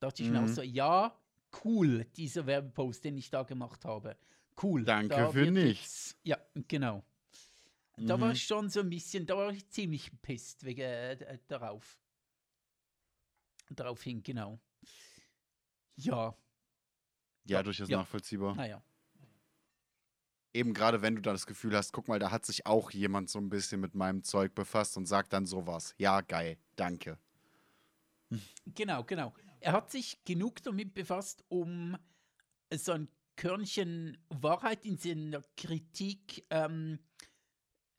Da dachte ich mhm. mir auch mhm. so, ja, cool, dieser Werbepost, den ich da gemacht habe. Cool. Danke für nichts. Ja, genau. Mhm. Da war mhm. ich schon so ein bisschen, da war ich ziemlich pisst wegen äh, darauf. Darauf hin, genau. Ja. Ja, durchaus ja. nachvollziehbar. Naja. Eben gerade, wenn du da das Gefühl hast, guck mal, da hat sich auch jemand so ein bisschen mit meinem Zeug befasst und sagt dann sowas. Ja, geil, danke. Genau, genau. Er hat sich genug damit befasst, um so ein Körnchen Wahrheit in seiner Kritik ähm,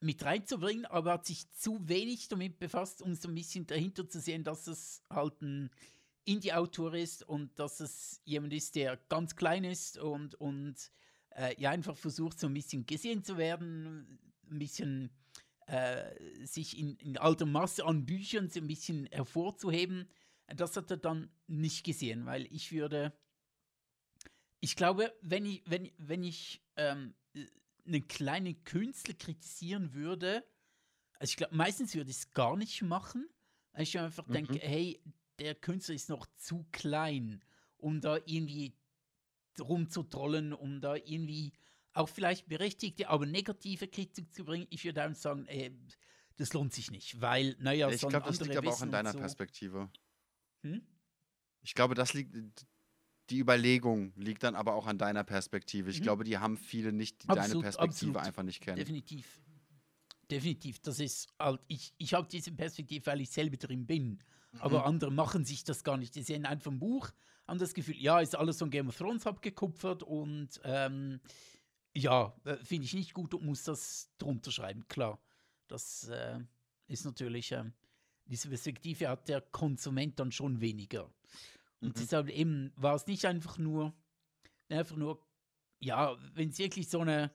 mit reinzubringen, aber hat sich zu wenig damit befasst, um so ein bisschen dahinter zu sehen, dass es halt ein Indie-Autor ist und dass es jemand ist, der ganz klein ist und, und äh, ja einfach versucht, so ein bisschen gesehen zu werden, ein bisschen äh, sich in, in alter Masse an Büchern so ein bisschen hervorzuheben. Das hat er dann nicht gesehen, weil ich würde ich glaube, wenn ich, wenn, wenn ich ähm, einen kleinen Künstler kritisieren würde, also ich glaube, meistens würde ich es gar nicht machen. Ich einfach mhm. denke, hey, der Künstler ist noch zu klein, um da irgendwie rumzutrollen, um da irgendwie auch vielleicht berechtigte, aber negative Kritik zu bringen. Ich würde sagen, ey, das lohnt sich nicht, weil, naja, Ich glaube, das liegt aber auch in deiner so. Perspektive. Hm? Ich glaube, das liegt, die Überlegung liegt dann aber auch an deiner Perspektive. Ich mhm. glaube, die haben viele nicht, die absolut, deine Perspektive absolut. einfach nicht kennen. Definitiv. Definitiv. Das ist halt, ich, ich habe diese Perspektive, weil ich selber drin bin. Mhm. Aber andere machen sich das gar nicht. Die sehen einfach ein Buch, haben das Gefühl, ja, ist alles von Game of Thrones abgekupfert und ähm, ja, äh, finde ich nicht gut und muss das drunter schreiben. Klar, das äh, ist natürlich, äh, diese Perspektive hat der Konsument dann schon weniger. Und mhm. deshalb eben war es nicht einfach nur, einfach nur, ja, wenn es wirklich so eine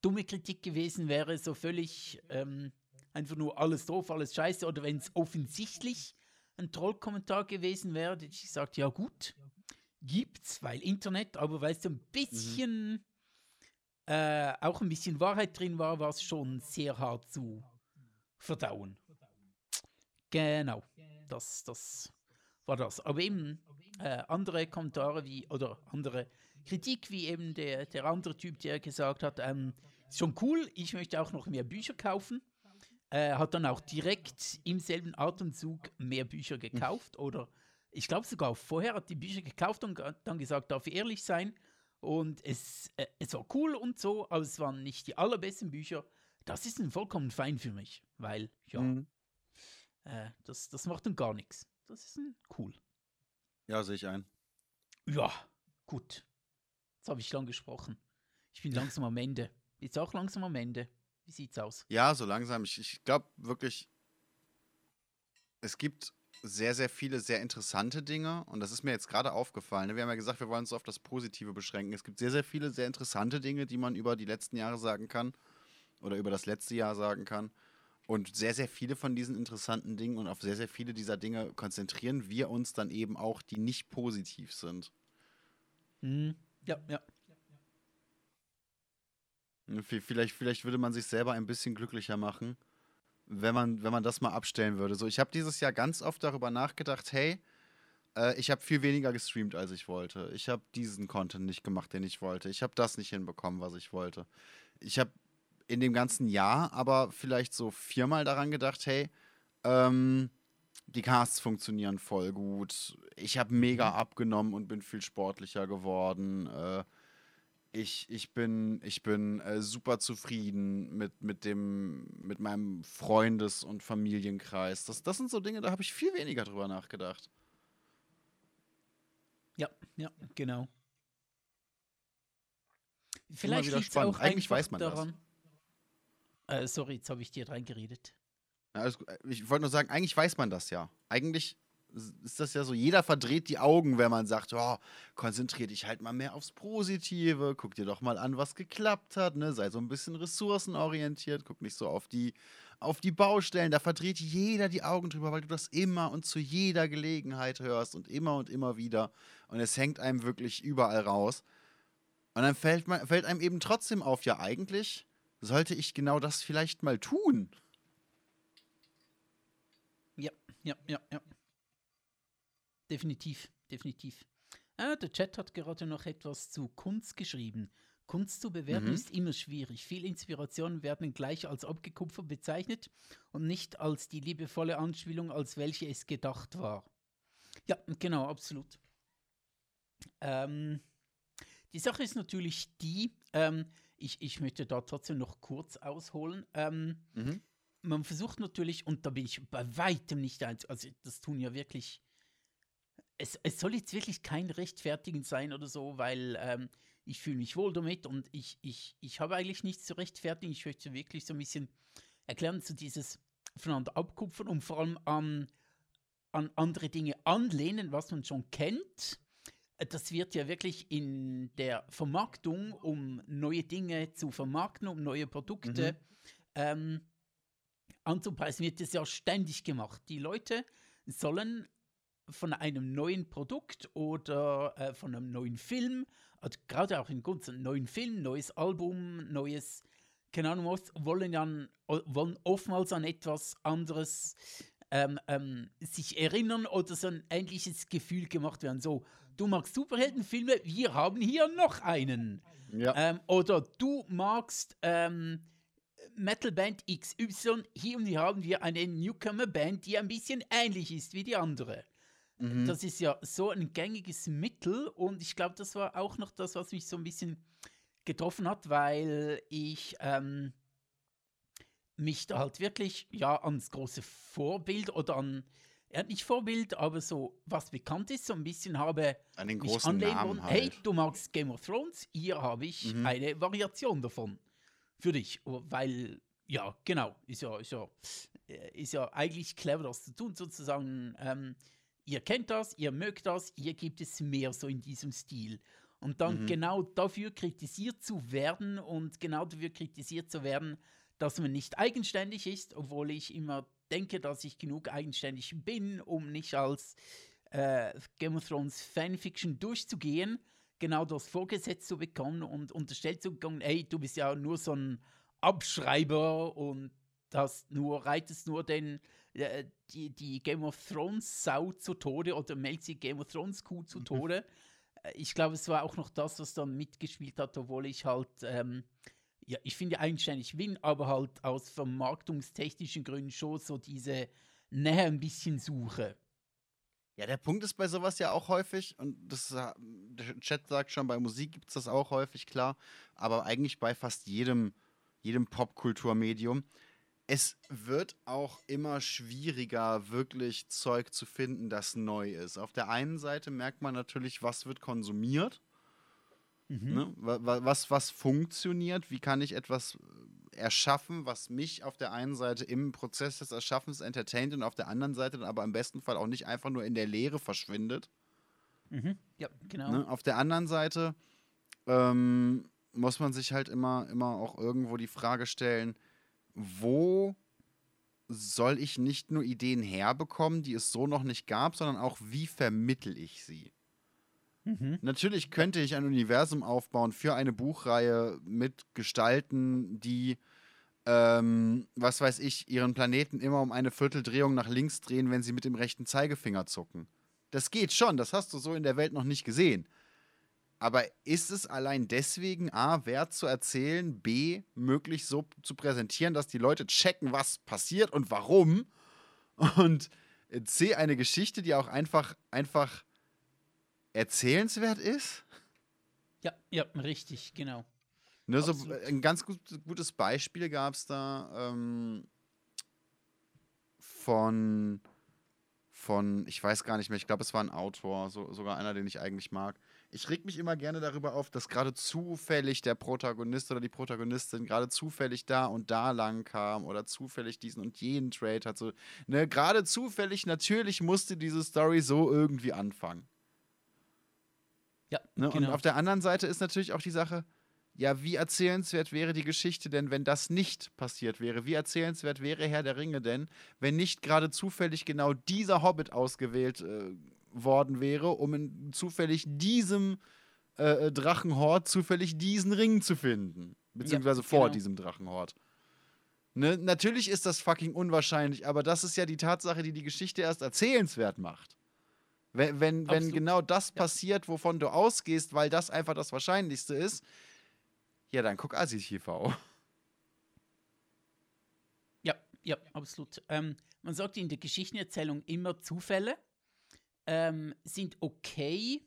dumme Kritik gewesen wäre, so völlig ähm, einfach nur alles doof, alles scheiße, oder wenn es offensichtlich ein Trollkommentar gewesen wäre, hätte ich gesagt, ja gut, gibt's, weil Internet, aber weil es so ein bisschen, mhm. äh, auch ein bisschen Wahrheit drin war, war es schon sehr hart zu verdauen. Genau, das, das war das. Aber eben äh, andere Kommentare wie, oder andere Kritik, wie eben der, der andere Typ, der gesagt hat, ähm, ist schon cool, ich möchte auch noch mehr Bücher kaufen. Äh, hat dann auch direkt im selben Atemzug mehr Bücher gekauft mhm. oder ich glaube sogar vorher hat die Bücher gekauft und dann gesagt, darf ich ehrlich sein. Und es, äh, es war cool und so, aber es waren nicht die allerbesten Bücher. Das ist ein vollkommen fein für mich, weil, ja, mhm. äh, das, das macht dann gar nichts. Das ist ein cool. Ja, sehe ich ein. Ja, gut. Jetzt habe ich lang gesprochen. Ich bin langsam am Ende. Jetzt auch langsam am Ende. Wie sieht's aus? Ja, so langsam. Ich, ich glaube wirklich, es gibt sehr, sehr viele sehr interessante Dinge und das ist mir jetzt gerade aufgefallen. Wir haben ja gesagt, wir wollen uns auf das Positive beschränken. Es gibt sehr, sehr viele sehr interessante Dinge, die man über die letzten Jahre sagen kann oder über das letzte Jahr sagen kann. Und sehr, sehr viele von diesen interessanten Dingen und auf sehr, sehr viele dieser Dinge konzentrieren wir uns dann eben auch, die nicht positiv sind. Mhm. Ja, ja. Vielleicht, vielleicht würde man sich selber ein bisschen glücklicher machen, wenn man, wenn man das mal abstellen würde. So, ich habe dieses Jahr ganz oft darüber nachgedacht, hey, äh, ich habe viel weniger gestreamt, als ich wollte. Ich habe diesen Content nicht gemacht, den ich wollte. Ich habe das nicht hinbekommen, was ich wollte. Ich habe in dem ganzen Jahr aber vielleicht so viermal daran gedacht, hey, ähm, die Casts funktionieren voll gut. Ich habe mega mhm. abgenommen und bin viel sportlicher geworden. Äh, ich, ich bin, ich bin äh, super zufrieden mit, mit, dem, mit meinem Freundes- und Familienkreis. Das, das sind so Dinge, da habe ich viel weniger drüber nachgedacht. Ja, ja, genau. Vielleicht liegt es auch Eigentlich weiß man daran. Das. Äh, sorry, jetzt habe ich dir reingeredet. Ja, ich wollte nur sagen, eigentlich weiß man das ja. Eigentlich ist das ja so, jeder verdreht die Augen, wenn man sagt, oh, konzentrier dich halt mal mehr aufs Positive, guck dir doch mal an, was geklappt hat, ne? sei so ein bisschen ressourcenorientiert, guck nicht so auf die, auf die Baustellen, da verdreht jeder die Augen drüber, weil du das immer und zu jeder Gelegenheit hörst und immer und immer wieder und es hängt einem wirklich überall raus. Und dann fällt, man, fällt einem eben trotzdem auf, ja eigentlich sollte ich genau das vielleicht mal tun? Ja, ja, ja, ja. Definitiv, definitiv. Ah, der Chat hat gerade noch etwas zu Kunst geschrieben. Kunst zu bewerten mhm. ist immer schwierig. Viele Inspirationen werden gleich als abgekupfert bezeichnet und nicht als die liebevolle Anspielung, als welche es gedacht war. Ja, genau, absolut. Ähm, die Sache ist natürlich die, ähm, ich, ich möchte da trotzdem noch kurz ausholen. Ähm, mhm. Man versucht natürlich, und da bin ich bei weitem nicht eins, also das tun ja wirklich, es, es soll jetzt wirklich kein Rechtfertigen sein oder so, weil ähm, ich fühle mich wohl damit und ich, ich, ich habe eigentlich nichts zu rechtfertigen. Ich möchte wirklich so ein bisschen erklären, so dieses voneinander abkupfern und vor allem an, an andere Dinge anlehnen, was man schon kennt das wird ja wirklich in der Vermarktung, um neue Dinge zu vermarkten, um neue Produkte mhm. ähm, anzupreisen, wird das ja ständig gemacht. Die Leute sollen von einem neuen Produkt oder äh, von einem neuen Film, also gerade auch in ganzen neuen Film, neues Album, neues, keine Ahnung was, wollen ja wollen oftmals an etwas anderes ähm, ähm, sich erinnern oder so ein ähnliches Gefühl gemacht werden. So, du magst Superheldenfilme, wir haben hier noch einen. Ja. Ähm, oder du magst ähm, Metalband XY, hier und hier haben wir eine Newcomer-Band, die ein bisschen ähnlich ist wie die andere. Mhm. Das ist ja so ein gängiges Mittel und ich glaube, das war auch noch das, was mich so ein bisschen getroffen hat, weil ich ähm, mich da halt wirklich ja ans große Vorbild oder an er hat nicht Vorbild, aber so was bekannt ist, so ein bisschen habe An den großen Namen halt. Hey, du magst Game of Thrones, hier habe ich mhm. eine Variation davon für dich, weil ja, genau, ist ja, ist ja, äh, ist ja eigentlich clever, das zu tun, sozusagen. Ähm, ihr kennt das, ihr mögt das, hier gibt es mehr so in diesem Stil. Und dann mhm. genau dafür kritisiert zu werden und genau dafür kritisiert zu werden, dass man nicht eigenständig ist, obwohl ich immer denke, dass ich genug eigenständig bin, um nicht als äh, Game of Thrones Fanfiction durchzugehen, genau das vorgesetzt zu bekommen und unterstellt zu bekommen, ey, du bist ja nur so ein Abschreiber und hast nur, reitest nur den, die, die Game of Thrones Sau zu Tode oder melkst die Game of Thrones Kuh zu mhm. Tode. Mhm. Ich glaube, es war auch noch das, was dann mitgespielt hat, obwohl ich halt ähm, ja, ich finde eigenständig Win, aber halt aus vermarktungstechnischen Gründen schon so diese Nähe ein bisschen suche. Ja, der Punkt ist bei sowas ja auch häufig, und das, der Chat sagt schon, bei Musik gibt es das auch häufig, klar, aber eigentlich bei fast jedem, jedem Popkulturmedium. Es wird auch immer schwieriger, wirklich Zeug zu finden, das neu ist. Auf der einen Seite merkt man natürlich, was wird konsumiert. Mhm. Ne? Was, was funktioniert? Wie kann ich etwas erschaffen, was mich auf der einen Seite im Prozess des Erschaffens entertaint und auf der anderen Seite dann aber im besten Fall auch nicht einfach nur in der Leere verschwindet? Mhm. Ja, genau. Ne? Auf der anderen Seite ähm, muss man sich halt immer, immer auch irgendwo die Frage stellen, wo soll ich nicht nur Ideen herbekommen, die es so noch nicht gab, sondern auch wie vermittel ich sie? Mhm. Natürlich könnte ich ein Universum aufbauen für eine Buchreihe mit Gestalten, die, ähm, was weiß ich, ihren Planeten immer um eine Vierteldrehung nach links drehen, wenn sie mit dem rechten Zeigefinger zucken. Das geht schon, das hast du so in der Welt noch nicht gesehen. Aber ist es allein deswegen A, wert zu erzählen, B, möglich so zu präsentieren, dass die Leute checken, was passiert und warum? Und C, eine Geschichte, die auch einfach, einfach erzählenswert ist? Ja, ja, richtig, genau. Ne, so ein ganz gut, gutes Beispiel gab es da ähm, von, von, ich weiß gar nicht mehr, ich glaube, es war ein Autor, so, sogar einer, den ich eigentlich mag. Ich reg mich immer gerne darüber auf, dass gerade zufällig der Protagonist oder die Protagonistin gerade zufällig da und da lang kam oder zufällig diesen und jenen Trade hat. So, ne, gerade zufällig, natürlich musste diese Story so irgendwie anfangen. Ja, ne? genau. Und auf der anderen Seite ist natürlich auch die Sache, ja, wie erzählenswert wäre die Geschichte denn, wenn das nicht passiert wäre? Wie erzählenswert wäre Herr der Ringe denn, wenn nicht gerade zufällig genau dieser Hobbit ausgewählt äh, worden wäre, um in zufällig diesem äh, äh Drachenhort zufällig diesen Ring zu finden? Beziehungsweise ja, vor genau. diesem Drachenhort. Ne? Natürlich ist das fucking unwahrscheinlich, aber das ist ja die Tatsache, die die Geschichte erst erzählenswert macht. Wenn, wenn, wenn genau das passiert, wovon du ausgehst, weil das einfach das Wahrscheinlichste ist, ja, dann guck Asi TV. Ja, ja, absolut. Ähm, man sagt in der Geschichtenerzählung immer Zufälle ähm, sind okay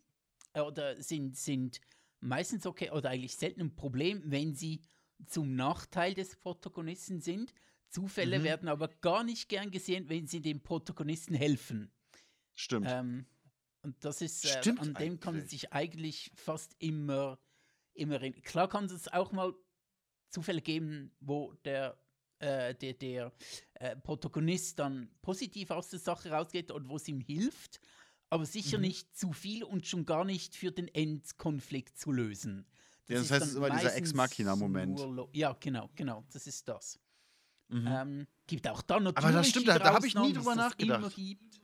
äh, oder sind, sind meistens okay oder eigentlich selten ein Problem, wenn sie zum Nachteil des Protagonisten sind. Zufälle mhm. werden aber gar nicht gern gesehen, wenn sie dem Protagonisten helfen. Stimmt. Ähm, und das ist, äh, an dem eigentlich. kann man sich eigentlich fast immer, immer reden. Klar kann es auch mal Zufälle geben, wo der, äh, der, der äh, Protagonist dann positiv aus der Sache rausgeht und wo es ihm hilft, aber sicher mhm. nicht zu viel und schon gar nicht für den Endkonflikt zu lösen. Das, ja, das heißt, es ist immer dieser Ex-Machina-Moment. Ja, genau, genau, das ist das. Mhm. Ähm, gibt auch dann natürlich. Aber das stimmt, da, da habe ich nie drüber nachgedacht. Gibt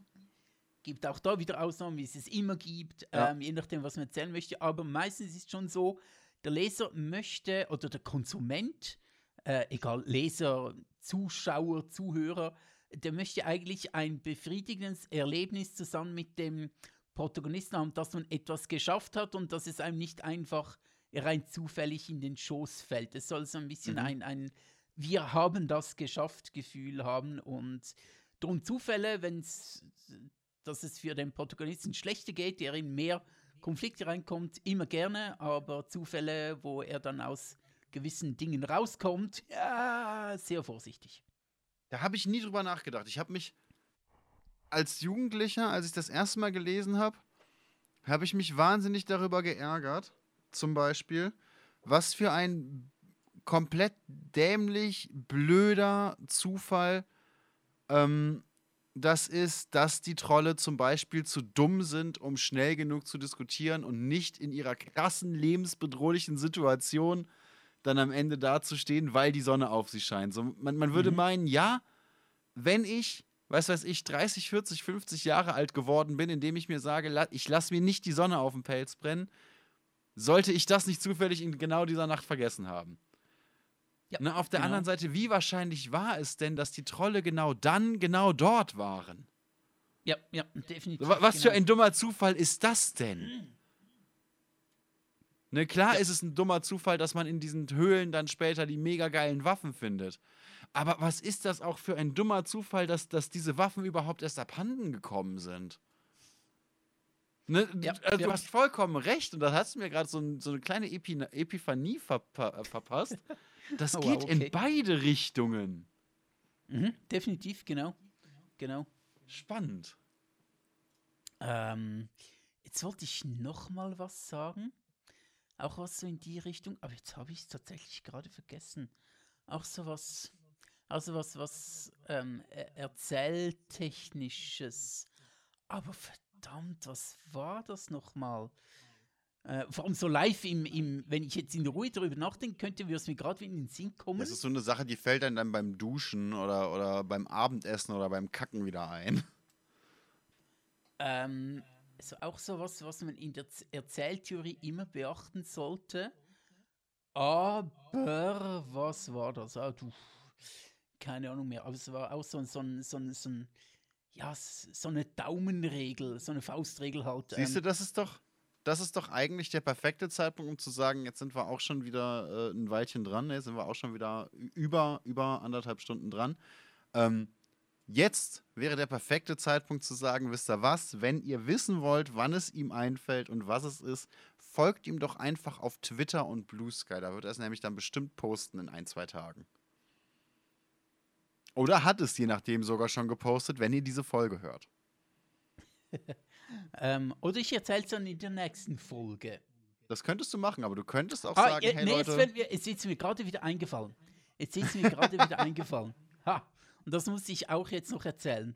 gibt auch da wieder Ausnahmen, wie es es immer gibt, Ja. ähm, je nachdem, was man erzählen möchte. Aber meistens ist es schon so, der Leser möchte oder der Konsument, äh, egal, Leser, Zuschauer, Zuhörer, der möchte eigentlich ein befriedigendes Erlebnis zusammen mit dem Protagonisten haben, dass man etwas geschafft hat und dass es einem nicht einfach rein zufällig in den Schoß fällt. Es soll so ein bisschen Mhm. ein, ein Wir haben das geschafft Gefühl haben und drum Zufälle, wenn es, dass es für den Protagonisten schlechter geht, der in mehr Konflikte reinkommt, immer gerne, aber Zufälle, wo er dann aus gewissen Dingen rauskommt, ja, sehr vorsichtig. Da habe ich nie drüber nachgedacht. Ich habe mich als Jugendlicher, als ich das erste Mal gelesen habe, habe ich mich wahnsinnig darüber geärgert. Zum Beispiel, was für ein komplett dämlich blöder Zufall ähm, das ist, dass die Trolle zum Beispiel zu dumm sind, um schnell genug zu diskutieren und nicht in ihrer krassen lebensbedrohlichen Situation dann am Ende dazustehen, weil die Sonne auf sie scheint. So, man, man würde Mhm. meinen, ja, wenn ich, weiß weiß ich, 30, 40, 50 Jahre alt geworden bin, indem ich mir sage, ich lasse mir nicht die Sonne auf den Pelz brennen, sollte ich das nicht zufällig in genau dieser Nacht vergessen haben. Ja, Ne, auf der genau. anderen Seite, wie wahrscheinlich war es denn, dass die Trolle genau dann genau dort waren? Ja, ja, definitiv. Wa- Was für genau. ein dummer Zufall ist das denn? Ne, klar Ja. ist es ein dummer Zufall, dass man in diesen Höhlen dann später die mega geilen Waffen findet. Aber was ist das auch für ein dummer Zufall, dass, dass diese Waffen überhaupt erst abhanden gekommen sind? Ne, Ja, also ja. Du hast vollkommen recht und da hast du mir gerade so, ein, so eine kleine Epi Epiphanie verpa äh, verpasst. Das Oh, geht wow, in okay. beide Richtungen. Mhm, definitiv, genau. Genau. Spannend. Ähm, jetzt wollte ich noch mal was sagen. Auch was so in die Richtung, aber jetzt habe ich es tatsächlich gerade vergessen. Auch so was, also was, was ähm, er- erzähltechnisches. Aber verdammt, was war das noch mal? Äh, vor allem so live im, im, wenn ich jetzt in Ruhe darüber nachdenken könnte, würde es mir gerade wieder in den Sinn kommen. Das ist so eine Sache, die fällt dann, dann beim Duschen oder, oder beim Abendessen oder beim Kacken wieder ein. Ähm, also auch so was, was man in der Erzähltheorie immer beachten sollte. Aber was war das? Ah, du, keine Ahnung mehr. Aber es war auch so, ein- so, ein- so, ein- so, ein, ja, so eine Daumenregel, so eine Faustregel halt. Siehst du, ähm, das ist doch, das ist doch eigentlich der perfekte Zeitpunkt, um zu sagen, jetzt sind wir auch schon wieder äh, ein Weilchen dran, jetzt sind wir auch schon wieder über, über anderthalb Stunden dran. Ähm, jetzt wäre der perfekte Zeitpunkt zu sagen, wisst ihr was, wenn ihr wissen wollt, wann es ihm einfällt und was es ist, folgt ihm doch einfach auf Twitter und Blue Sky. Da wird er es nämlich dann bestimmt posten in ein, zwei Tagen. Oder hat es je nachdem sogar schon gepostet, wenn ihr diese Folge hört. ähm, oder ich erzähle es dann in der nächsten Folge. Das könntest du machen, aber du könntest auch Ah, sagen, ja, hey nee, Leute, jetzt, mir, jetzt ist mir gerade wieder eingefallen. Jetzt ist mir gerade wieder eingefallen. Ha, und das muss ich auch jetzt noch erzählen.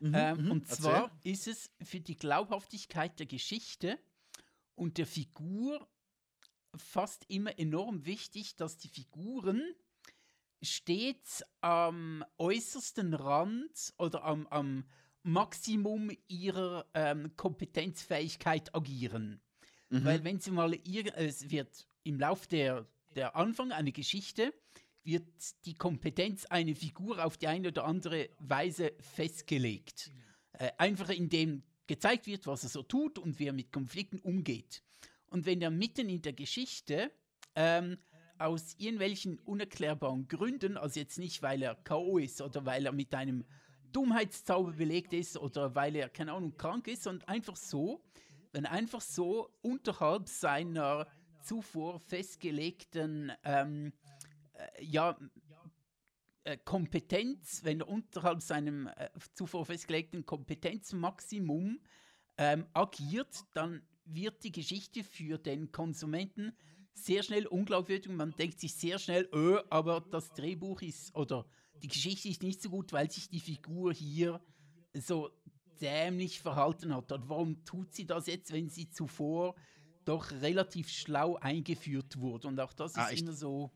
ähm, mhm, und erzähl. zwar ist es für die Glaubhaftigkeit der Geschichte und der Figur fast immer enorm wichtig, dass die Figuren stets am äußersten Rand oder am, am Maximum ihrer ähm, Kompetenzfähigkeit agieren. Mhm. Weil wenn sie mal, ir- es wird im Lauf der, der Anfang einer Geschichte, wird die Kompetenz einer Figur auf die eine oder andere Weise festgelegt. Äh, einfach indem gezeigt wird, was er so tut und wie er mit Konflikten umgeht. Und wenn er mitten in der Geschichte ähm, aus irgendwelchen unerklärbaren Gründen, also jetzt nicht, weil er K.O. ist oder weil er mit einem Dummheitszauber belegt ist oder weil er, keine Ahnung, krank ist, sondern einfach so, wenn einfach so unterhalb seiner zuvor festgelegten ähm, äh, ja, äh, Kompetenz, wenn er unterhalb seinem äh, zuvor festgelegten Kompetenzmaximum ähm, agiert, dann wird die Geschichte für den Konsumenten sehr schnell unglaubwürdig. Man denkt sich sehr schnell, öh, aber das Drehbuch ist oder die Geschichte ist nicht so gut, weil sich die Figur hier so dämlich verhalten hat. Und warum tut sie das jetzt, wenn sie zuvor doch relativ schlau eingeführt wurde? Und auch das Ah, ist ich- immer so.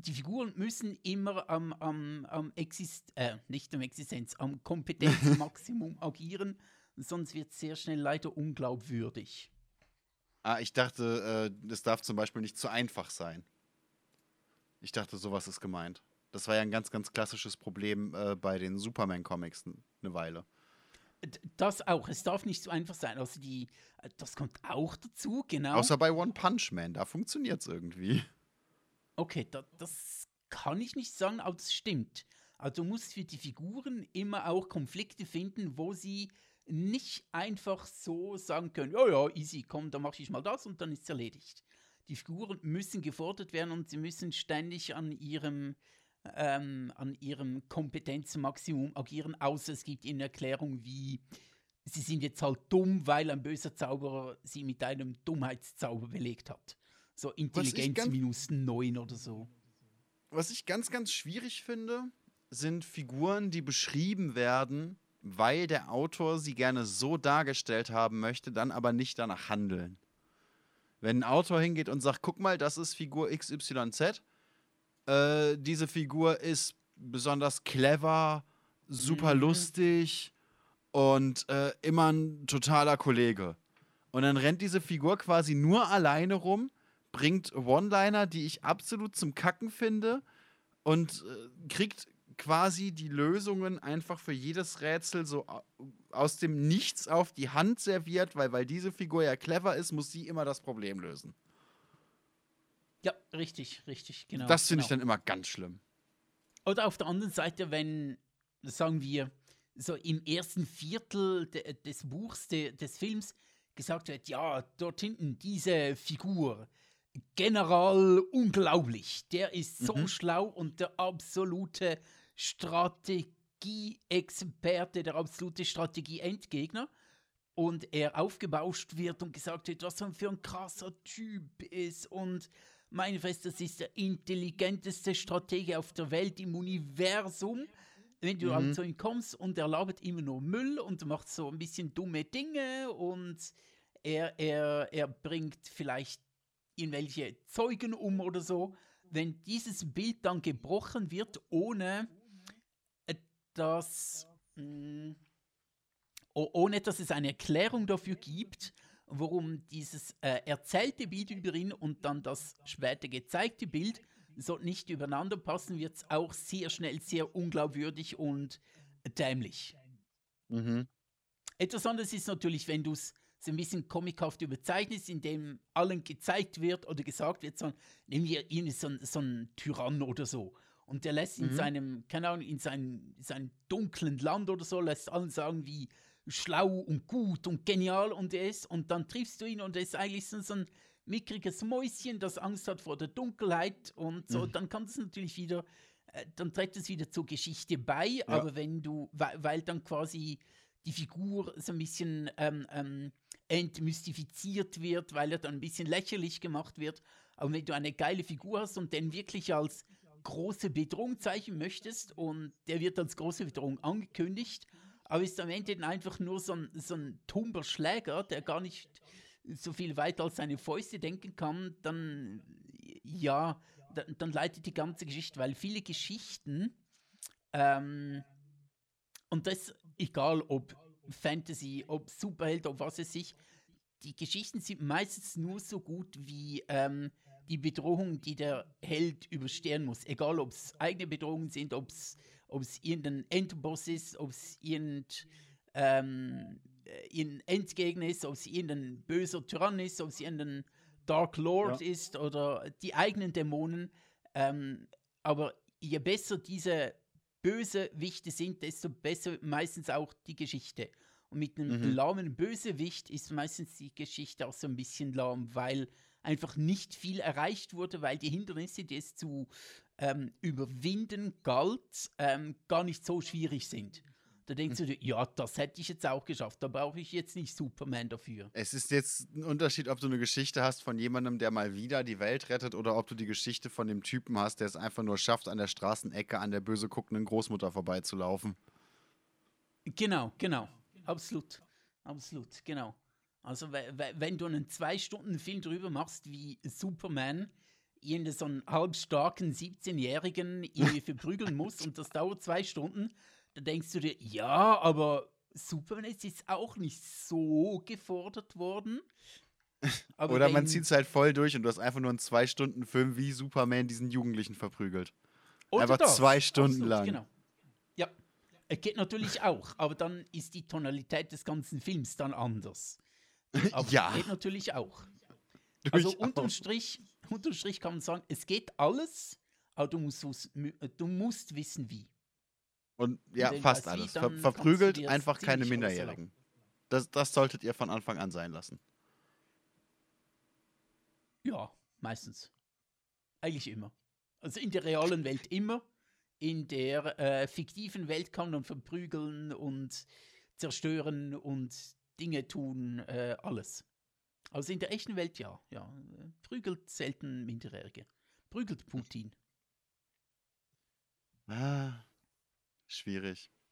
Die Figuren müssen immer am, am, am Exist äh, nicht am Existenz, am Kompetenzmaximum agieren, sonst wird es sehr schnell leider unglaubwürdig. Ah, ich dachte, äh, es darf zum Beispiel nicht zu einfach sein. Ich dachte, sowas ist gemeint. Das war ja ein ganz, ganz klassisches Problem äh, bei den Superman-Comics eine Weile. Das auch. Es darf nicht so einfach sein. Also die, äh, das kommt auch dazu, genau. Außer bei One Punch Man, da funktioniert es irgendwie. Okay, da, das kann ich nicht sagen, aber das stimmt. Also du musst für die Figuren immer auch Konflikte finden, wo sie nicht einfach so sagen können, ja, ja, easy, komm, dann mache ich mal das und dann ist es erledigt. Die Figuren müssen gefordert werden und sie müssen ständig an ihrem, ähm, an ihrem Kompetenzmaximum agieren, außer es gibt ihnen Erklärung wie, sie sind jetzt halt dumm, weil ein böser Zauberer sie mit einem Dummheitszauber belegt hat. So Intelligenz minus 9 oder so. Was ich ganz, ganz schwierig finde, sind Figuren, die beschrieben werden, weil der Autor sie gerne so dargestellt haben möchte, dann aber nicht danach handeln. Wenn ein Autor hingeht und sagt, guck mal, das ist Figur XYZ, äh, diese Figur ist besonders clever, super mhm. lustig und äh, immer ein totaler Kollege. Und dann rennt diese Figur quasi nur alleine rum, bringt One-Liner, die ich absolut zum Kacken finde und äh, kriegt quasi die Lösungen einfach für jedes Rätsel so aus dem Nichts auf die Hand serviert, weil, weil diese Figur ja clever ist, muss sie immer das Problem lösen. Ja, richtig, richtig, genau. Das finde genau. ich dann immer ganz schlimm. Oder auf der anderen Seite, wenn, sagen wir, so im ersten Viertel de, des Buchs, de, des Films gesagt wird, ja, dort hinten diese Figur, General unglaublich, der ist so mhm. schlau und der absolute Strategie-Experte, der absolute Strategie-Endgegner. Und er aufgebauscht wird und gesagt wird, was er für ein krasser Typ ist. Und meine Fest, das ist der intelligenteste Stratege auf der Welt im Universum. Wenn du mhm. halt zu ihm kommst und er labert immer nur Müll und macht so ein bisschen dumme Dinge und er, er, er bringt vielleicht irgendwelche Zeugen um oder so. Wenn dieses Bild dann gebrochen wird, ohne dass mh, mm, ohne dass es eine Erklärung dafür gibt, warum dieses äh, erzählte Bild über ihn und dann das später gezeigte Bild so nicht übereinander passen, wird es auch sehr schnell sehr unglaubwürdig und dämlich. Mhm. Etwas anderes ist natürlich, wenn du es so ein bisschen comichaft überzeichnest, indem allen gezeigt wird oder gesagt wird, so, nehmen wir ihn so, so einen Tyrann oder so. Und der lässt in mhm. seinem, keine Ahnung, in seinem, seinem dunklen Land oder so, lässt allen sagen, wie schlau und gut und genial und er ist. Und dann triffst du ihn und er ist eigentlich so, so ein mickriges Mäuschen, das Angst hat vor der Dunkelheit und so. Mhm. Dann kann es natürlich wieder, äh, dann trägt es wieder zur Geschichte bei. Ja. Aber wenn du, weil, weil, dann quasi die Figur so ein bisschen ähm, ähm, entmystifiziert wird, weil er dann ein bisschen lächerlich gemacht wird. Aber wenn du eine geile Figur hast und den wirklich als große Bedrohung zeichnen möchtest und der wird als große Bedrohung angekündigt, aber ist am Ende dann einfach nur so ein, so ein tumber Schläger, der gar nicht so viel weiter als seine Fäuste denken kann, dann ja, dann, dann leitet die ganze Geschichte, weil viele Geschichten ähm, und das egal ob Fantasy, ob Superheld, ob was es sich, die Geschichten sind meistens nur so gut wie ähm, die Bedrohung, die der Held überstehen muss. Egal, ob es eigene Bedrohungen sind, ob es irgendein Endboss ist, ob es ähm, irgendein Endgegner ist, ob es irgendein böser Tyrann ist, ob es irgendein Dark Lord ja. ist oder die eigenen Dämonen. Ähm, aber je besser diese Bösewichte sind, desto besser meistens auch die Geschichte. Und mit einem mhm. lahmen Bösewicht ist meistens die Geschichte auch so ein bisschen lahm, weil einfach nicht viel erreicht wurde, weil die Hindernisse, die es zu ähm, überwinden galt, ähm, gar nicht so schwierig sind. Da denkst du dir, ja, das hätte ich jetzt auch geschafft, da brauche ich jetzt nicht Superman dafür. Es ist jetzt ein Unterschied, ob du eine Geschichte hast von jemandem, der mal wieder die Welt rettet, oder ob du die Geschichte von dem Typen hast, der es einfach nur schafft, an der Straßenecke an der böse guckenden Großmutter vorbeizulaufen. Genau, genau. Absolut. Absolut, genau. Also wenn du einen zwei-Stunden-Film drüber machst, wie Superman in so einen halbstarken 17-Jährigen irgendwie verprügeln muss und das dauert zwei Stunden, dann denkst du dir, ja, aber Superman ist jetzt auch nicht so gefordert worden. Aber Oder man zieht es halt voll durch und du hast einfach nur einen zwei Stunden Film, wie Superman diesen Jugendlichen verprügelt. Oder einfach das, zwei Stunden absolut, lang. Genau. Ja, es geht natürlich auch, aber dann ist die Tonalität des ganzen Films dann anders. Aber Ja. geht natürlich auch. Also unterm Strich, unterm Strich kann man sagen, es geht alles, aber du musst, du musst wissen, wie. Und ja, wenn fast alles. Ver verprügelt einfach keine Minderjährigen. Das, das solltet ihr von Anfang an sein lassen. Ja, meistens. Eigentlich immer. Also in der realen Welt immer. In der äh, fiktiven Welt kann man verprügeln und zerstören und Dinge tun, äh, alles. Also in der echten Welt ja. ja. Prügelt selten Minderjährige. Prügelt Putin. Ah, schwierig.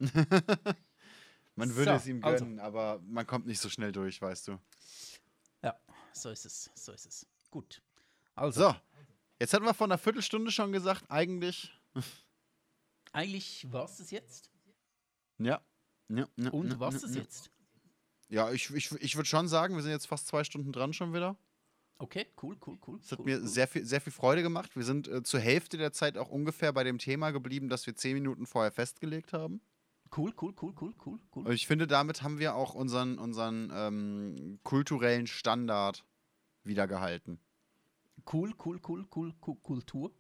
man würde So, es ihm also. gönnen, aber man kommt nicht so schnell durch, weißt du. Ja, so ist es. So ist es. Gut. Also, So, jetzt hatten wir vor einer Viertelstunde schon gesagt, eigentlich. eigentlich war es das jetzt. Ja. ja, ja Und ja, was ja, das jetzt? Ja, ich, ich, ich würde schon sagen, wir sind jetzt fast zwei Stunden dran schon wieder. Okay, cool, cool, cool. Es hat cool, mir cool. sehr viel, sehr viel Freude gemacht. Wir sind äh, zur Hälfte der Zeit auch ungefähr bei dem Thema geblieben, das wir zehn Minuten vorher festgelegt haben. Cool, cool, cool, cool, cool, cool. Ich finde, damit haben wir auch unseren, unseren ähm, kulturellen Standard wiedergehalten. Cool, cool, cool, cool, cool, Kultur.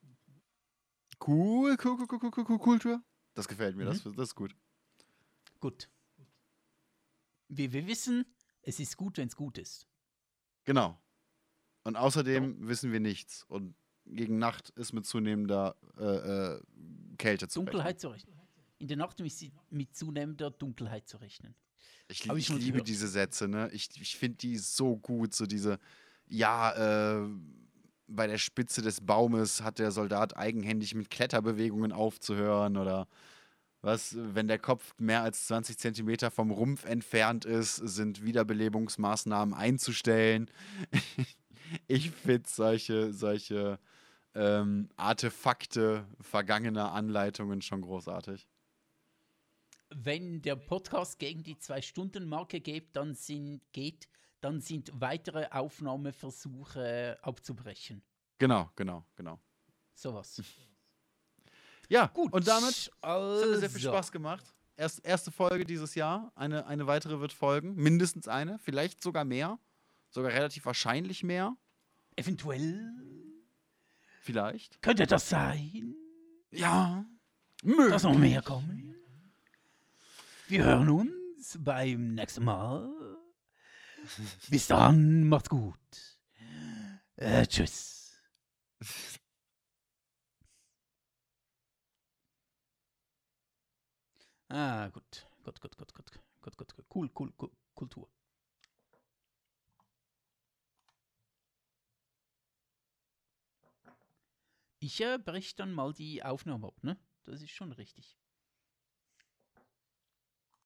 Cool, cool, cool, cool, cool, cool, cool Kultur. Das gefällt mir, das, Mhm. das ist gut. Gut. Wir, wir wissen, es ist gut, wenn es gut ist. Genau. Und außerdem wissen wir nichts. Und gegen Nacht ist mit zunehmender äh, äh, Kälte zu Dunkelheit zu rechnen. In der Nacht mit, mit zunehmender Dunkelheit zu rechnen. rechnen. Ich, ich ich liebe gehört. diese Sätze, ne? Ich, ich finde die so gut. So diese, ja, äh, bei der Spitze des Baumes hat der Soldat eigenhändig mit Kletterbewegungen aufzuhören oder was, wenn der Kopf mehr als 20 Zentimeter vom Rumpf entfernt ist, sind Wiederbelebungsmaßnahmen einzustellen. ich finde solche, solche ähm, Artefakte vergangener Anleitungen schon großartig. Wenn der Podcast gegen die Zwei-Stunden-Marke geht, dann sind, geht, dann sind weitere Aufnahmeversuche abzubrechen. Genau, genau, genau. Sowas. Ja, Gut. und damit also. hat mir sehr viel Spaß gemacht. Erst, erste Folge dieses Jahr. Eine, eine weitere wird folgen. Mindestens eine. Vielleicht sogar mehr. Sogar relativ wahrscheinlich mehr. Eventuell Vielleicht. könnte das sein, Ja. dass noch mehr kommen. Wir hören uns beim nächsten Mal. Bis dann, macht's gut. Äh, tschüss. Ah, gut. Gut, gut, gut, gut. Gut, gut, gut. Cool, cool, cool. Kultur. Ich äh, breche dann mal die Aufnahme ab, ne? Das ist schon richtig.